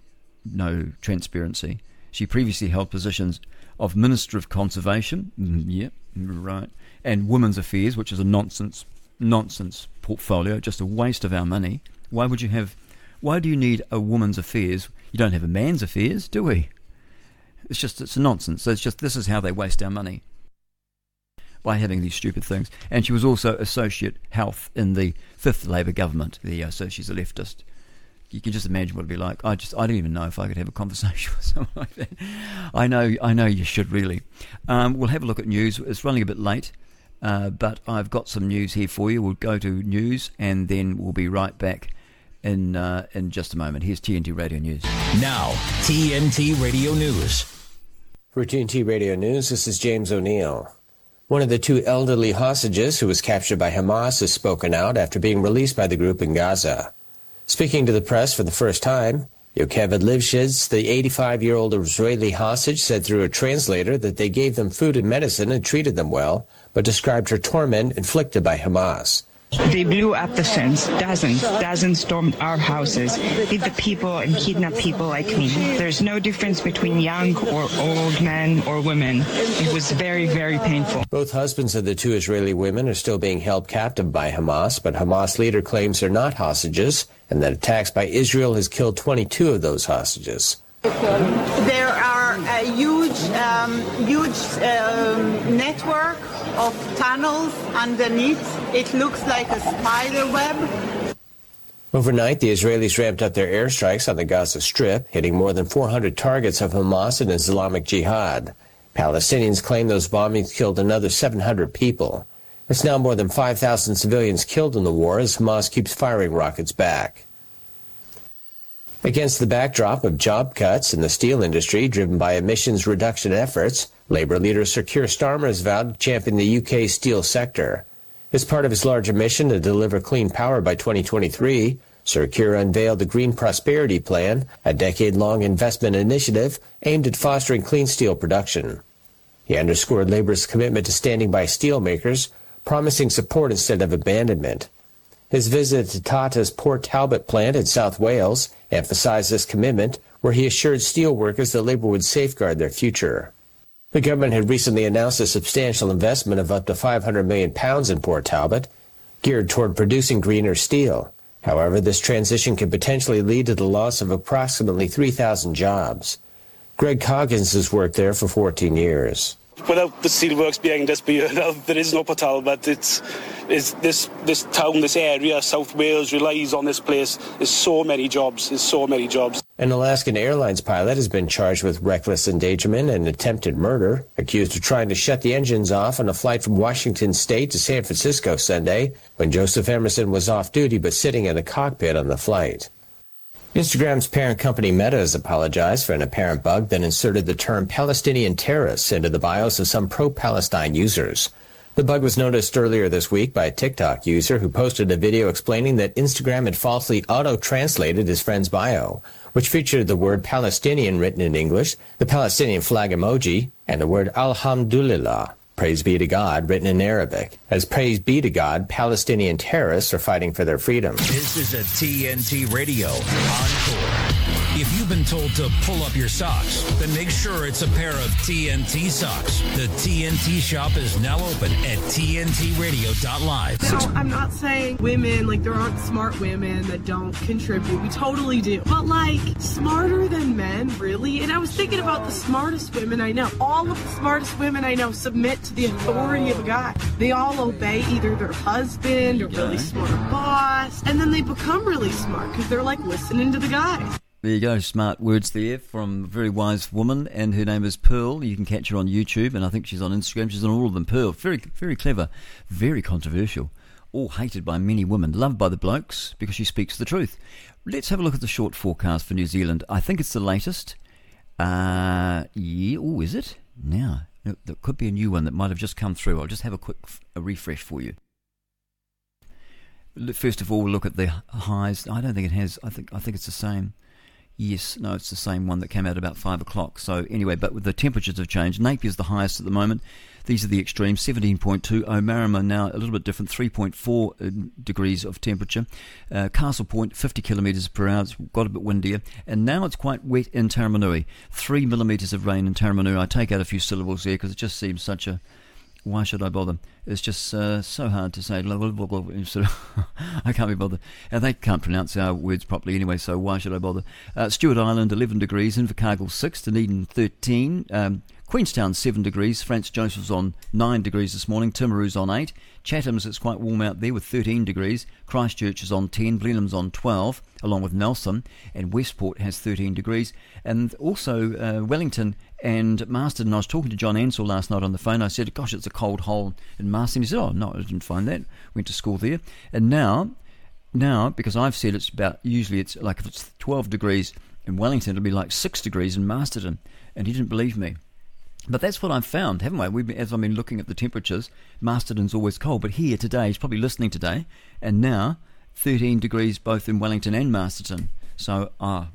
no transparency. She previously held positions of Minister of Conservation, mm, yeah, right, and Women's Affairs, which is a nonsense nonsense portfolio, just a waste of our money. Why would you have? Why do you need a woman's affairs? You don't have a man's affairs, do we? It's just it's nonsense. So it's just this is how they waste our money by having these stupid things. And she was also associate health in the fifth Labour government. There So she's a leftist. You can just imagine what it'd be like. I just I don't even know if I could have a conversation with someone like that. I know I know you should really. Um, we'll have a look at news. It's running a bit late. Uh, but I've got some news here for you. We'll go to news and then we'll be right back in uh, in just a moment. Here's TNT Radio News. Now, TNT Radio News. For TNT Radio News, this is James O'Neill. One of the two elderly hostages who was captured by Hamas has spoken out after being released by the group in Gaza. Speaking to the press for the first time, Yocheved Livshitz, the 85-year-old Israeli hostage, said through a translator that they gave them food and medicine and treated them well, but described her torment inflicted by Hamas. They blew up the fence. Dozens, dozens stormed our houses, beat the people and kidnapped people like me. There's no difference between young or old men or women. It was very, very painful. Both husbands of the two Israeli women are still being held captive by Hamas, but Hamas leader claims they're not hostages and that attacks by Israel has killed 22 of those hostages. There are a huge, um, huge um, network of tunnels underneath. It looks like a spider web. Overnight, the Israelis ramped up their airstrikes on the Gaza Strip, hitting more than 400 targets of Hamas and Islamic Jihad. Palestinians claim those bombings killed another 700 people. It's now more than 5,000 civilians killed in the war as Hamas keeps firing rockets back. Against the backdrop of job cuts in the steel industry driven by emissions reduction efforts, Labour leader Sir Keir Starmer has vowed to champion the UK steel sector. As part of his larger mission to deliver clean power by 2023, Sir Keir unveiled the Green Prosperity Plan, a decade-long investment initiative aimed at fostering clean steel production. He underscored Labour's commitment to standing by steelmakers, promising support instead of abandonment. His visit to Tata's Port Talbot plant in South Wales emphasized this commitment, where he assured steelworkers that Labour would safeguard their future. The government had recently announced a substantial investment of up to 500 million pounds in Port Talbot, geared toward producing greener steel. However, this transition could potentially lead to the loss of approximately 3,000 jobs. Greg Coggins has worked there for 14 years without the steelworks behind us, there is no Port Talbot. It's, it's this this town, this area, South Wales relies on this place. There's so many jobs. There's so many jobs. An Alaskan Airlines pilot has been charged with reckless endangerment and attempted murder, accused of trying to shut the engines off on a flight from Washington State to San Francisco Sunday when Joseph Emerson was off duty but sitting in the cockpit on the flight. Instagram's parent company Meta has apologized for an apparent bug that inserted the term Palestinian terrorists into the bios of some pro-Palestine users. The bug was noticed earlier this week by a TikTok user who posted a video explaining that Instagram had falsely auto-translated his friend's bio, which featured the word Palestinian written in English, the Palestinian flag emoji, and the word Alhamdulillah. Praise be to God, written in Arabic. As praise be to God, Palestinian terrorists are fighting for their freedom. This is a TNT Radio Encore. If you've been told to pull up your socks, then make sure it's a pair of TNT socks. The TNT shop is now open at TNTRadio.live. Now, I'm not saying women, like, there aren't smart women that don't contribute. We totally do. But, like, smarter than men, really? And I was thinking about the smartest women I know. All of the smartest women I know submit to the authority of a guy. They all obey either their husband or really smart boss, and then they become really smart because they're, like, listening to the guys. There you go, smart words there from a very wise woman, and her name is Pearl. You can catch her on YouTube, and I think she's on Instagram. She's on all of them. Pearl, very, very clever, very controversial, all hated by many women, loved by the blokes because she speaks the truth. Let's have a look at the short forecast for New Zealand. I think it's the latest. Uh, yeah, oh, is it? Now, there could be a new one that might have just come through. I'll just have a quick a refresh for you. First of all, we'll look at the highs. I don't think it has. I think I think it's the same. Yes, no, it's the same one that came out about five o'clock. So anyway, but the temperatures have changed. Napier's the highest at the moment. These are the extremes. 17.2. Omarama now a little bit different. 3.4 uh, degrees of temperature. Uh, Castle Point 50 kilometres per hour. It's got a bit windier. And now it's quite wet in Taramanui. Three millimetres of rain in Taramanui. I take out a few syllables there because it just seems such a why should I bother? It's just uh, so hard to say. I can't be bothered. And they can't pronounce our words properly anyway, so why should I bother? Uh, Stewart Island, 11 degrees. Invercargill, 6. Dunedin, 13. Um, Queenstown, 7 degrees. Franz Josef's on 9 degrees this morning. Timaru's on 8. Chatham's, it's quite warm out there with 13 degrees. Christchurch is on 10. Blenheim's on 12, along with Nelson. And Westport has 13 degrees. And also uh, Wellington and Marsden. I was talking to John Ansell last night on the phone. I said, Gosh, it's a cold hole in Marsden. He said, Oh, no, I didn't find that. Went to school there. And now, now, because I've said it's about, usually it's like if it's 12 degrees in Wellington, it'll be like 6 degrees in Masterton. And he didn't believe me. But that's what I've found, haven't we? We've been, as I've been looking at the temperatures, Masterton's always cold, but here today, he's probably listening today, and now 13 degrees both in Wellington and Masterton. So, ah,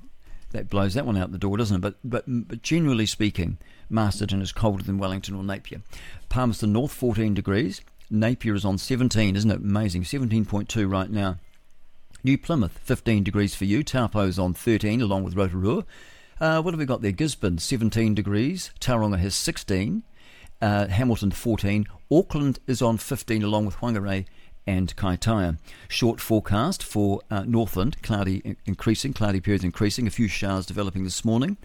that blows that one out the door, doesn't it? But, but, but generally speaking, Masterton is colder than Wellington or Napier. Palmerston North, 14 degrees. Napier is on 17, isn't it? Amazing. 17.2 right now. New Plymouth, 15 degrees for you. Taupo's on 13, along with Rotorua. Uh, what have we got there? Gisborne, 17 degrees. Tauranga has 16. Uh, Hamilton, 14. Auckland is on 15, along with Whangarei and Kaitaia. Short forecast for uh, Northland, cloudy increasing, cloudy periods increasing, a few showers developing this morning.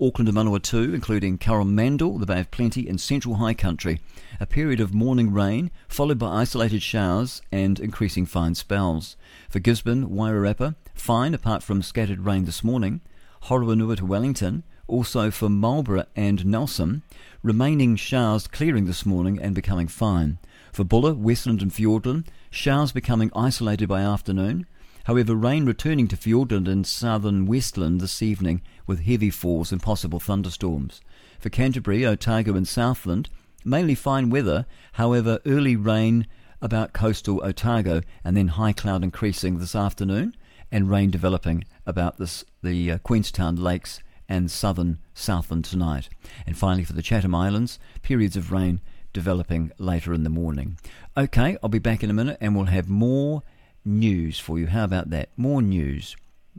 Auckland and Manawatu, including Coromandel, the Bay of Plenty, and Central High Country. A period of morning rain, followed by isolated showers and increasing fine spells. For Gisborne, Wairarapa, fine apart from scattered rain this morning. Horowhenua to Wellington, also for Marlborough and Nelson, remaining showers clearing this morning and becoming fine. For Buller, Westland and Fiordland, showers becoming isolated by afternoon. However, rain returning to Fiordland and southern Westland this evening with heavy falls and possible thunderstorms. For Canterbury, Otago and Southland, mainly fine weather, however, early rain about coastal Otago and then high cloud increasing this afternoon and rain developing about this, the uh, Queenstown Lakes and southern Southland tonight. And finally, for the Chatham Islands, periods of rain developing later in the morning. Okay, I'll be back in a minute and we'll have more news for you. How about that? More news.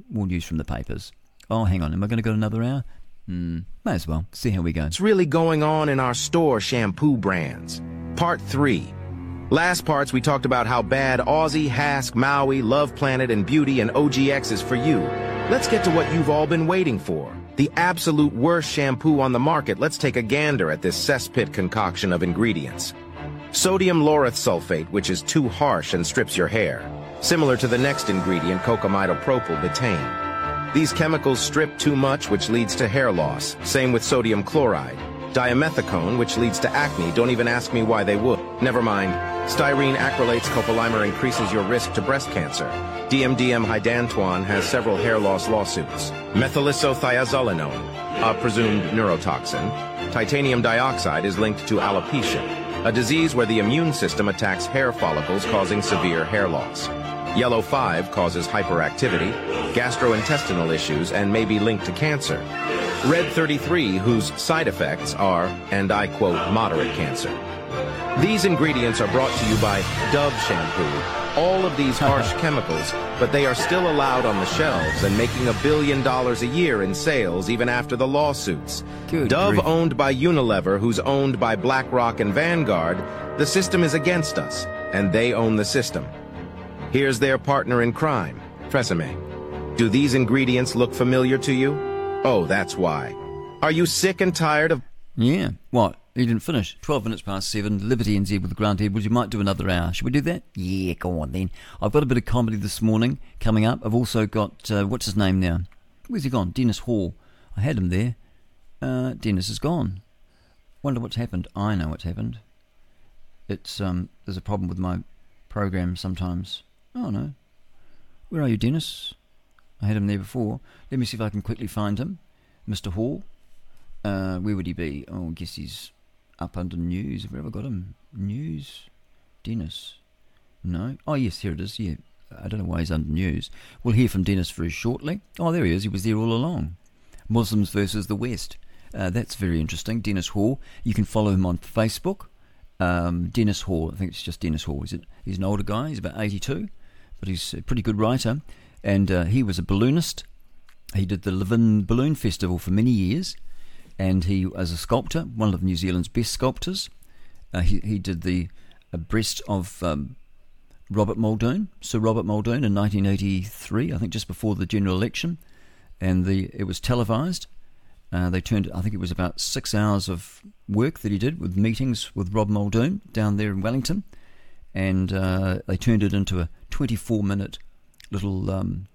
More news from the papers. Oh, hang on. Am I going to go another hour? Hmm, might as well. See how we go. What's really going on in our store shampoo brands? Part 3. Last parts, we talked about how bad Aussie, Hask, Maui, Love Planet, and Beauty and OGX is for you. Let's get to what you've all been waiting for. The absolute worst shampoo on the market. Let's take a gander at this cesspit concoction of ingredients. Sodium lauryl sulfate, which is too harsh and strips your hair. Similar to the next ingredient, cocamidopropyl betaine. These chemicals strip too much, which leads to hair loss. Same with sodium chloride. Dimethicone, which leads to acne. Don't even ask me why they would. Never mind. Styrene acrylates copolymer increases your risk to breast cancer. DMDM hydantoin has several hair loss lawsuits. Methylisothiazolinone, a presumed neurotoxin. Titanium dioxide is linked to alopecia, a disease where the immune system attacks hair follicles causing severe hair loss. Yellow 5 causes hyperactivity, gastrointestinal issues, and may be linked to cancer. Red 33, whose side effects are, and I quote, moderate cancer. These ingredients are brought to you by Dove Shampoo. All of these harsh chemicals, but they are still allowed on the shelves and making a billion dollars a year in sales even after the lawsuits. Good Dove grief. owned by Unilever, who's owned by BlackRock and Vanguard, the system is against us, and they own the system. Here's their partner in crime, Tresemme. Do these ingredients look familiar to you? Oh, that's why. Are you sick and tired of Yeah. What? You didn't finish. 12 minutes past 7. Liberty NZ with Grant Edwards. You might do another hour. Should we do that? Yeah, go on then. I've got a bit of comedy this morning coming up. I've also got, uh, what's his name now? Where's he gone? Dennis Hall. I had him there. Uh, Dennis is gone. Wonder what's happened. I know what's happened. It's, um, there's a problem with my program sometimes. Oh no. Where are you, Dennis? I had him there before. Let me see if I can quickly find him. Mr. Hall. Uh, where would he be? Oh, I guess he's up under news. Have we ever got him? News? Dennis? No? Oh, yes, here it is. Yeah. I don't know why he's under news. We'll hear from Dennis very shortly. Oh, there he is. He was there all along. Muslims versus the West. Uh, that's very interesting. Dennis Hall. You can follow him on Facebook. Um, Dennis Hall. I think it's just Dennis Hall. Is it? He's an older guy. He's about 82, but he's a pretty good writer. And uh, he was a balloonist. He did the Levin Balloon Festival for many years and he was a sculptor, one of New Zealand's best sculptors. Uh, he, he did the uh, breast of um, Robert Muldoon, Sir Robert Muldoon, in 1983, I think just before the general election, and the it was televised. Uh, they turned, I think it was about six hours of work that he did with meetings with Rob Muldoon down there in Wellington, and uh, they turned it into a 24-minute little um,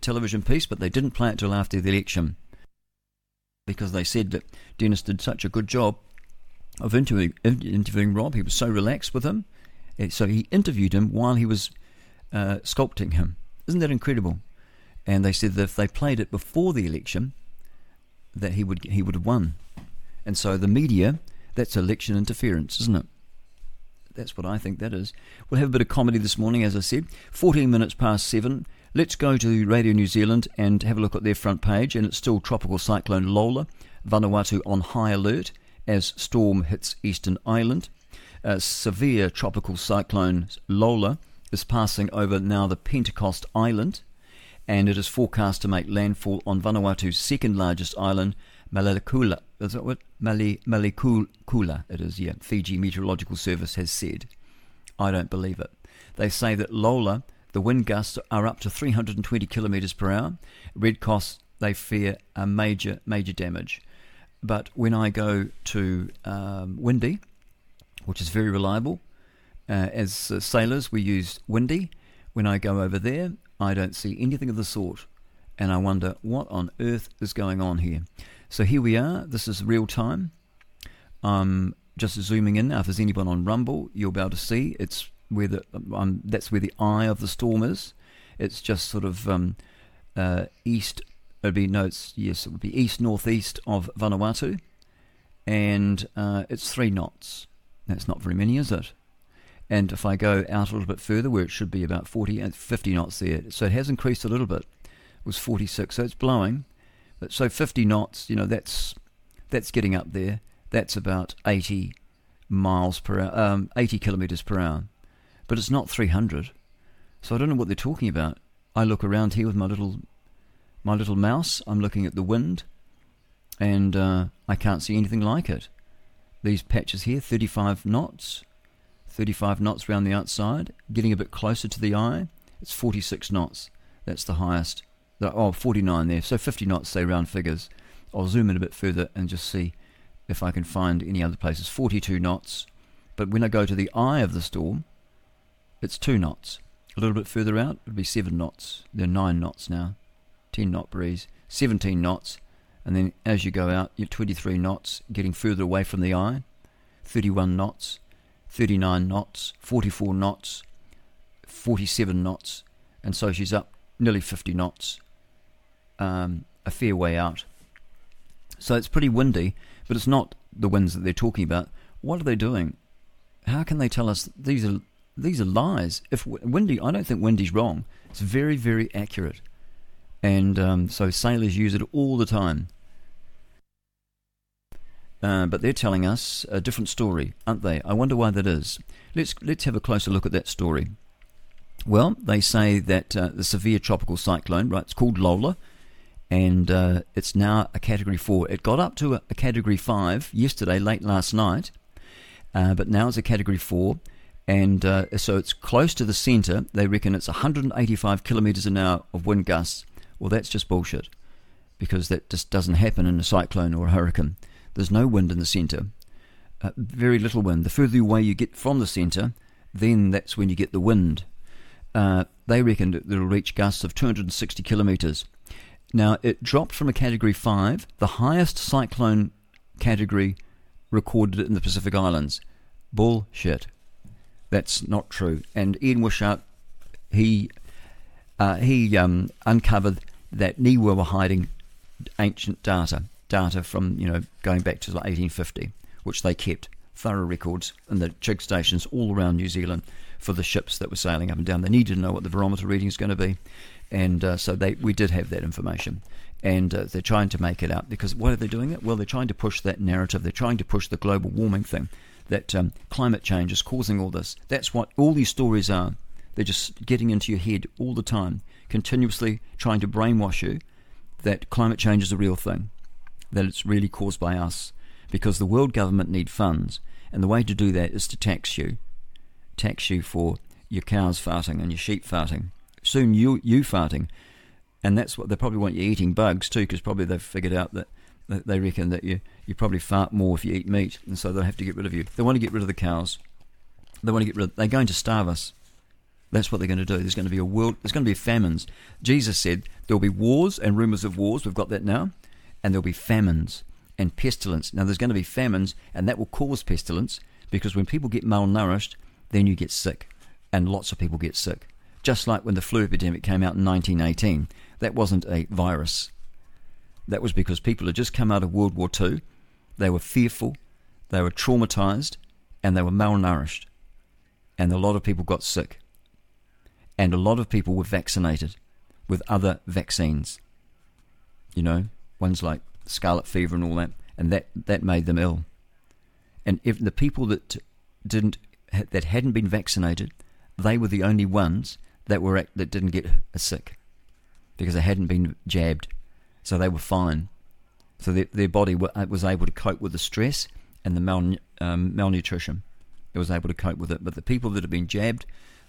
television piece, but they didn't play it till after the election because they said that Dennis did such a good job of interviewing, interviewing Rob. He was so relaxed with him. So he interviewed him while he was uh, sculpting him. Isn't that incredible? And they said that if they played it before the election, that he would he would have won. And so the media, that's election interference, isn't it? That's what I think that is. We'll have a bit of comedy this morning, as I said. 14 minutes past 7. Let's go to Radio New Zealand and have a look at their front page. And it's still Tropical Cyclone Lola, Vanuatu on high alert as storm hits Eastern Island. A severe tropical cyclone Lola is passing over now the Pentecost Island, and it is forecast to make landfall on Vanuatu's second largest island, Malekula. Is that what? Mali, Malekula, it is, yeah. Fiji Meteorological Service has said. I don't believe it. They say that Lola, the wind gusts are up to 320 kilometres per hour. Red Cross, they fear a major, major damage. But when I go to um, Windy, which is very reliable, uh, as uh, sailors, we use Windy. When I go over there, I don't see anything of the sort. And I wonder what on earth is going on here. So here we are. This is real time. I'm just zooming in now. If there's anyone on Rumble, you'll be able to see it's where the um, that's where the eye of the storm is. It's just sort of um, uh, east. It'd be no, it's, yes, it would be east northeast of Vanuatu, and uh, it's three knots. That's not very many, is it? And if I go out a little bit further, where it should be about 40 and 50 knots there, so it has increased a little bit. It was 46, so it's blowing. So 50 knots, you know, that's that's getting up there. That's about 80 miles per hour, um, 80 kilometers per hour but it's not 300. So I don't know what they're talking about. I look around here with my little my little mouse. I'm looking at the wind, and uh, I can't see anything like it. These patches here, 35 knots, 35 knots round the outside, getting a bit closer to the eye. It's 46 knots. That's the highest. Oh, 49 there. So 50 knots, say round figures. I'll zoom in a bit further and just see if I can find any other places. 42 knots. But when I go to the eye of the storm, it's two knots. A little bit further out, it would be seven knots. There are nine knots now. Ten knot breeze. Seventeen knots. And then as you go out, you're 23 knots, getting further away from the eye. 31 knots. 39 knots. 44 knots. 47 knots. And so she's up nearly 50 knots. Um, a fair way out. So it's pretty windy, but it's not the winds that they're talking about. What are they doing? How can they tell us these are these are lies. If Windy, I don't think Windy's wrong. It's very, very accurate, and um, so sailors use it all the time. Uh, but they're telling us a different story, aren't they? I wonder why that is. Let's let's have a closer look at that story. Well, they say that uh, the severe tropical cyclone, right? It's called Lola, and uh, it's now a Category Four. It got up to a, a Category Five yesterday, late last night, uh, but now it's a Category Four and uh, so it's close to the centre. They reckon it's 185 kilometres an hour of wind gusts. Well, that's just bullshit, because that just doesn't happen in a cyclone or a hurricane. There's no wind in the centre, uh, very little wind. The further away you get from the centre, then that's when you get the wind. Uh, they reckon it'll reach gusts of 260 kilometres. Now, it dropped from a Category 5, the highest cyclone category recorded in the Pacific Islands. Bullshit. That's not true. And Ian Wishart, he uh, he um, uncovered that NIWA were hiding ancient data, data from you know going back to 1850, which they kept thorough records in the jig stations all around New Zealand for the ships that were sailing up and down. They needed to know what the barometer reading is going to be, and uh, so they we did have that information. And uh, they're trying to make it out because why are they doing it? Well, they're trying to push that narrative. They're trying to push the global warming thing that um, climate change is causing all this. That's what all these stories are. They're just getting into your head all the time, continuously trying to brainwash you that climate change is a real thing, that it's really caused by us, because the world government need funds, and the way to do that is to tax you, tax you for your cows farting and your sheep farting. Soon you you farting, and that's what they probably want you eating bugs too, because probably they've figured out that they reckon that you, you probably fart more if you eat meat, and so they'll have to get rid of you. They want to get rid of the cows. They want to get rid. Of, they're going to starve us. That's what they're going to do. There's going to be a world. There's going to be famines. Jesus said there'll be wars and rumors of wars. We've got that now, and there'll be famines and pestilence. Now there's going to be famines, and that will cause pestilence because when people get malnourished, then you get sick, and lots of people get sick. Just like when the flu epidemic came out in 1918, that wasn't a virus that was because people had just come out of World War II. They were fearful, they were traumatized, and they were malnourished. And a lot of people got sick. And a lot of people were vaccinated with other vaccines. You know, ones like scarlet fever and all that. And that, that made them ill. And if the people that didn't that hadn't been vaccinated, they were the only ones that were that didn't get sick because they hadn't been jabbed, so they were fine. So their, their body uh, was able to cope with the stress and the mal, um, malnutrition. It was able to cope with it. But the people that had been jabbed,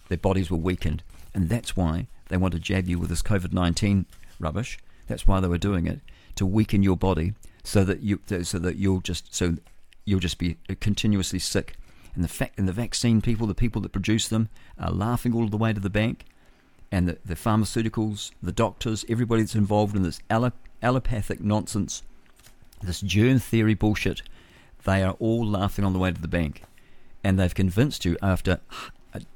their bodies were weakened, and that's why they want to jab you with this COVID nineteen rubbish. That's why they were doing it to weaken your body so that you so that you'll just so you'll just be continuously sick. And the fact and the vaccine people, the people that produce them, are laughing all the way to the bank. And the, the pharmaceuticals, the doctors, everybody that's involved in this allo- allopathic nonsense, this germ theory bullshit, they are all laughing on the way to the bank. And they've convinced you after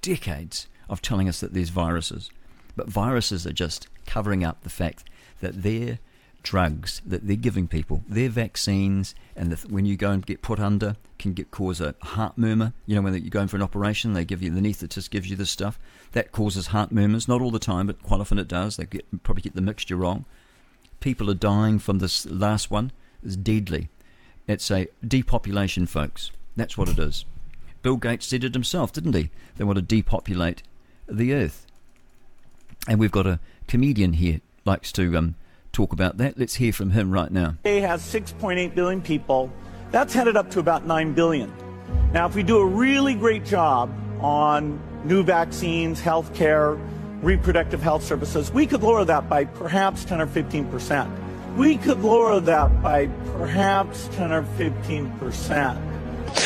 decades of telling us that there's viruses. But viruses are just covering up the fact that their drugs that they're giving people, their vaccines, and the, when you go and get put under, can get cause a heart murmur. You know, when you're going for an operation, they give you the anaesthetist gives you this stuff that causes heart murmurs. Not all the time, but quite often it does. They get, probably get the mixture wrong. People are dying from this last one. It's deadly. It's a depopulation, folks. That's what it is. Bill Gates said it himself, didn't he? They want to depopulate the earth. And we've got a comedian here likes to um, talk about that. Let's hear from him right now. A has 6.8 billion people. That's headed up to about 9 billion. Now, if we do a really great job on new vaccines, health care, reproductive health services, we could lower that by perhaps 10 or 15 percent. We could lower that by perhaps 10 or 15 percent.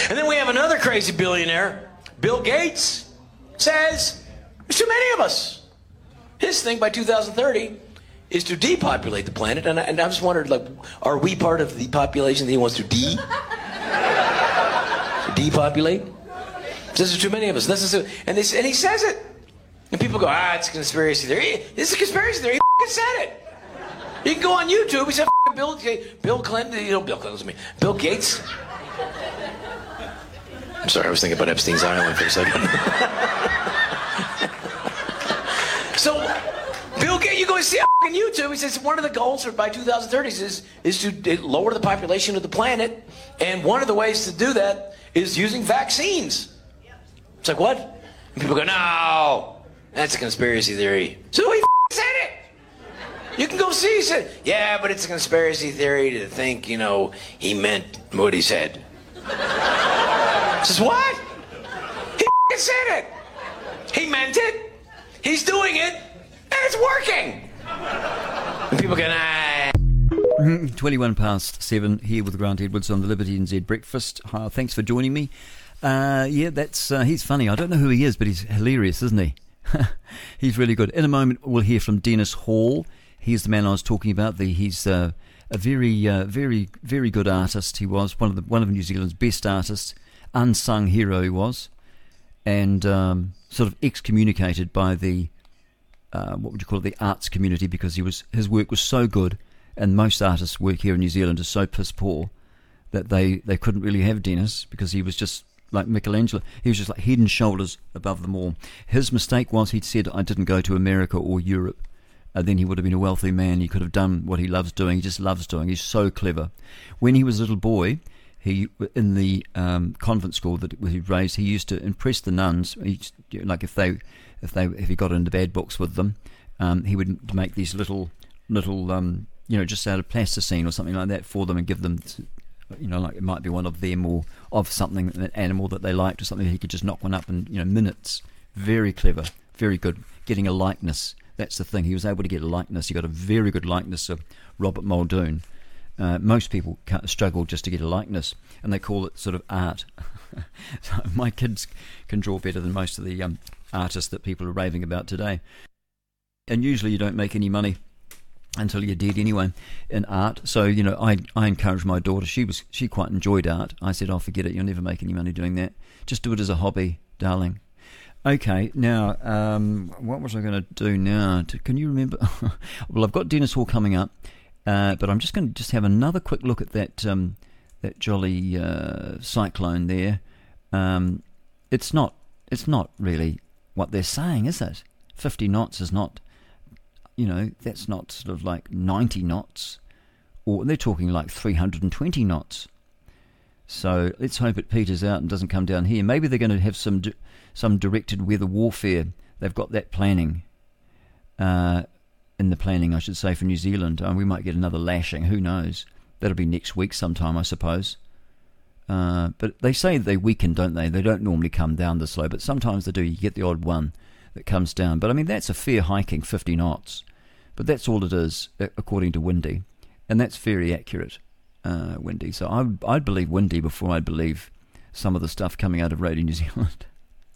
And then we have another crazy billionaire, Bill Gates, says there's too many of us. His thing by 2030 is to depopulate the planet, and I, and I just wondered, like, are we part of the population that he wants to de depopulate? Says there's too many of us. This is a, and they, and he says it, and people go, ah, it's a conspiracy theory. This is a conspiracy theory. He said it. You can go on YouTube. He said Bill Bill Clinton. You know, Bill Clinton. Me, Bill Gates. I'm sorry, I was thinking about Epstein's Island for a second. so, you go see on YouTube. He says one of the goals by 2030 is is to lower the population of the planet, and one of the ways to do that is using vaccines. It's like what? And people go, no, that's a conspiracy theory. So he said it. You can go see. He said, yeah, but it's a conspiracy theory to think, you know, he meant what he said. Says what? He said it. He meant it. He's doing it, it's working. And people go, nah. 21 past 7 here with Grant Edwards on the Liberty NZ breakfast. Uh, thanks for joining me. Uh, yeah, that's uh, he's funny. I don't know who he is, but he's hilarious, isn't he? he's really good. In a moment, we'll hear from Dennis Hall. He's the man I was talking about. The, he's uh, a very, uh, very, very good artist. He was one of the one of New Zealand's best artists, unsung hero. He was, and um, sort of excommunicated by the uh, what would you call it, the arts community because he was his work was so good, and most artists' work here in New Zealand is so piss poor that they, they couldn't really have Dennis because he was just like Michelangelo. He was just like head and shoulders above them all. His mistake was he'd said, I didn't go to America or Europe. And then he would have been a wealthy man. He could have done what he loves doing. He just loves doing. He's so clever. When he was a little boy, he in the um, convent school that he raised, he used to impress the nuns. He, like if they, if they, if he got into bad books with them, um, he would make these little, little, um, you know, just out of plasticine or something like that for them and give them you know, like it might be one of them or of something, an animal that they liked or something. He could just knock one up in you know minutes. Very clever, very good. Getting a likeness. That's the thing. He was able to get a likeness. He got a very good likeness of Robert Muldoon. Uh, most people struggle just to get a likeness, and they call it sort of art. so my kids can draw better than most of the um, artists that people are raving about today. And usually, you don't make any money until you're dead anyway in art. So you know i i encouraged my daughter. She was she quite enjoyed art. I said i'll oh, forget it. You'll never make any money doing that. Just do it as a hobby darling. Okay now um, what was i going to do now? Can you remember? Well i've got dennis hall coming up uh, but i'm just going to just have another quick look at that um, that jolly uh, cyclone there. Um, it's not it's not really what they're saying is it 50 knots is not you know, that's not sort of like 90 knots, or they're talking like 320 knots. So let's hope it peters out and doesn't come down here. Maybe they're going to have some some directed weather warfare. They've got that planning. Uh, in the planning, I should say, for New Zealand. Uh, we might get another lashing. Who knows? That'll be next week sometime, I suppose. Uh, but they say they weaken, don't they? They don't normally come down this low, but sometimes they do. You get the odd one that comes down. But I mean, that's a fair hiking, 50 knots. But that's all it is, according to Windy. And that's very accurate, uh, Windy. So I, I'd believe Windy before I'd believe some of the stuff coming out of Radio New Zealand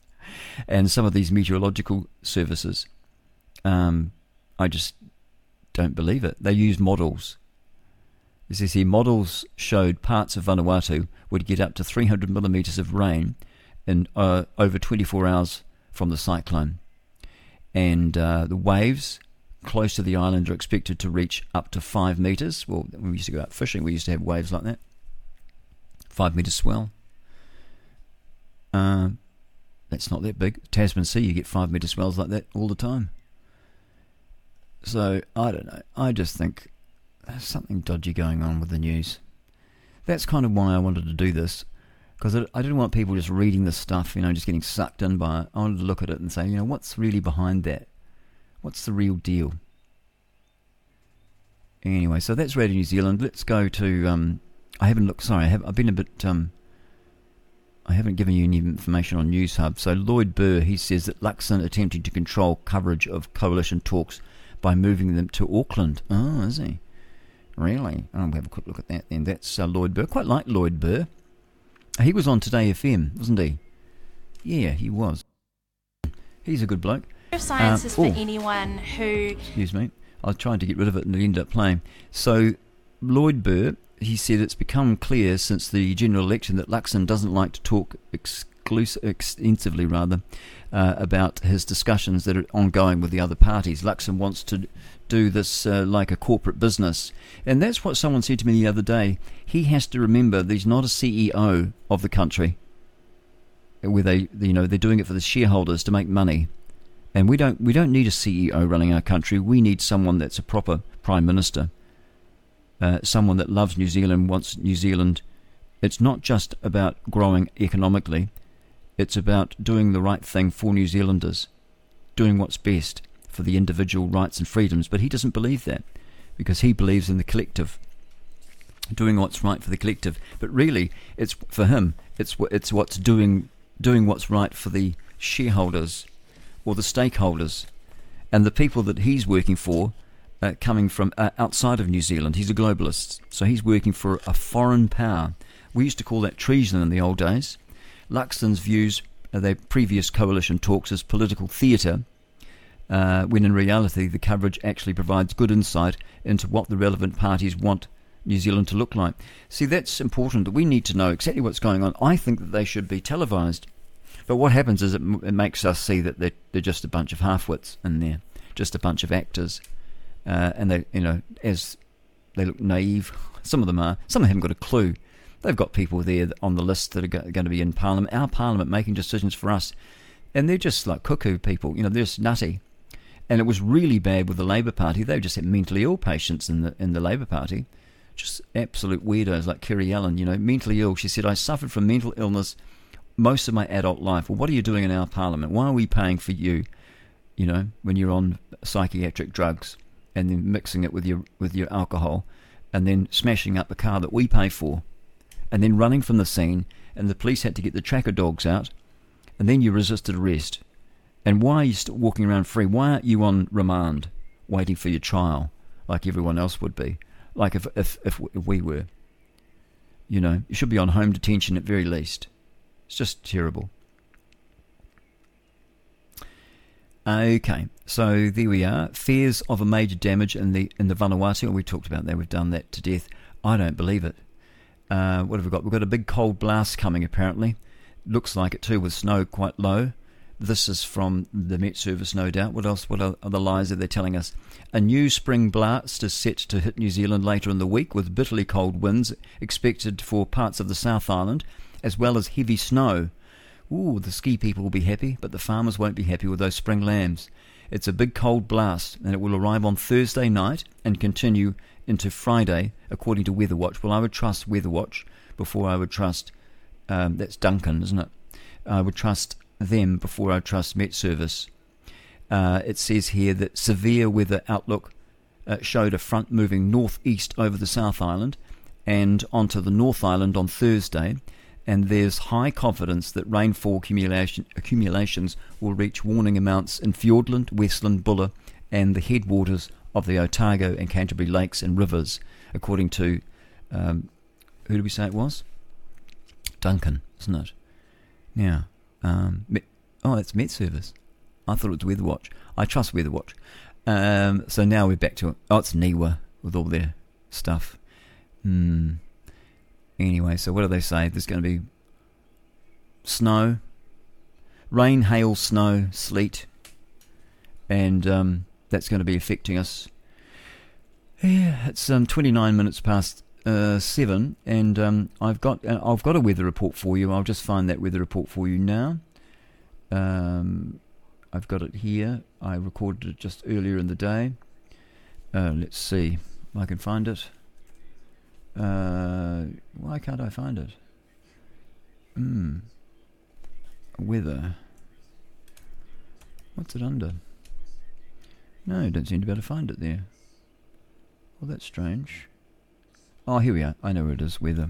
and some of these meteorological services. Um, I just don't believe it. They use models. See, models showed parts of Vanuatu would get up to 300 millimetres of rain in uh, over 24 hours from the cyclone. And uh, the waves close to the island are expected to reach up to 5 metres. Well, when we used to go out fishing, we used to have waves like that. 5 metres swell. Uh, that's not that big. Tasman Sea, you get 5 metre swells like that all the time. So I don't know. I just think there's something dodgy going on with the news. That's kind of why I wanted to do this, because I, didn't want people just reading this stuff, you know, just getting sucked in by it. I wanted to look at it and say, you know, what's really behind that? What's the real deal? Anyway, so that's Radio New Zealand. Let's go to. Um, I haven't looked. Sorry, I have. I've been a bit. Um, I haven't given you any information on Newshub. So Lloyd Burr, he says that Luxon attempting to control coverage of coalition talks by moving them to Auckland. Oh, is he? Really? Oh, we'll have a quick look at that then. That's uh, Lloyd Burr. Quite like Lloyd Burr. He was on Today FM, wasn't he? Yeah, he was. He's a good bloke. Science uh, is for oh, anyone who. Excuse me. I tried to get rid of it and it ended up playing. So, Lloyd Burr, he said it's become clear since the general election that Luxon doesn't like to talk exclusive, extensively, rather, uh, about his discussions that are ongoing with the other parties. Luxon wants to do this uh, like a corporate business. And that's what someone said to me the other day. He has to remember that he's not a CEO of the country, where they, you know, they're doing it for the shareholders to make money. And we don't, we don't need a CEO running our country. We need someone that's a proper prime minister, uh, someone that loves New Zealand, wants New Zealand. It's not just about growing economically. It's about doing the right thing for New Zealanders, doing what's best for the individual rights and freedoms. But he doesn't believe that because he believes in the collective, doing what's right for the collective. But really, it's for him. It's it's what's doing doing what's right for the shareholders or the stakeholders and the people that he's working for. Uh, coming from uh, outside of New Zealand, he's a globalist, so he's working for a foreign power. We used to call that treason in the old days. Luxon's views uh, their previous coalition talks as political theatre, uh, when in reality the coverage actually provides good insight into what the relevant parties want New Zealand to look like. See, that's important that we need to know exactly what's going on. I think that they should be televised. But what happens is it, it makes us see that they're, they're just a bunch of half-wits in there, just a bunch of actors. Uh, and they, you know, as they look naive, some of them are, some of them haven't got a clue. They've got people there on the list that are going to be in Parliament, our Parliament, making decisions for us. And they're just like cuckoo people. You know, they're just nutty. And it was really bad with the Labour Party. They were just mentally ill patients in the in the Labour Party. Just absolute weirdos like Kiri Allan. you know, mentally ill. She said, I suffered from mental illness most of my adult life. Well, what are you doing in our Parliament? Why are we paying for you, you know, when you're on psychiatric drugs and then mixing it with your with your alcohol and then smashing up the car that we pay for? and then running from the scene, and the police had to get the tracker dogs out, and then you resisted arrest. And why are you still walking around free? Why aren't you on remand, waiting for your trial, like everyone else would be? Like if, if, if we were. You know, you should be on home detention at very least. It's just terrible. Okay, so there we are. Fears of a major damage in the in the Vanuatu. We talked about that. We've done that to death. I don't believe it. Uh, what have we got? We've got a big cold blast coming, apparently. Looks like it too, with snow quite low. This is from the Met Service, no doubt. What else? What other lies are they telling us? A new spring blast is set to hit New Zealand later in the week, with bitterly cold winds expected for parts of the South Island, as well as heavy snow. Ooh, the ski people will be happy, but the farmers won't be happy with those spring lambs. It's a big cold blast, and it will arrive on Thursday night and continue into Friday, according to Weatherwatch. Well, I would trust Weatherwatch before I would trust. Um, that's Duncan, isn't it? I would trust them before I trust Met Service. Uh, it says here that severe weather outlook uh, showed a front moving northeast over the South Island and onto the North Island on Thursday, and there's high confidence that rainfall accumulation, accumulations will reach warning amounts in Fiordland, Westland, Buller, and the headwaters of the Otago and Canterbury lakes and rivers, according to um, who did we say it was? Duncan, isn't it? Now, um, oh, it's Met Service. I thought it was Weatherwatch. I trust Weatherwatch. Um, so now we're back to it. Oh, it's NIWA with all their stuff. Hmm. Anyway, so what do they say? There's going to be snow, rain, hail, snow, sleet, and um, that's going to be affecting us. Yeah, it's um, 29 minutes past uh, seven, and um, I've got uh, I've got a weather report for you. I'll just find that weather report for you now. Um, I've got it here. I recorded it just earlier in the day. Uh, let's see if I can find it. Uh, why can't I find it? Hmm. Weather. What's it under? No, don't seem to be able to find it there. Well, that's strange. Oh, here we are. I know where it is. Weather.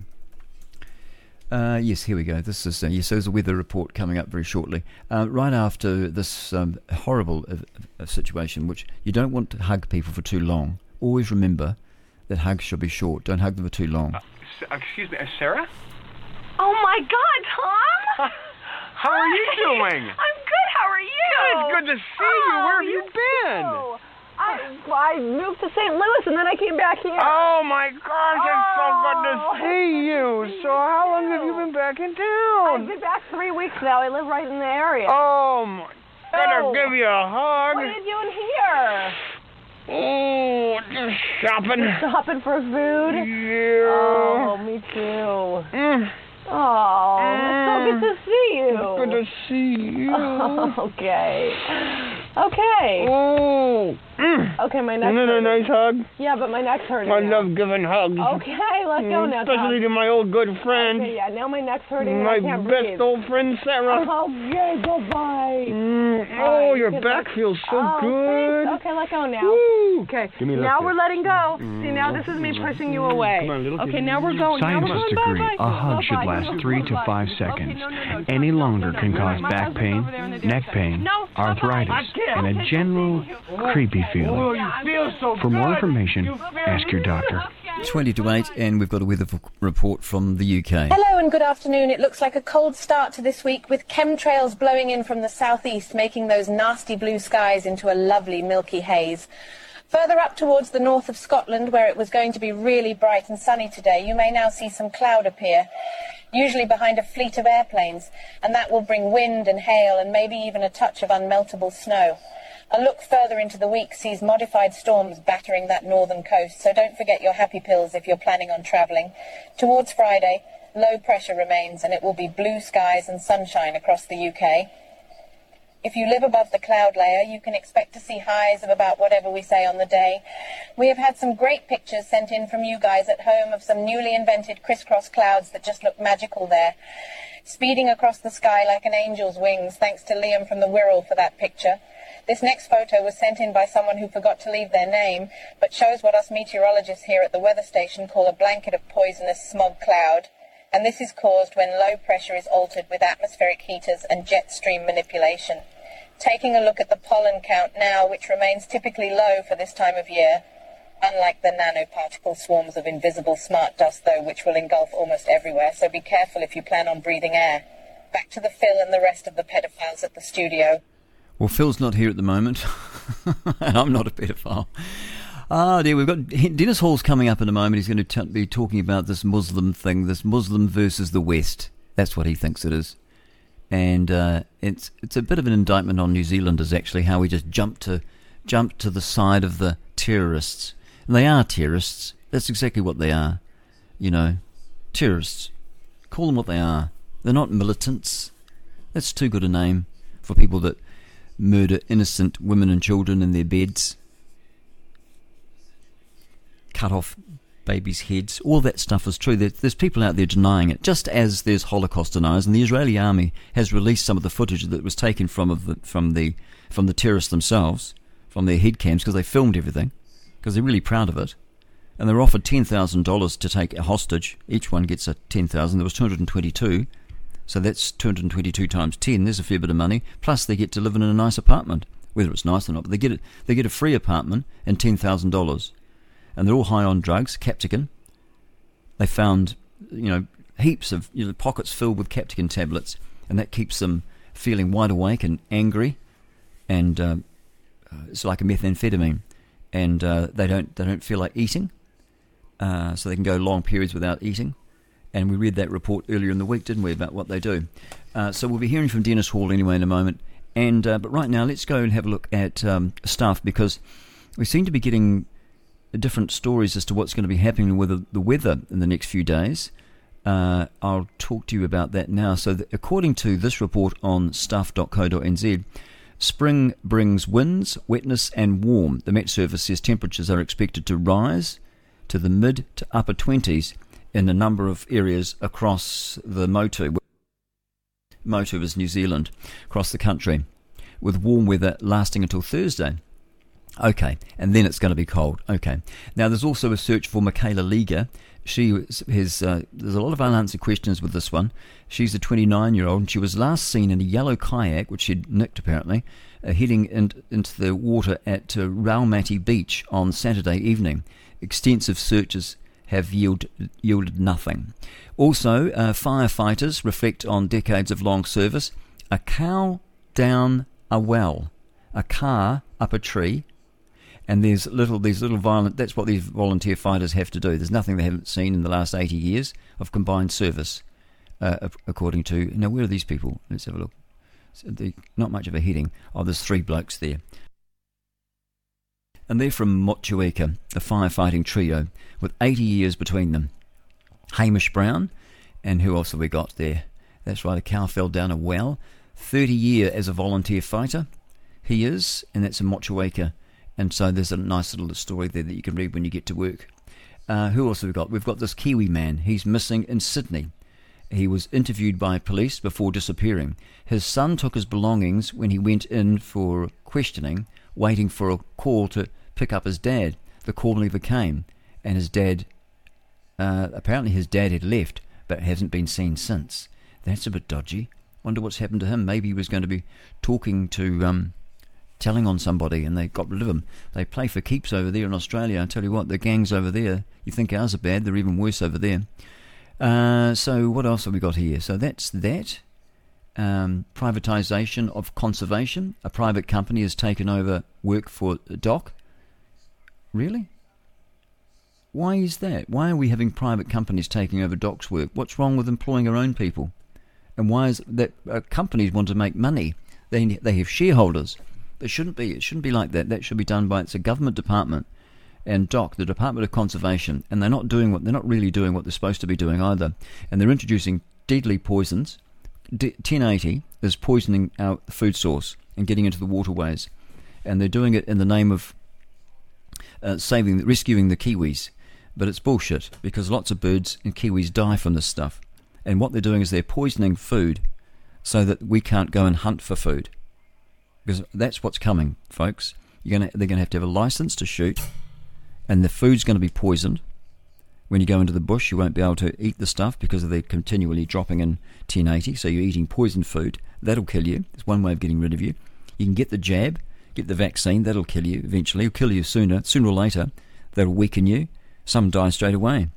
Uh, yes, here we go. This is uh, yes. There's a weather report coming up very shortly. Uh, right after this um, horrible uh, uh, situation, which you don't want to hug people for too long. Always remember that hugs should be short. Don't hug them for too long. S- excuse me, uh, Sarah? Oh my God, Tom! How are you doing? I'm good. How are you? Good. Good to see you. Where have you been? too. I I moved to St. Louis and then I came back here. Oh my gosh, it's so good to Oh. see you. So how long have you been back in town? I've been back three weeks now. I live right in the area. Oh my gonna Oh. give you a hug. What are you doing here? Oh, just shopping. Shopping for food? Yeah. Oh, me too. Mm. Oh, it's so good to see you. Good to see you. okay. Okay. Oh. Mm. Okay, my neck. Isn't it a nice hug? Yeah, but my neck's hurting. I now. love giving hugs. Okay, let go Mm, now, Especially Tom. to my old good friend. Okay, yeah, now my neck's hurting My and I can't best breathe. old friend Sarah. Okay, goodbye. Mm, All oh, right, your back luck. feels so oh, good. Thanks. Okay, let go now. Woo. Okay, Give me now lift we're letting go. See, now this is me pushing you away. Come on, little okay, now we're going. now we're Scientists going. agree Bye-bye. a hug should Bye-bye. last three to five Okay, seconds. no, no, no. Any longer can no, cause my back husband's pain, over there in the neck distance. pain, No, arthritis, bye-bye. and a general creepy Oh, you feel so For more information, You ask your doctor. 20 to 8, and we've got a weather report from the UK. Hello and good afternoon. It looks like a cold start to this week with chemtrails blowing in from the southeast, making those nasty blue skies into a lovely milky haze. Further up towards the north of Scotland, where it was going to be really bright and sunny today, you may now see some cloud appear, usually behind a fleet of airplanes, and that will bring wind and hail and maybe even a touch of unmeltable snow. A look further into the week sees modified storms battering that northern coast, so don't forget your happy pills if you're planning on travelling. Towards Friday, low pressure remains and it will be blue skies and sunshine across the UK. If you live above the cloud layer, you can expect to see highs of about whatever we say on the day. We have had some great pictures sent in from you guys at home of some newly invented crisscross clouds that just look magical there. Speeding across the sky like an angel's wings, thanks to Liam from the Wirral for that picture. This next photo was sent in by someone who forgot to leave their name, but shows what us meteorologists here at the weather station call a blanket of poisonous smog cloud. And this is caused when low pressure is altered with atmospheric heaters and jet stream manipulation. Taking a look at the pollen count now, which remains typically low for this time of year, unlike the nanoparticle swarms of invisible smart dust, though, which will engulf almost everywhere, so be careful if you plan on breathing air. Back to the Phil and the rest of the pedophiles at the studio. Well, Phil's not here at the moment, and I'm not a pedophile. Ah, dear, we've got Dennis Hall's coming up in a moment. He's going to t- be talking about this Muslim thing, this Muslim versus the West. That's what he thinks it is, and uh, it's it's a bit of an indictment on New Zealanders actually, how we just jump to jump to the side of the terrorists. And they are terrorists. That's exactly what they are. You know, terrorists. Call them what they are. They're not militants. That's too good a name for people that murder innocent women and children in their beds, cut off babies' heads. All that stuff is true. There's people out there denying it, just as there's Holocaust deniers. And the Israeli army has released some of the footage that was taken from the, from the from the terrorists themselves, from their head cams, because they filmed everything, because they're really proud of it. And they're offered ten thousand dollars to take a hostage. Each one gets a ten thousand. There was two hundred and twenty-two. So that's 222 times 10. There's a fair bit of money. Plus, they get to live in a nice apartment, whether it's nice or not. But they get it. They get a free apartment and ten thousand dollars, and they're all high on drugs, captagon. They found, you know, heaps of you know, pockets filled with captagon tablets, and that keeps them feeling wide awake and angry, and uh, it's like a methamphetamine, and uh, they don't they don't feel like eating, uh, so they can go long periods without eating. And we read that report earlier in the week, didn't we, about what they do? Uh, so we'll be hearing from Dennis Hall anyway in a moment. And uh, but right now, let's go and have a look at um, stuff because we seem to be getting different stories as to what's going to be happening with the, the weather in the next few days. Uh, I'll talk to you about that now. So, according to this report on stuff.co.nz, spring brings winds, wetness, and warm. The Met Service says temperatures are expected to rise to the mid to upper 20s in a number of areas across the Motu. Motu is New Zealand, across the country, with warm weather lasting until Thursday. Okay, and then it's going to be cold. Okay. Now, there's also a search for Michaela Liga. She has, uh, there's a lot of unanswered questions with this one. She's a 29 year old, and she was last seen in a yellow kayak, which she'd nicked apparently, uh, heading in, into the water at uh, Raumati Beach on Saturday evening. Extensive searches have yield, yielded nothing. Also, uh, firefighters reflect on decades of long service. A cow down a well, a car up a tree, and there's little these little violent. That's what these volunteer fighters have to do. There's nothing they haven't seen in the last 80 years of combined service, uh, according to. Now, where are these people? Let's have a look. So not much of a heading. Oh, there's three blokes there. And they're from Motueka, a firefighting trio with 80 years between them. Hamish Brown, and who else have we got there? That's right, a cow fell down a well. 30 year as a volunteer fighter, he is, and that's in Motueka. And so there's a nice little story there that you can read when you get to work. Uh, who else have we got? We've got this Kiwi man. He's missing in Sydney. He was interviewed by police before disappearing. His son took his belongings when he went in for questioning, waiting for a call to pick up his dad. The call never came, and his dad, uh, apparently his dad had left, but hasn't been seen since. That's a bit dodgy. Wonder what's happened to him. Maybe he was going to be talking to, um, telling on somebody, and they got rid of him. They play for keeps over there in Australia. I tell you what, the gangs over there. You think ours are bad? They're even worse over there. Uh, so what else have we got here? So that's that. Um, privatisation of conservation. A private company has taken over work for DOC. Really? Why is that? Why are we having private companies taking over DOC's work? What's wrong with employing our own people? And why is that uh, companies want to make money? They they have shareholders. It shouldn't be. It shouldn't be like that. That should be done by it's a government department and DOC, the Department of Conservation, and they're not doing what they're not really doing what they're supposed to be doing either. And they're introducing deadly poisons. D- 1080 is poisoning our food source and getting into the waterways, and they're doing it in the name of uh, saving, rescuing the kiwis. But it's bullshit because lots of birds and kiwis die from this stuff. And what they're doing is they're poisoning food so that we can't go and hunt for food. Because that's what's coming, folks. You're gonna, they're going to have to have a license to shoot, and the food's going to be poisoned. When you go into the bush, you won't be able to eat the stuff because they're continually dropping in 1080. So you're eating poison food. That'll kill you. It's one way of getting rid of you. You can get the jab, get the vaccine. That'll kill you eventually. It'll kill you sooner. Sooner or later, that'll weaken you. Some die straight away.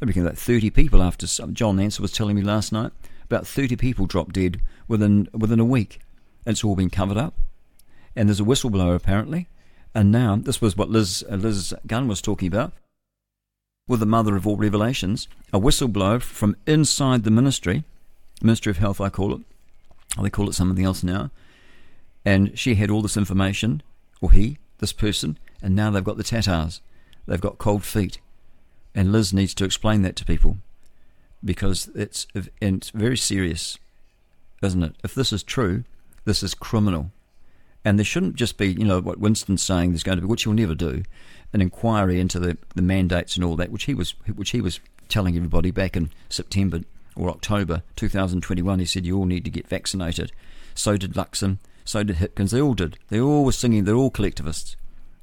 There became about 30 people after some, John Nancer was telling me last night. About 30 people dropped dead within within a week. It's all been covered up. And there's a whistleblower apparently. And now this was what Liz uh, Liz Gunn was talking about. With the mother of all revelations, a whistleblower from inside the ministry, Ministry of Health, I call it. They call it something else now. And she had all this information, or he, this person, and now they've got the Tatars. They've got cold feet. And Liz needs to explain that to people because it's, it's very serious, isn't it? If this is true, this is criminal. And there shouldn't just be, you know, what Winston's saying there's going to be, which he'll never do. An inquiry into the, the mandates and all that, which he was which he was telling everybody back in September or October 2021. He said you all need to get vaccinated. So did Luxon. So did Hipkins. They all did. They all were singing. They're all collectivists.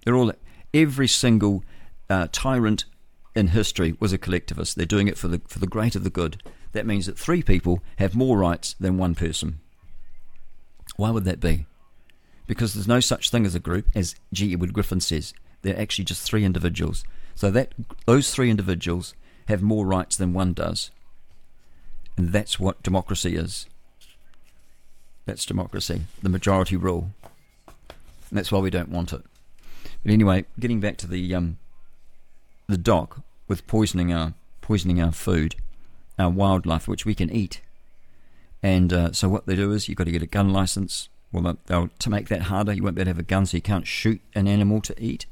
They're all every single uh, tyrant in history was a collectivist. They're doing it for the for the greater the good. That means that three people have more rights than one person. Why would that be? Because there's no such thing as a group, as G. Edward Griffin says. They're actually just three individuals. So that those three individuals have more rights than one does. And that's what democracy is. That's democracy, the majority rule. And that's why we don't want it. But anyway, getting back to the um, the DOC with poisoning our poisoning our food, our wildlife, which we can eat. And uh, so what they do is you've got to get a gun license. Well, they'll, to make that harder, you won't be able to have a gun, so you can't shoot an animal to eat.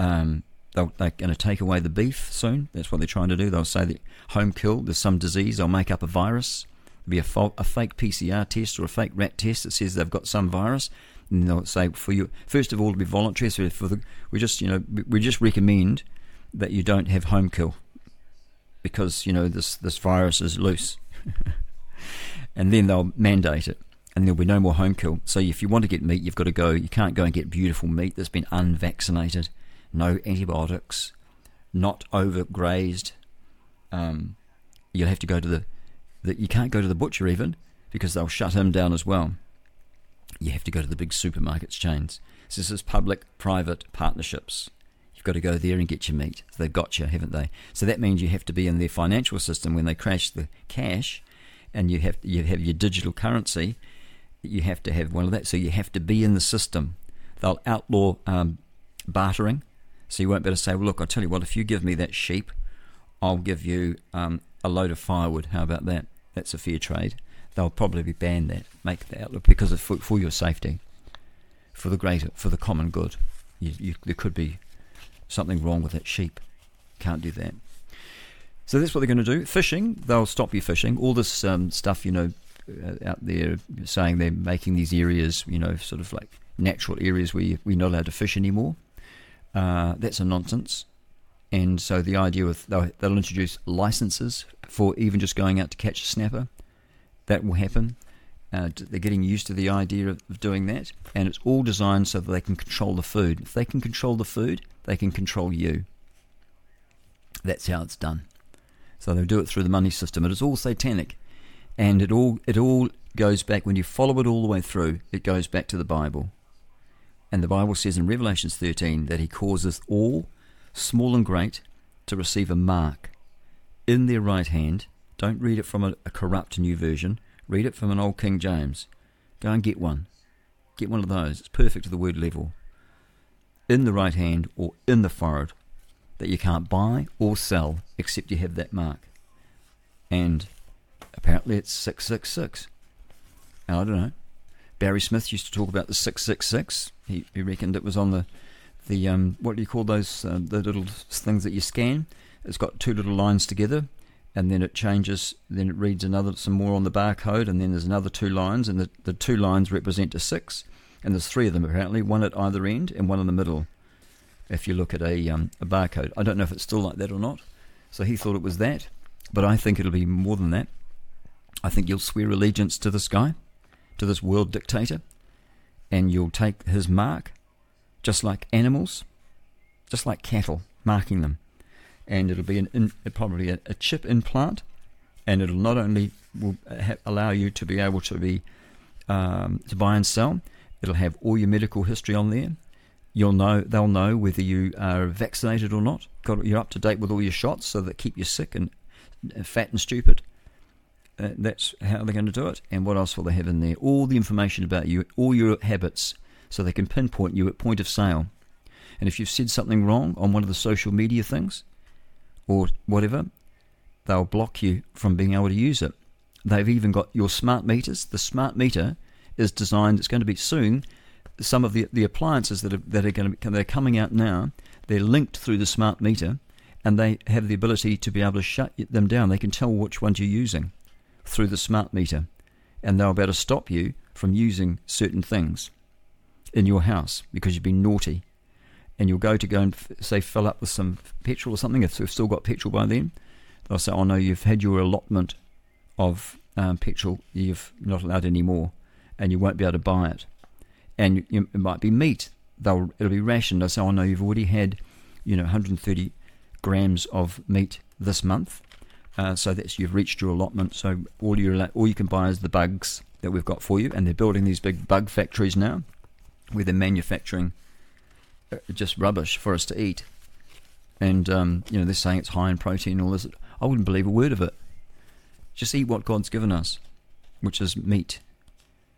Um, they'll, they're going to take away the beef soon. That's what they're trying to do. They'll say that home kill, there's some disease. They'll make up a virus. There'll be a, fo- a fake PCR test or a fake rat test that says they've got some virus. And they'll say for you, first of all, to be voluntary. So for the, we just, you know, we just recommend that you don't have home kill because you know this this virus is loose, and then they'll mandate it, and there'll be no more home kill. So if you want to get meat, you've got to go. You can't go and get beautiful meat that's been unvaccinated, no antibiotics, not overgrazed. Um, you'll have to go to the, the you can't go to the butcher even because they'll shut him down as well. You have to go to the big supermarkets chains. So this is public-private partnerships. You've got to go there and get your meat. So they've got you, haven't they? So that means you have to be in their financial system when they crash the cash, and you have you have your digital currency. You have to have one of that. So you have to be in the system. They'll outlaw um, bartering. So you won't be able to say, well, look, I'll tell you what, if you give me that sheep, I'll give you um, a load of firewood. How about that? That's a fair trade. They'll probably ban that, make the outlook because of for, for your safety, for the greater, for the common good. You, you, there could be something wrong with that sheep. Can't do that. So that's what they're going to do. Fishing, they'll stop you fishing. All this um, stuff, you know, uh, out there saying they're making these areas, you know, sort of like natural areas where we're not allowed to fish anymore. Uh, that's a nonsense. And so the idea of they'll, they'll introduce licenses for even just going out to catch a snapper. That will happen. Uh, they're getting used to the idea of, doing that, and it's all designed so that they can control the food. If they can control the food, they can control you. That's how it's done. So they'll do it through the money system. It is all satanic, and it all it all goes back when you follow it all the way through. It goes back to the Bible, and the Bible says in Revelations 13 that He causes all, small and great, to receive a mark in their right hand. Don't read it from a, a corrupt new version. Read it from an old King James. Go and get one. Get one of those. It's perfect to the word level in the right hand or in the forehead that you can't buy or sell except you have that mark. And apparently it's 666. And I don't know. Barry Smith used to talk about the 666. He, he reckoned it was on the, the um, what do you call those, uh, the little things that you scan? It's got two little lines together and then it changes, then it reads another, some more on the barcode, and then there's another two lines, and the, the two lines represent a six, and there's three of them apparently, one at either end and one in the middle. If you look at a um, a barcode, I don't know if it's still like that or not. So he thought it was that, but I think it'll be more than that. I think you'll swear allegiance to this guy, to this world dictator, and you'll take his mark, just like animals, just like cattle, marking them, and it'll be an in, probably a, a chip implant, and it'll not only will ha- allow you to be able to be um, to buy and sell, It'll have all your medical history on there. You'll know they'll know whether you are vaccinated or not. Got you're up to date with all your shots, so that keep you sick and fat and stupid. Uh, that's how they're going to do it. And what else will they have in there? All the information about you, all your habits, so they can pinpoint you at point of sale. And if you've said something wrong on one of the social media things, or whatever, they'll block you from being able to use it. They've even got your smart meters. The smart meter is designed. It's going to be soon. Some of the the appliances that are that are going to be, they're coming out now. They're linked through the smart meter, and they have the ability to be able to shut them down. They can tell which ones you're using through the smart meter, and they'll be able to stop you from using certain things in your house because you've been naughty. and you'll go to go and f- say fill up with some petrol or something. If we've still got petrol by then, they'll say, "Oh no, you've had your allotment of um, petrol. You've not allowed any more, and you won't be able to buy it. And you, you, it might be meat. They'll it'll be rationed. They'll say, "Oh no, you've already had, you know, 130 grams of meat this month." Uh, so that's you've reached your allotment. So all you all you can buy is the bugs that we've got for you, and they're building these big bug factories now, where they're manufacturing uh, just rubbish for us to eat. And um, you know they're saying it's high in protein and all this. I wouldn't believe a word of it. Just eat what God's given us, which is meat.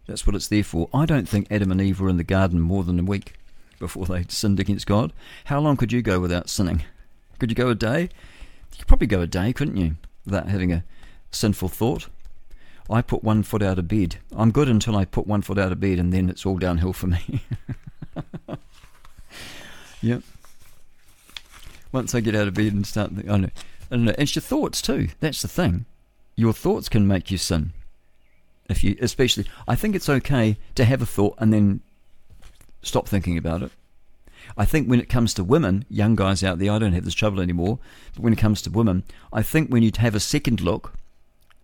That's what it's there for. I don't think Adam and Eve were in the garden more than a week before they sinned against God. How long could you go without sinning? Could you go a day? You could probably go a day, couldn't you, without having a sinful thought? I put one foot out of bed. I'm good until I put one foot out of bed, and then it's all downhill for me. yep. Once I get out of bed and start, I know, I know, it's your thoughts too. That's the thing. Your thoughts can make you sin. If you, especially, I think it's okay to have a thought and then stop thinking about it. I think when it comes to women, young guys out there, I don't have this trouble anymore. But when it comes to women, I think when you have a second look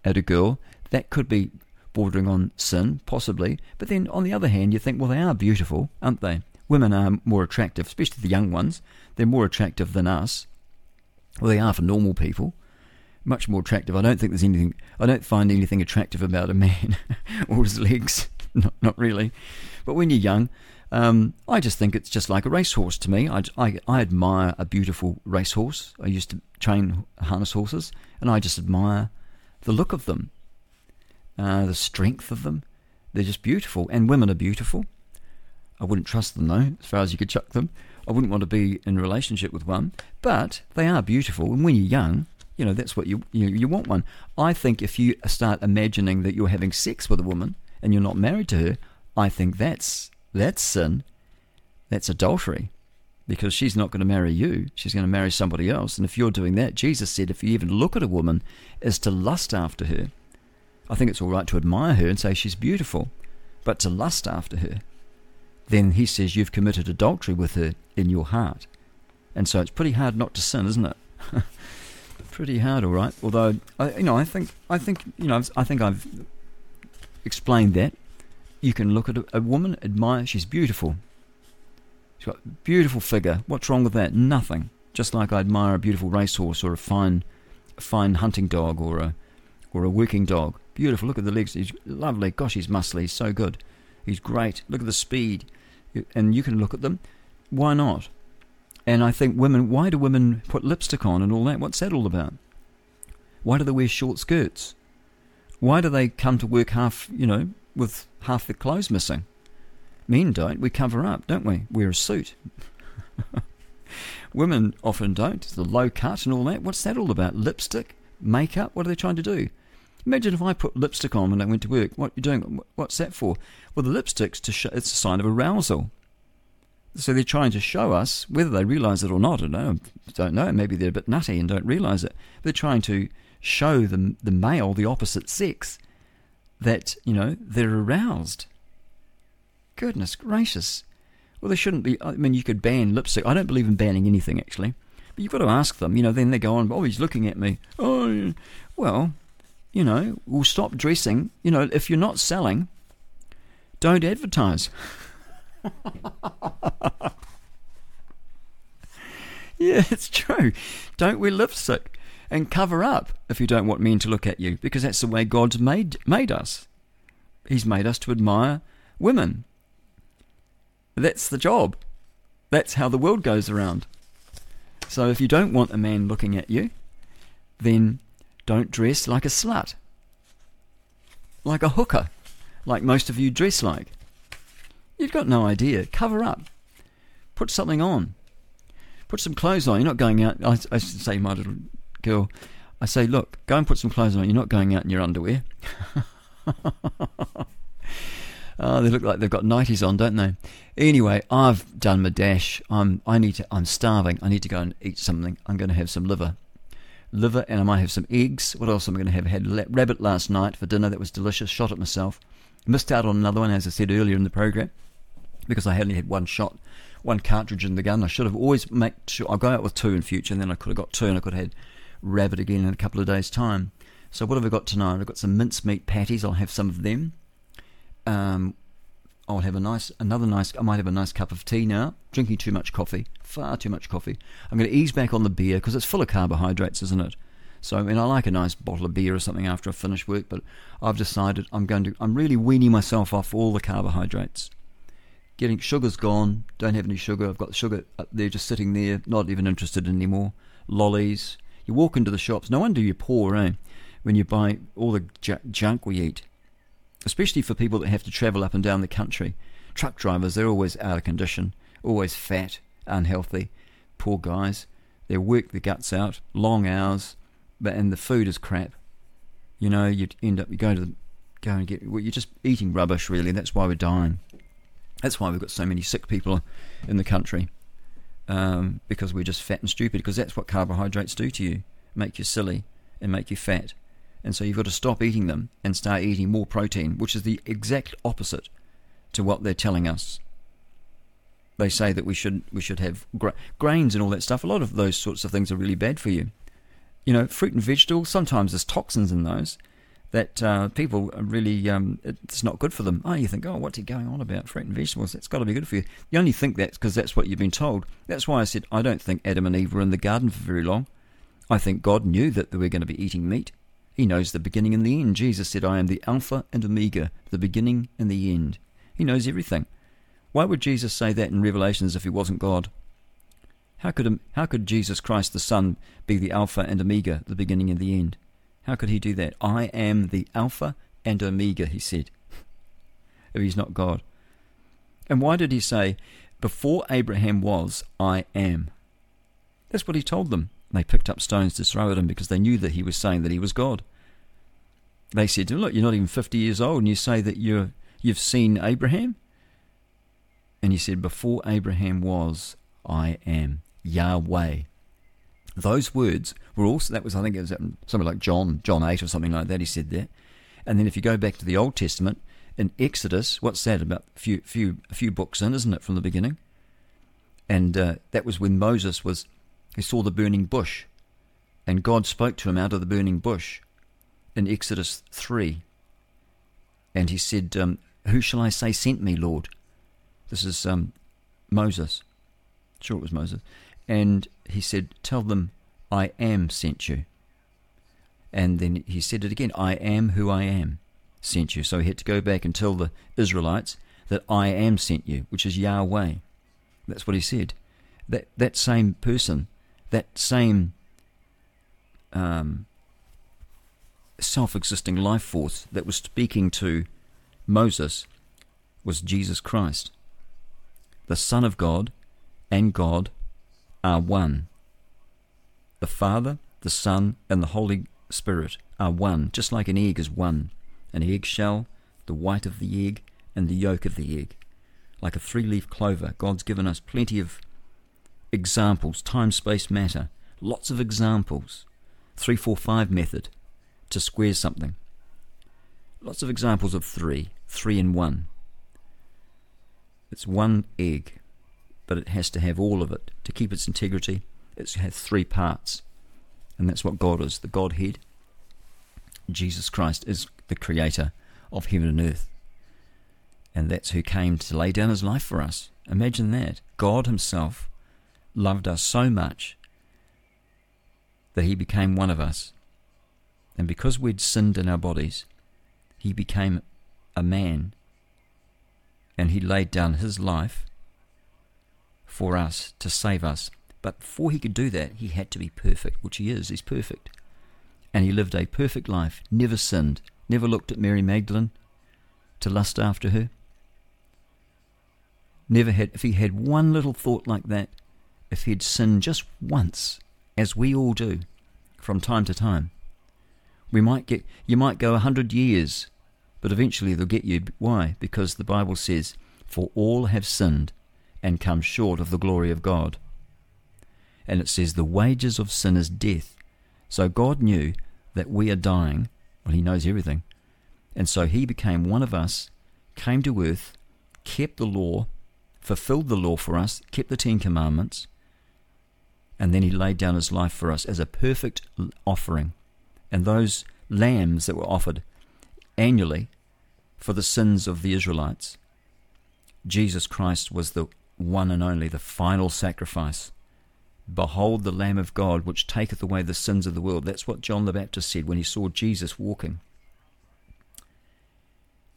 at a girl, that could be bordering on sin, possibly. But then on the other hand, you think, well, they are beautiful, aren't they? Women are more attractive, especially the young ones. They're more attractive than us. Well, they are for normal people. Much more attractive. I don't think there's anything. I don't find anything attractive about a man or his legs. Not, not really. But when you're young, um, I just think it's just like a racehorse to me. I, I, I admire a beautiful racehorse. I used to train harness horses, and I just admire the look of them, uh, the strength of them. They're just beautiful, and women are beautiful. I wouldn't trust them though, as far as you could chuck them. I wouldn't want to be in a relationship with one, but they are beautiful. And when you're young, you know that's what you you, you want one. I think if you start imagining that you're having sex with a woman and you're not married to her, I think that's that's sin. That's adultery. Because she's not going to marry you. She's going to marry somebody else. And if you're doing that, Jesus said if you even look at a woman is to lust after her. I think it's all right to admire her and say she's beautiful. But to lust after her, then he says you've committed adultery with her in your heart. And so it's pretty hard not to sin, isn't it? pretty hard, all right. Although, I, you know, I think, I think, you know, I think I've explained that you can look at a, a, woman, admire, she's beautiful. She's got a beautiful figure. What's wrong with that? Nothing. Just like I admire a beautiful racehorse or a fine, a fine hunting dog or a, or a working dog. Beautiful. Look at the legs. He's lovely. Gosh, he's muscly. He's so good. He's great. Look at the speed. And you can look at them. Why not? And I think women, why do women put lipstick on and all that? What's that all about? Why do they wear short skirts? Why do they come to work half, you know, with half the clothes missing. Men don't. We cover up, don't we? Wear a suit. Women often don't. The low cut and all that. What's that all about? Lipstick? Makeup? What are they trying to do? Imagine if I put lipstick on when I went to work. What are you doing? What's that for? Well, the lipstick's to show, it's a sign of arousal. So they're trying to show us, whether they realise it or not, I don't know. Don't know. Maybe they're a bit nutty and don't realise it. They're trying to show the the male, the opposite sex, that, you know, they're aroused. Goodness gracious. Well, they shouldn't be. I mean, you could ban lipstick. I don't believe in banning anything, actually. But you've got to ask them. You know, then they go on, oh, he's looking at me. Oh, well, you know, we'll stop dressing. You know, if you're not selling, don't advertise. yeah, it's true. Don't wear lipstick and cover up if you don't want men to look at you, because that's the way God's made made us. He's made us to admire women. That's the job. That's how the world goes around. So if you don't want a man looking at you, then don't dress like a slut. Like a hooker, like most of you dress like. You've got no idea. Cover up. Put something on. Put some clothes on. You're not going out. I, I say, my little girl, I say, look, go and put some clothes on. You're not going out in your underwear. oh, they look like they've got nighties on, don't they? Anyway, I've done my dash. I'm, I need to. I'm starving. I need to go and eat something. I'm going to have some liver, liver, and I might have some eggs. What else am I going to have? I had rabbit last night for dinner. That was delicious. Shot it myself. Missed out on another one, as I said earlier in the program, because I only had one shot one cartridge in the gun. I should have always make sure I'll go out with two in future, and then I could have got two, and I could have had rabbit again in a couple of days' time. So what have I got tonight? I've got some mincemeat patties. I'll have some of them. Um, I'll have a nice, another nice. I might have a nice cup of tea now. Drinking too much coffee, far too much coffee. I'm going to ease back on the beer because it's full of carbohydrates, isn't it? So, I mean, I like a nice bottle of beer or something after I finish work, but I've decided I'm going to. I'm really weaning myself off all the carbohydrates. Getting sugar's gone. Don't have any sugar. I've got sugar up there, just sitting there, not even interested anymore. Lollies. You walk into the shops. No wonder you're poor, eh? When you buy all the ju- junk we eat especially for people that have to travel up and down the country. Truck drivers, they're always out of condition, always fat, unhealthy, poor guys. They work their guts out, long hours, but and the food is crap. You know, you end up you go to the, go and get well, you're just eating rubbish. Really, that's why we're dying. That's why we've got so many sick people in the country, um, because we're just fat and stupid. Because that's what carbohydrates do to you, make you silly and make you fat. And so you've got to stop eating them and start eating more protein, which is the exact opposite to what they're telling us. They say that we should we should have gra- grains and all that stuff. A lot of those sorts of things are really bad for you. You know, fruit and vegetables. Sometimes there's toxins in those that uh, people really um, it's not good for them. Oh, you think, oh, what's he going on about? Fruit and vegetables. It's got to be good for you. You only think that because that's what you've been told. That's why I said I don't think Adam and Eve were in the garden for very long. I think God knew that they were going to be eating meat. He knows the beginning and the end. Jesus said, I am the Alpha and Omega, the beginning and the end. He knows everything. Why would Jesus say that in Revelations if he wasn't God? How could, how could Jesus Christ the Son be the Alpha and Omega, the beginning and the end? How could he do that? I am the Alpha and Omega, he said, if he's not God. And why did he say, Before Abraham was, I am? That's what he told them. They picked up stones to throw at him because they knew that he was saying that he was God. They said Look, you're not even 50 years old, and you say that you're, you've seen Abraham? And he said, Before Abraham was, I am Yahweh. Those words were also, that was, I think it was something like John, John 8 or something like that, he said that. And then if you go back to the Old Testament, in Exodus, what's that, about a few, few, a few books in, isn't it, from the beginning? And uh, that was when Moses was he saw the burning bush, and God spoke to him out of the burning bush in Exodus 3. And he said, um, Who shall I say sent me, Lord? This is um, Moses. Sure, it was Moses. And he said, Tell them, I am sent you. And then he said it again, I am who I am sent you. So he had to go back and tell the Israelites that I am sent you, which is Yahweh. That's what he said. That that same person that same um, self existing life force that was speaking to Moses was Jesus Christ. The Son of God and God are one. The Father, the Son, and the Holy Spirit are one, just like an egg is one. An eggshell, the white of the egg, and the yolk of the egg. Like a three leaf clover, God's given us plenty of examples, time, space, matter, lots of examples. 345 method to square something. Lots of examples of three, three in one. It's one egg, but it has to have all of it. To keep its integrity, it has three parts. And that's what God is the Godhead. Jesus Christ is the creator of heaven and earth. And that's who came to lay down his life for us. Imagine that. God Himself loved us so much that he became one of us. And because we'd sinned in our bodies, he became a man and he laid down his life for us to save us. But before he could do that, he had to be perfect, which he is. He's perfect. And he lived a perfect life, never sinned, never looked at Mary Magdalene to lust after her. Never had, if he had one little thought like that, if he'd sinned just once, as we all do from time to time. We might get you might go a hundred years, but eventually they'll get you. Why? Because the Bible says, For all have sinned and come short of the glory of God. And it says the wages of sin is death. So God knew that we are dying. Well, he knows everything. And so he became one of us, came to earth, kept the law, fulfilled the law for us, kept the Ten Commandments, and then he laid down his life for us as a perfect offering. And those lambs that were offered annually for the sins of the Israelites, Jesus Christ was the one and only, the final sacrifice. Behold the Lamb of God, which taketh away the sins of the world. That's what John the Baptist said when he saw Jesus walking.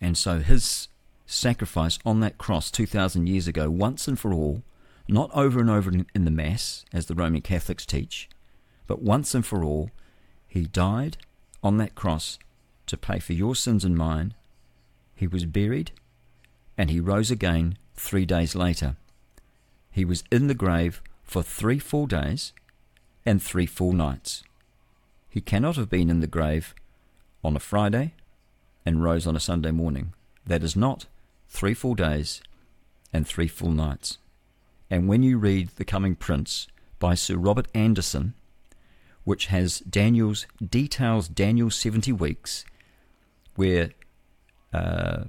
And so his sacrifice on that cross 2,000 years ago, once and for all, not over and over in, the Mass, as the Roman Catholics teach, but once and for all, he died on that cross to pay for your sins and mine. He was buried, and he rose again three days later. He was in the grave for three full days and three full nights. He cannot have been in the grave on a Friday and rose on a Sunday morning. That is not three full days and three full nights. And when you read The Coming Prince by Sir Robert Anderson, which has Daniel's details Daniel's 70 weeks, where uh,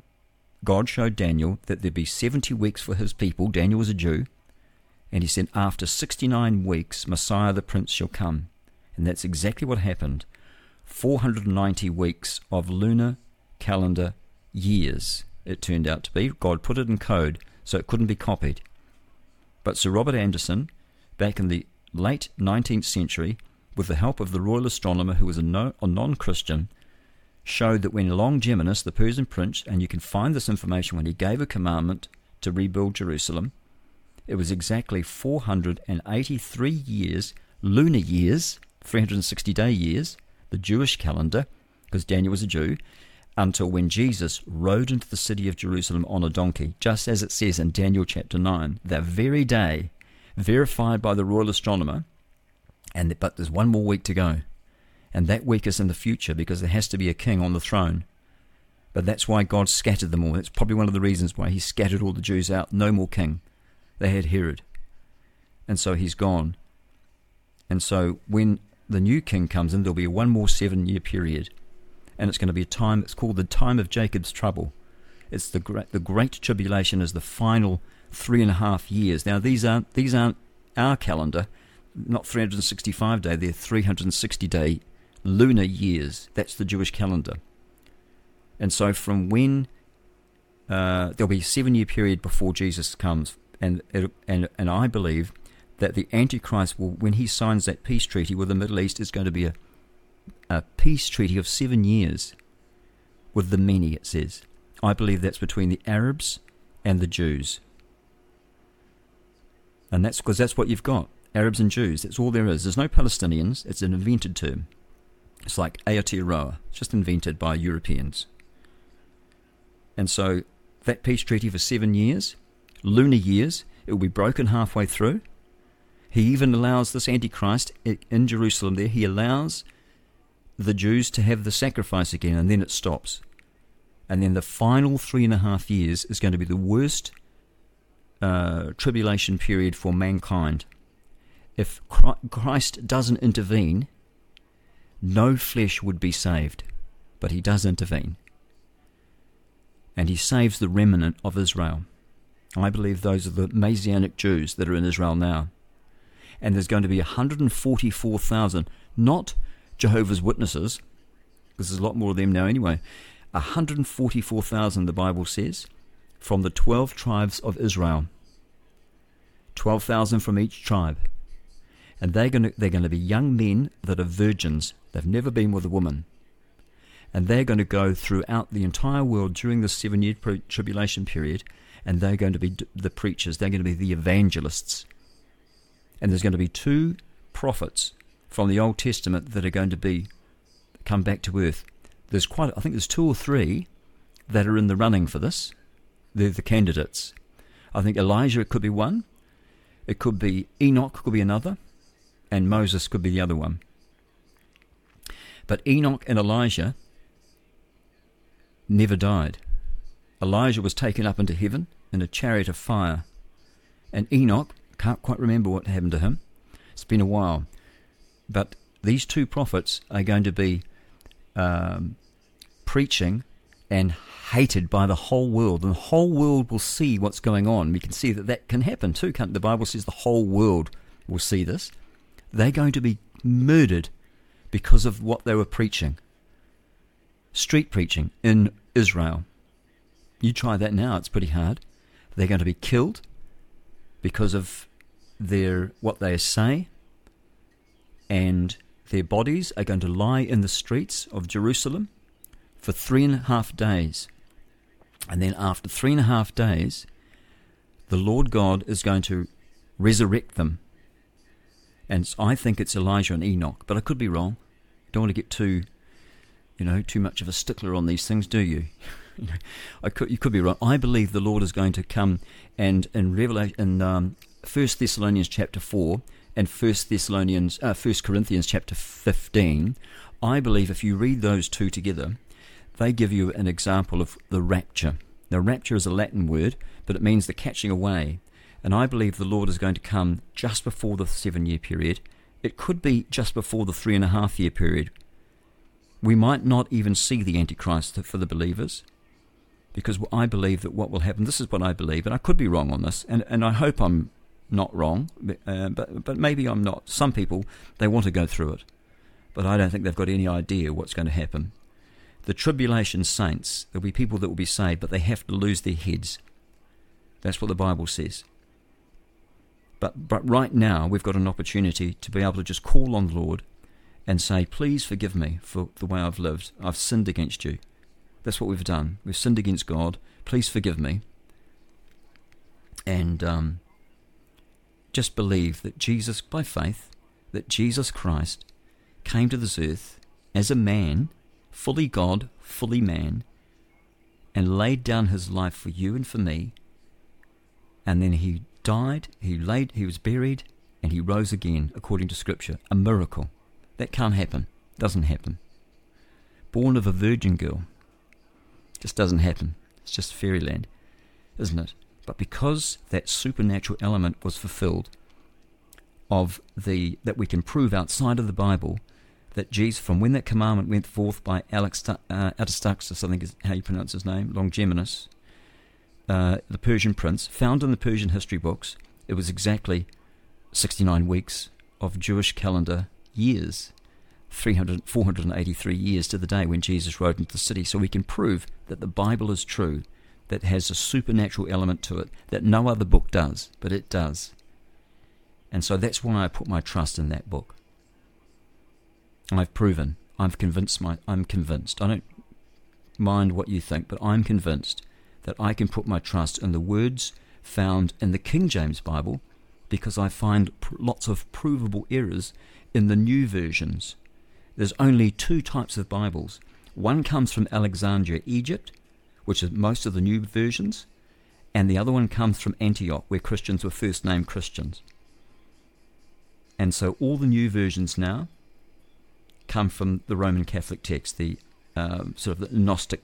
God showed Daniel that there'd be 70 weeks for his people. Daniel was a Jew. And he said, After 69 weeks, Messiah the Prince shall come. And that's exactly what happened. 490 weeks of lunar calendar years, it turned out to be. God put it in code so it couldn't be copied. But Sir Robert Anderson, back in the late 19th century, with the help of the royal astronomer who was a, no, a non Christian, showed that when Longimanus, the Persian prince, and you can find this information when he gave a commandment to rebuild Jerusalem, it was exactly 483 years, lunar years, 360 day years, the Jewish calendar, because Daniel was a Jew, until when Jesus rode into the city of Jerusalem on a donkey, just as it says in Daniel chapter 9, that very day, verified by the royal astronomer, and but there's one more week to go. And that week is in the future because there has to be a king on the throne. But that's why God scattered them all. That's probably one of the reasons why he scattered all the Jews out. No more king. They had Herod. And so he's gone. And so when the new king comes in, there'll be one more seven year period. And it's going to be a time, it's called the time of Jacob's trouble. It's the great, the great tribulation is the final three and a half years. Now, these aren't, these aren't our calendar, not 365 day, they're 360 day lunar years. That's the Jewish calendar. And so from when uh, there'll be a seven year period before Jesus comes, and, it, and, and I believe that the Antichrist will, when he signs that peace treaty with the Middle East, is going to be a, a peace treaty of seven years with the many, it says. I believe that's between the Arabs and the Jews. And that's because that's what you've got Arabs and Jews. That's all there is. There's no Palestinians. It's an invented term. It's like Aotearoa. It's just invented by Europeans. And so that peace treaty for seven years, lunar years, it will be broken halfway through. He even allows this Antichrist in Jerusalem there, he allows the Jews to have the sacrifice again, and then it stops. And then the final three and a half years is going to be the worst uh, tribulation period for mankind. If Christ doesn't intervene, no flesh would be saved. But he does intervene. And he saves the remnant of Israel. I believe those are the Messianic Jews that are in Israel now. And there's going to be 144,000, not Jehovah's Witnesses, because there's a lot more of them now anyway. 144,000, the Bible says, from the 12 tribes of Israel. 12,000 from each tribe. And they're going, to, they're going to be young men that are virgins. They've never been with a woman. And they're going to go throughout the entire world during this seven year tribulation period, and they're going to be the preachers, they're going to be the evangelists. And there's going to be two prophets from the Old Testament that are going to be come back to earth. There's quite, I think there's two or three that are in the running for this. They're the candidates. I think Elijah could be one. It could be Enoch could be another, and Moses could be the other one. But Enoch and Elijah never died. Elijah was taken up into heaven in a chariot of fire, and Enoch can't quite remember what happened to him. It's been a while, but these two prophets are going to be um, preaching and hated by the whole world, and the whole world will see what's going on. We can see that that can happen too. Can't, the Bible says the whole world will see this. They're going to be murdered because of what they were preaching. Street preaching in Israel. You try that now, it's pretty hard. They're going to be killed because of their what they say, and their bodies are going to lie in the streets of Jerusalem for three and a half days. And then after three and a half days, the Lord God is going to resurrect them. And I think it's Elijah and Enoch, but I could be wrong. Don't want to get too, you know, too much of a stickler on these things, do you? I could, you could be wrong. I believe the Lord is going to come and in Revelation, in um, First Thessalonians chapter four and First Thessalonians, uh, First Corinthians chapter fifteen. I believe if you read those two together, they give you an example of the rapture. Now, rapture is a Latin word, but it means the catching away. And I believe the Lord is going to come just before the seven year period. It could be just before the three and a half year period. We might not even see the Antichrist for the believers because I believe that what will happen, this is what I believe, and I could be wrong on this, and, and I hope I'm not wrong, uh, but, but maybe I'm not. Some people, they want to go through it, but I don't think they've got any idea what's going to happen. The tribulation saints, there'll be people that will be saved, but they have to lose their heads. That's what the Bible says. But, but right now, we've got an opportunity to be able to just call on the Lord and say, Please forgive me for the way I've lived. I've sinned against you. That's what we've done. We've sinned against God. Please forgive me. And um, just believe that Jesus, by faith, that Jesus Christ came to this earth as a man, fully God, fully man, and laid down his life for you and for me. And then he died, he laid, he was buried, and he rose again, according to Scripture. A miracle. That can't happen. Doesn't happen. Born of a virgin girl. Just doesn't happen. It's just fairyland, isn't it? But because that supernatural element was fulfilled, of the that we can prove outside of the Bible, that Jesus, from when that commandment went forth by Alex uh, Atastaxis, I think is how you pronounce his name, Longimanus, uh, the Persian prince, found in the Persian history books, it was exactly 69 weeks of Jewish calendar years. 300, 483 years to the day when Jesus rode into the city. So we can prove that the Bible is true, that has a supernatural element to it that no other book does, but it does. And so that's why I put my trust in that book. I've proven, I've convinced my, I'm convinced. I don't mind what you think, but I'm convinced that I can put my trust in the words found in the King James Bible because I find pr- lots of provable errors in the new versions. There's only two types of Bibles. One comes from Alexandria, Egypt, which is most of the new versions, and the other one comes from Antioch, where Christians were first named Christians. And so all the new versions now come from the Roman Catholic text, the um, sort of the Gnostic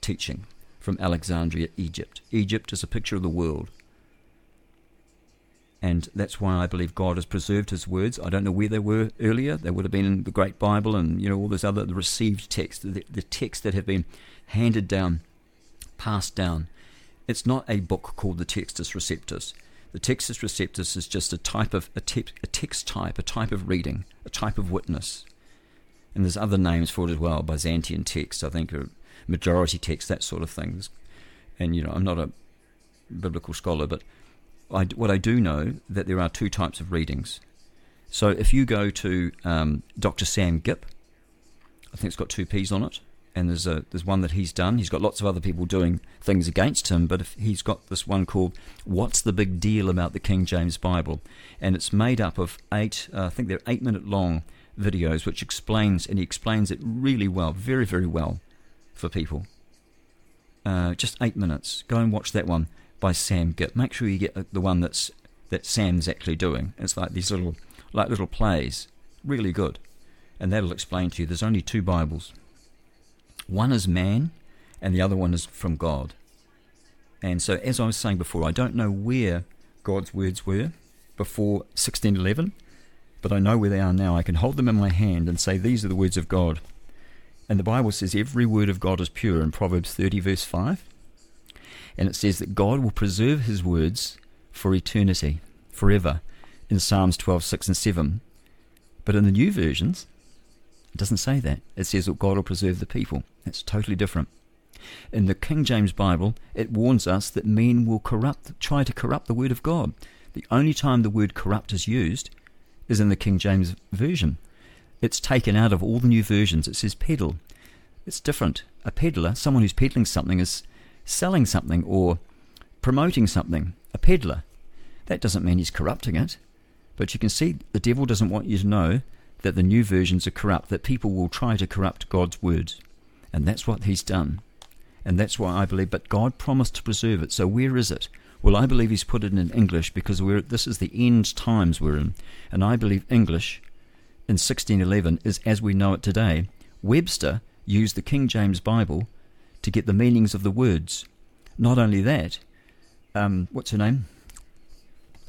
teaching from Alexandria, Egypt. Egypt is a picture of the world. And that's why I believe God has preserved his words. I don't know where they were earlier. They would have been in the Great Bible and, you know, all those other the received texts, the, the texts that have been handed down, passed down. It's not a book called the Textus Receptus. The Textus Receptus is just a type of a, te- a text type, a type of reading, a type of witness. And there's other names for it as well, Byzantine text, I think, or majority text, that sort of things. And you know, I'm not a biblical scholar, but I, what I do know that there are two types of readings. So if you go to um, Dr. Sam Gipp, I think it's got two P's on it, and there's a there's one that he's done. He's got lots of other people doing things against him, but if he's got this one called "What's the Big Deal About the King James Bible?" and it's made up of eight, uh, I think they're eight minute long videos, which explains and he explains it really well, very very well, for people. Uh, just eight minutes. Go and watch that one by Sam Gipp. Make sure you get uh, the one that's that Sam's actually doing. It's like these little like little plays, really good, and that'll explain to you. There's only two Bibles. One is man, and the other one is from God. And so, as I was saying before, I don't know where God's words were before 1611, but I know where they are now. I can hold them in my hand and say, These are the words of God. And the Bible says every word of God is pure in Proverbs 30, verse 5. And it says that God will preserve his words for eternity, forever, in Psalms 12, 6 and 7. But in the new versions, it doesn't say that. It says that God will preserve the people. That's totally different. In the King James Bible, it warns us that men will corrupt, try to corrupt the word of God. The only time the word corrupt is used is in the King James Version. It's taken out of all the new versions. It says peddle. It's different. A peddler, someone who's peddling something, is selling something or promoting something. A peddler. That doesn't mean he's corrupting it. But you can see the devil doesn't want you to know that the new versions are corrupt, that people will try to corrupt God's words. And that's what he's done. And that's why I believe, but God promised to preserve it. So where is it? Well, I believe he's put it in English because we're, this is the end times we're in. And I believe English in 1611 is as we know it today. Webster used the King James Bible to get the meanings of the words. Not only that, um, what's her name?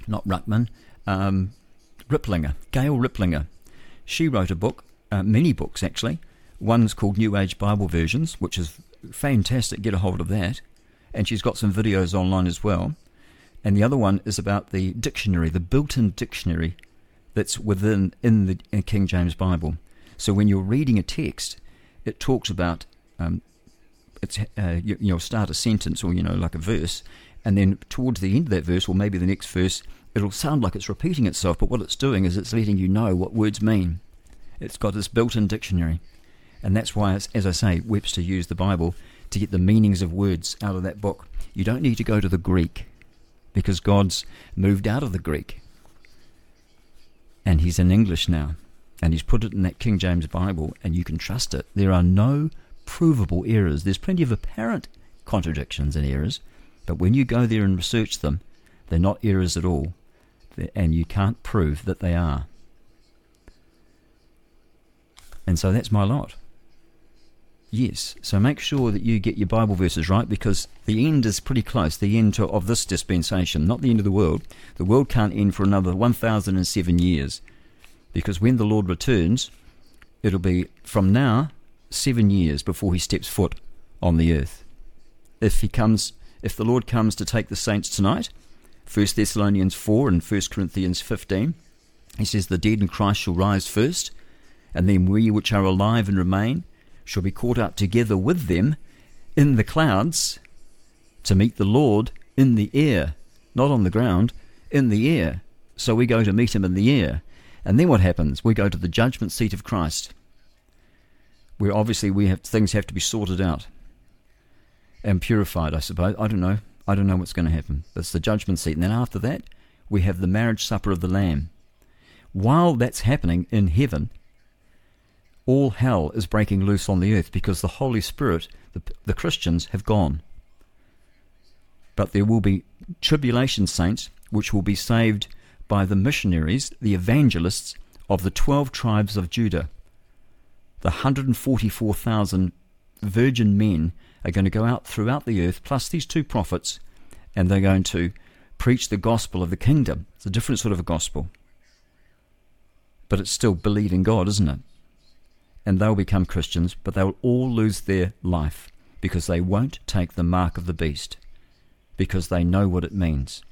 Not Ruckman. Um, Riplinger, Gail Riplinger. She wrote a book, uh, many books actually. One's called New Age Bible Versions, which is fantastic. Get a hold of that. And she's got some videos online as well. And the other one is about the dictionary, the built-in dictionary that's within in the in King James Bible. So when you're reading a text, it talks about um, it's uh, you, you'll start a sentence or you know like a verse, and then towards the end of that verse or maybe the next verse, it'll sound like it's repeating itself. But what it's doing is it's letting you know what words mean. It's got this built-in dictionary, and that's why, it's, as I say, Webster used the Bible to get the meanings of words out of that book. You don't need to go to the Greek because God's moved out of the Greek and he's in English now and he's put it in that King James Bible and you can trust it. There are no provable errors. There's plenty of apparent contradictions and errors, but when you go there and research them, they're not errors at all and you can't prove that they are. And so that's my lot. Yes, so make sure that you get your Bible verses right because the end is pretty close, the end to, of this dispensation, not the end of the world. The world can't end for another 1007 years because when the Lord returns, it'll be from now seven years before he steps foot on the earth. If he comes, if the Lord comes to take the saints tonight, 1 Thessalonians 4 and 1 Corinthians 15, he says, The dead in Christ shall rise first, and then we which are alive and remain shall be caught up together with them in the clouds to meet the Lord in the air, not on the ground, in the air. So we go to meet him in the air. And then what happens? We go to the judgment seat of Christ. Where obviously we have things have to be sorted out and purified, I suppose. I don't know. I don't know what's going to happen. That's the judgment seat. And then after that, we have the marriage supper of the Lamb. While that's happening in heaven, all hell is breaking loose on the earth because the Holy Spirit, the, the Christians, have gone. But there will be tribulation saints which will be saved by the missionaries, the evangelists of the 12 tribes of Judah. The 144,000 virgin men are going to go out throughout the earth, plus these two prophets, and they're going to preach the gospel of the kingdom. It's a different sort of a gospel. But it's still believing God, isn't it? And they'll become Christians, but they'll all lose their life because they won't take the mark of the beast because they know what it means.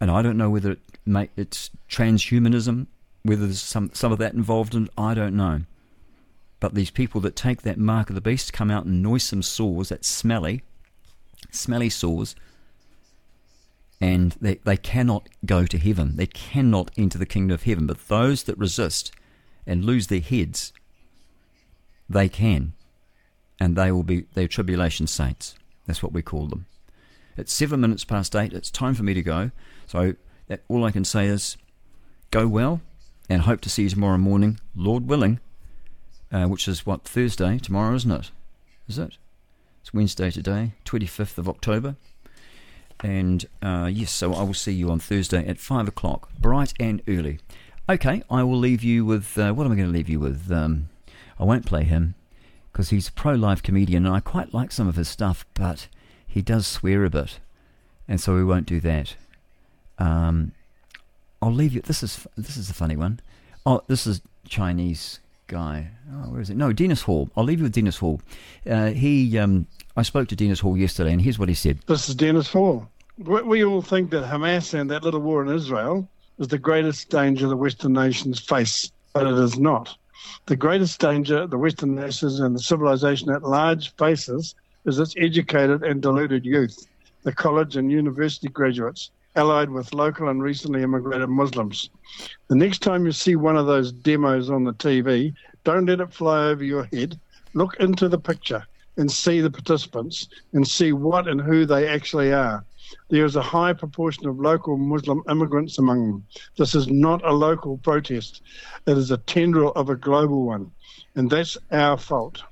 And I don't know whether it may, it's transhumanism, whether there's some, some of that involved in it, I don't know. But these people that take that mark of the beast come out in noisome sores, that smelly, smelly sores, and they, they cannot go to heaven. They cannot enter the kingdom of heaven. But those that resist and lose their heads, they can. And they will be their tribulation saints. That's what we call them. It's seven minutes past eight. It's time for me to go. So that, all I can say is go well and hope to see you tomorrow morning, Lord willing, uh, which is what, Thursday, tomorrow, isn't it? Is it? It's Wednesday today, 25th of October. And uh, yes, so I will see you on Thursday at 5 o'clock, bright and early. Okay, I will leave you with, uh, what am I going to leave you with? Um, I won't play him because he's a pro life comedian and I quite like some of his stuff, but he does swear a bit. And so we won't do that. Um, I'll leave you. This is this is a funny one. Oh, this is Chinese guy. Oh, where is it? No, Dennis Hall. I'll leave you with Dennis Hall. Uh, he, um, I spoke to Dennis Hall yesterday, and here's what he said. This is Dennis Hall. We all think that Hamas and that little war in Israel is the greatest danger the Western nations face, but it is not. The greatest danger the Western nations and the civilization at large faces is its educated and deluded youth, the college and university graduates, allied with local and recently immigrated Muslims. The next time you see one of those demos on the TV, don't let it fly over your head. Look into the picture and see the participants and see what and who they actually are. There is a high proportion of local Muslim immigrants among them. This is not a local protest, it is a tendril of a global one, and that's our fault.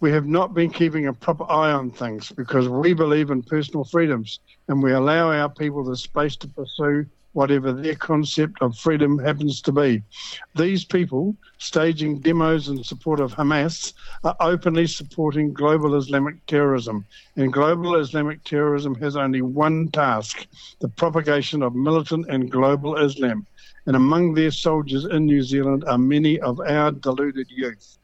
We have not been keeping a proper eye on things because we believe in personal freedoms and we allow our people the space to pursue whatever their concept of freedom happens to be. These people, staging demos in support of Hamas, are openly supporting global Islamic terrorism. And global Islamic terrorism has only one task the propagation of militant and global Islam. And among their soldiers in New Zealand are many of our deluded youth.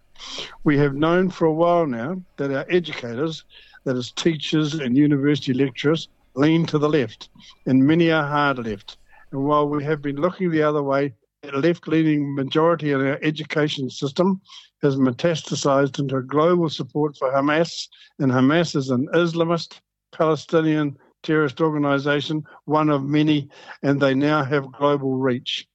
We have known for a while now that our educators, that is, teachers and university lecturers, lean to the left, and many are hard left. And while we have been looking the other way, a left leaning majority in our education system has metastasized into a global support for Hamas, and Hamas is an Islamist Palestinian terrorist organization, one of many, and they now have global reach.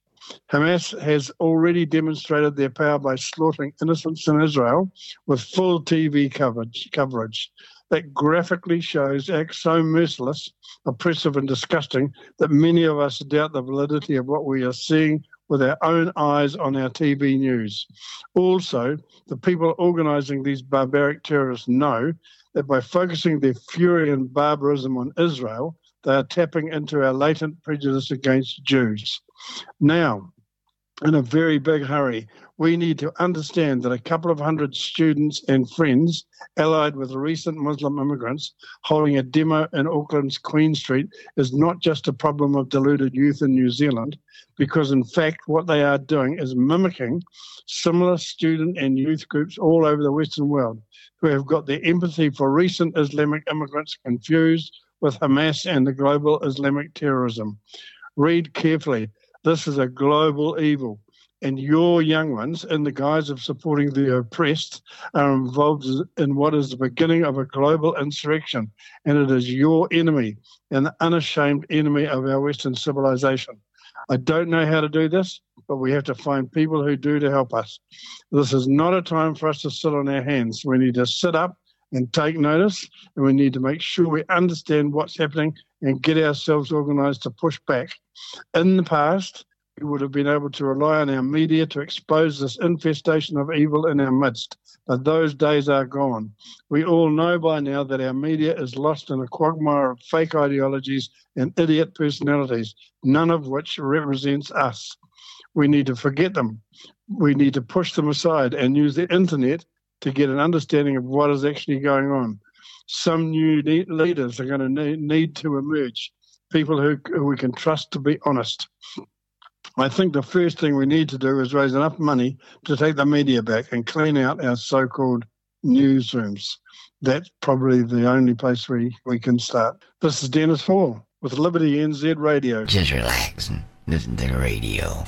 Hamas has already demonstrated their power by slaughtering innocents in Israel with full TV coverage. coverage that graphically shows acts so merciless, oppressive, and disgusting that many of us doubt the validity of what we are seeing with our own eyes on our TV news. Also, the people organizing these barbaric terrorists know that by focusing their fury and barbarism on Israel, they are tapping into our latent prejudice against Jews. Now, in a very big hurry, we need to understand that a couple of hundred students and friends, allied with recent Muslim immigrants, holding a demo in Auckland's Queen Street is not just a problem of deluded youth in New Zealand, because in fact, what they are doing is mimicking similar student and youth groups all over the Western world who have got their empathy for recent Islamic immigrants confused with Hamas and the global Islamic terrorism. Read carefully. This is a global evil and your young ones, in the guise of supporting the oppressed, are involved in what is the beginning of a global insurrection. And it is your enemy, an unashamed enemy of our Western civilization. I don't know how to do this, but we have to find people who do to help us. This is not a time for us to sit on our hands. We need to sit up and take notice, and we need to make sure we understand what's happening and get ourselves organized to push back. In the past, we would have been able to rely on our media to expose this infestation of evil in our midst. But those days are gone. We all know by now that our media is lost in a quagmire of fake ideologies and idiot personalities, none of which represents us. We need to forget them. We need to push them aside and use the internet to get an understanding of what is actually going on. Some new leaders are going to need to emerge, people who, who we can trust to be honest. I think the first thing we need to do is raise enough money to take the media back and clean out our so called newsrooms. That's probably the only place we, we can start. This is Dennis Hall with Liberty NZ Radio. Just relax and listen to the radio.